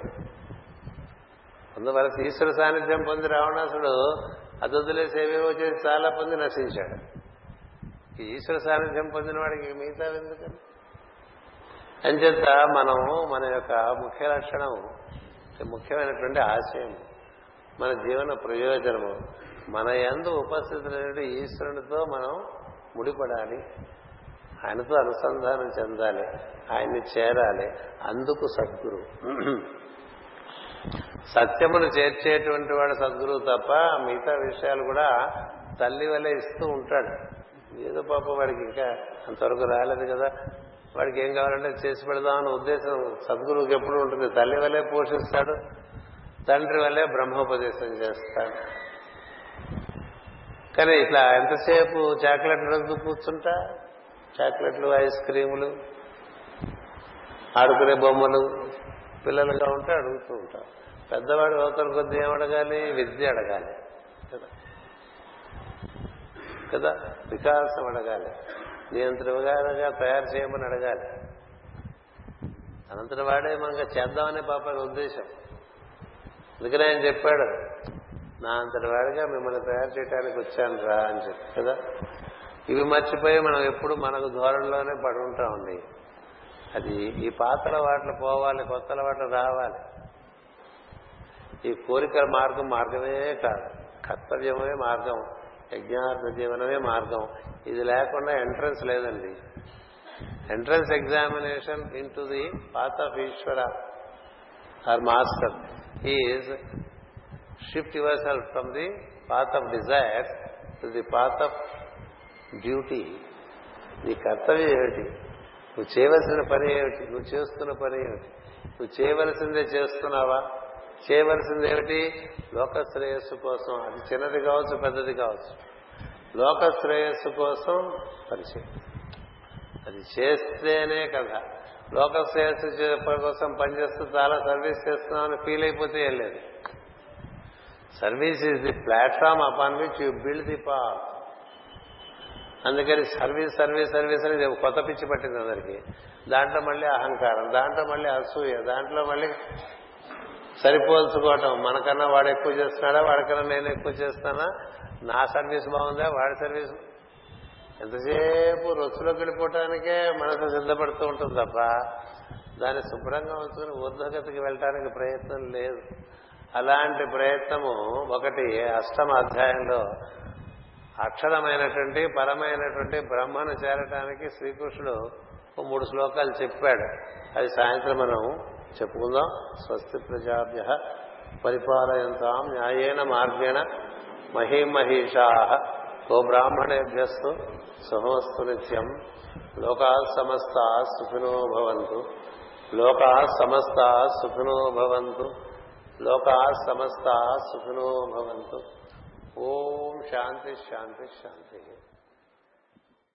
పొందవలసి ఈశ్వర సాన్నిధ్యం పొంది రావణాసుడు అదొద్దులేసి ఏవేవో చేసి చాలా పొంది నశించాడు. ఈశ్వర సాన్నిధ్యం పొందిన వాడికి మిగతా ఎందుకని? అంచేత మనం మన యొక్క ముఖ్య లక్షణం ముఖ్యమైనటువంటి ఆశయం మన జీవన ప్రయోజనము. మన ఎందు ఉపస్థితులైన ఈశ్వరునితో మనం ముడిపడాలి. ఆయనతో అనుసంధానం చెందాలి. ఆయన్ని చేరాలి. అందుకు సద్గురు. సత్యమును చేర్చేటువంటి వాడు సద్గురువు తప్ప మిగతా విషయాలు కూడా తల్లి వల్లే ఇస్తూ ఉంటాడు. ఏదో పాప వాడికి ఇంకా అంతవరకు రాలేదు కదా. వాడికి ఏం కావాలంటే చేసి పెడదాం అన్న ఉద్దేశం సద్గురువుకి ఎప్పుడు ఉంటుంది. తల్లి వల్లే పోషిస్తాడు తండ్రి వల్లే బ్రహ్మోపదేశం చేస్తాడు. కానీ ఇట్లా ఎంతసేపు చాక్లెట్ రోజు కూర్చుంటా? చాక్లెట్లు ఐస్ క్రీములు ఆడుకునే బొమ్మలు. పిల్లలుగా ఉంటే అడుగుతూ ఉంటాం. పెద్దవాడు అవతల కొద్ది ఏమడగాలి అడగాలి? విద్య అడగాలి. కదా? కదా? వికాసం అడగాలి. నియంత్రణగా తయారు చేయమని అడగాలి. అనంతరం వాడే మనకు చేద్దామనే పాప ఉద్దేశం. అందుకని ఆయన చెప్పాడు నా అంతటి వాడిగా మిమ్మల్ని తయారు చేయడానికి వచ్చాను రా అని చెప్పి కదా? ఇవి మర్చిపోయి మనం ఎప్పుడు మనకు ధోరణిలోనే పడి ఉంటామండి అది ఈ పాతల వాటిలో పోవాలి కొత్తల వాటిలో రావాలి. ఈ కోరికల మార్గం మార్గమే కాదు కర్తవ్యమే మార్గం. యజ్ఞార్థ జీవనమే మార్గం. ఇది లేకుండా ఎంట్రన్స్ లేదండి. Entrance examination into the path of Ishwara our master is shift yourself from the path of desire to the path of duty నీ కర్తవ్యం ఏమిటి? నువ్వు చేయవలసిన పని ఏమిటి? నువ్వు చేస్తున్న పని ఏమిటి? నువ్వు చేయవలసిందే చేస్తున్నావా? చేయవలసింది ఏమిటి లోక శ్రేయస్సు కోసం. అది చిన్నది కావచ్చు పెద్దది కావచ్చు. లోక శ్రేయస్సు కోసం పరిచయం. అది చేస్తేనే కదా లోక శ్రేయస్సు కోసం పనిచేస్తూ చాలా సర్వీస్ చేస్తున్నామని ఫీల్ అయిపోతే ఏం లేదు. Service is the platform upon which you build the path. అందుకని సర్వీస్ సర్వీస్ సర్వీస్ అనేది కొత్త పిచ్చి పట్టింది అందరికి. దాంట్లో మళ్ళీ అహంకారం దాంట్లో మళ్ళీ అసూయ దాంట్లో మళ్ళీ సరిపోల్చుకోవటం. మనకన్నా వాడు ఎక్కువ చేస్తున్నాడా? వాడికన్నా నేను ఎక్కువ చేస్తానా నా సర్వీస్ బాగుందా? వాడి సర్వీస్ ఎంతసేపు రొచ్చులోకి వెళ్ళిపోవటానికే మనసు సిద్ధపడుతూ ఉంటుంది తప్ప దాన్ని శుభ్రంగా ఉంచుకుని ఊర్ధగతికి వెళ్ళటానికి ప్రయత్నం లేదు. అలాంటి ప్రయత్నము ఒకటి అష్టమ అధ్యాయంలో అక్షరమైనటువంటి పరమైనటువంటి బ్రహ్మను చేరటానికి శ్రీకృష్ణుడు మూడు శ్లోకాలు చెప్పాడు. అది సాయంత్రం మనం చెప్పుకుందాం. స్వస్తి ప్రజాభ్య పరిపాలయంతాం న్యాయేన మార్గేణ మహీమహీషా. గోబ్రాహ్మణేభ్యస్తు బ్రాహ్మణేభ్యస్తు శుభమస్తు నిత్యం. లోకా సమస్త సుఖినో భవంతు. లోకా సమస్త సుఖినో భవంతు. లోకా సమస్త సుఖినో భవంతు. ఓం శాంతి శాంతి శాంతి.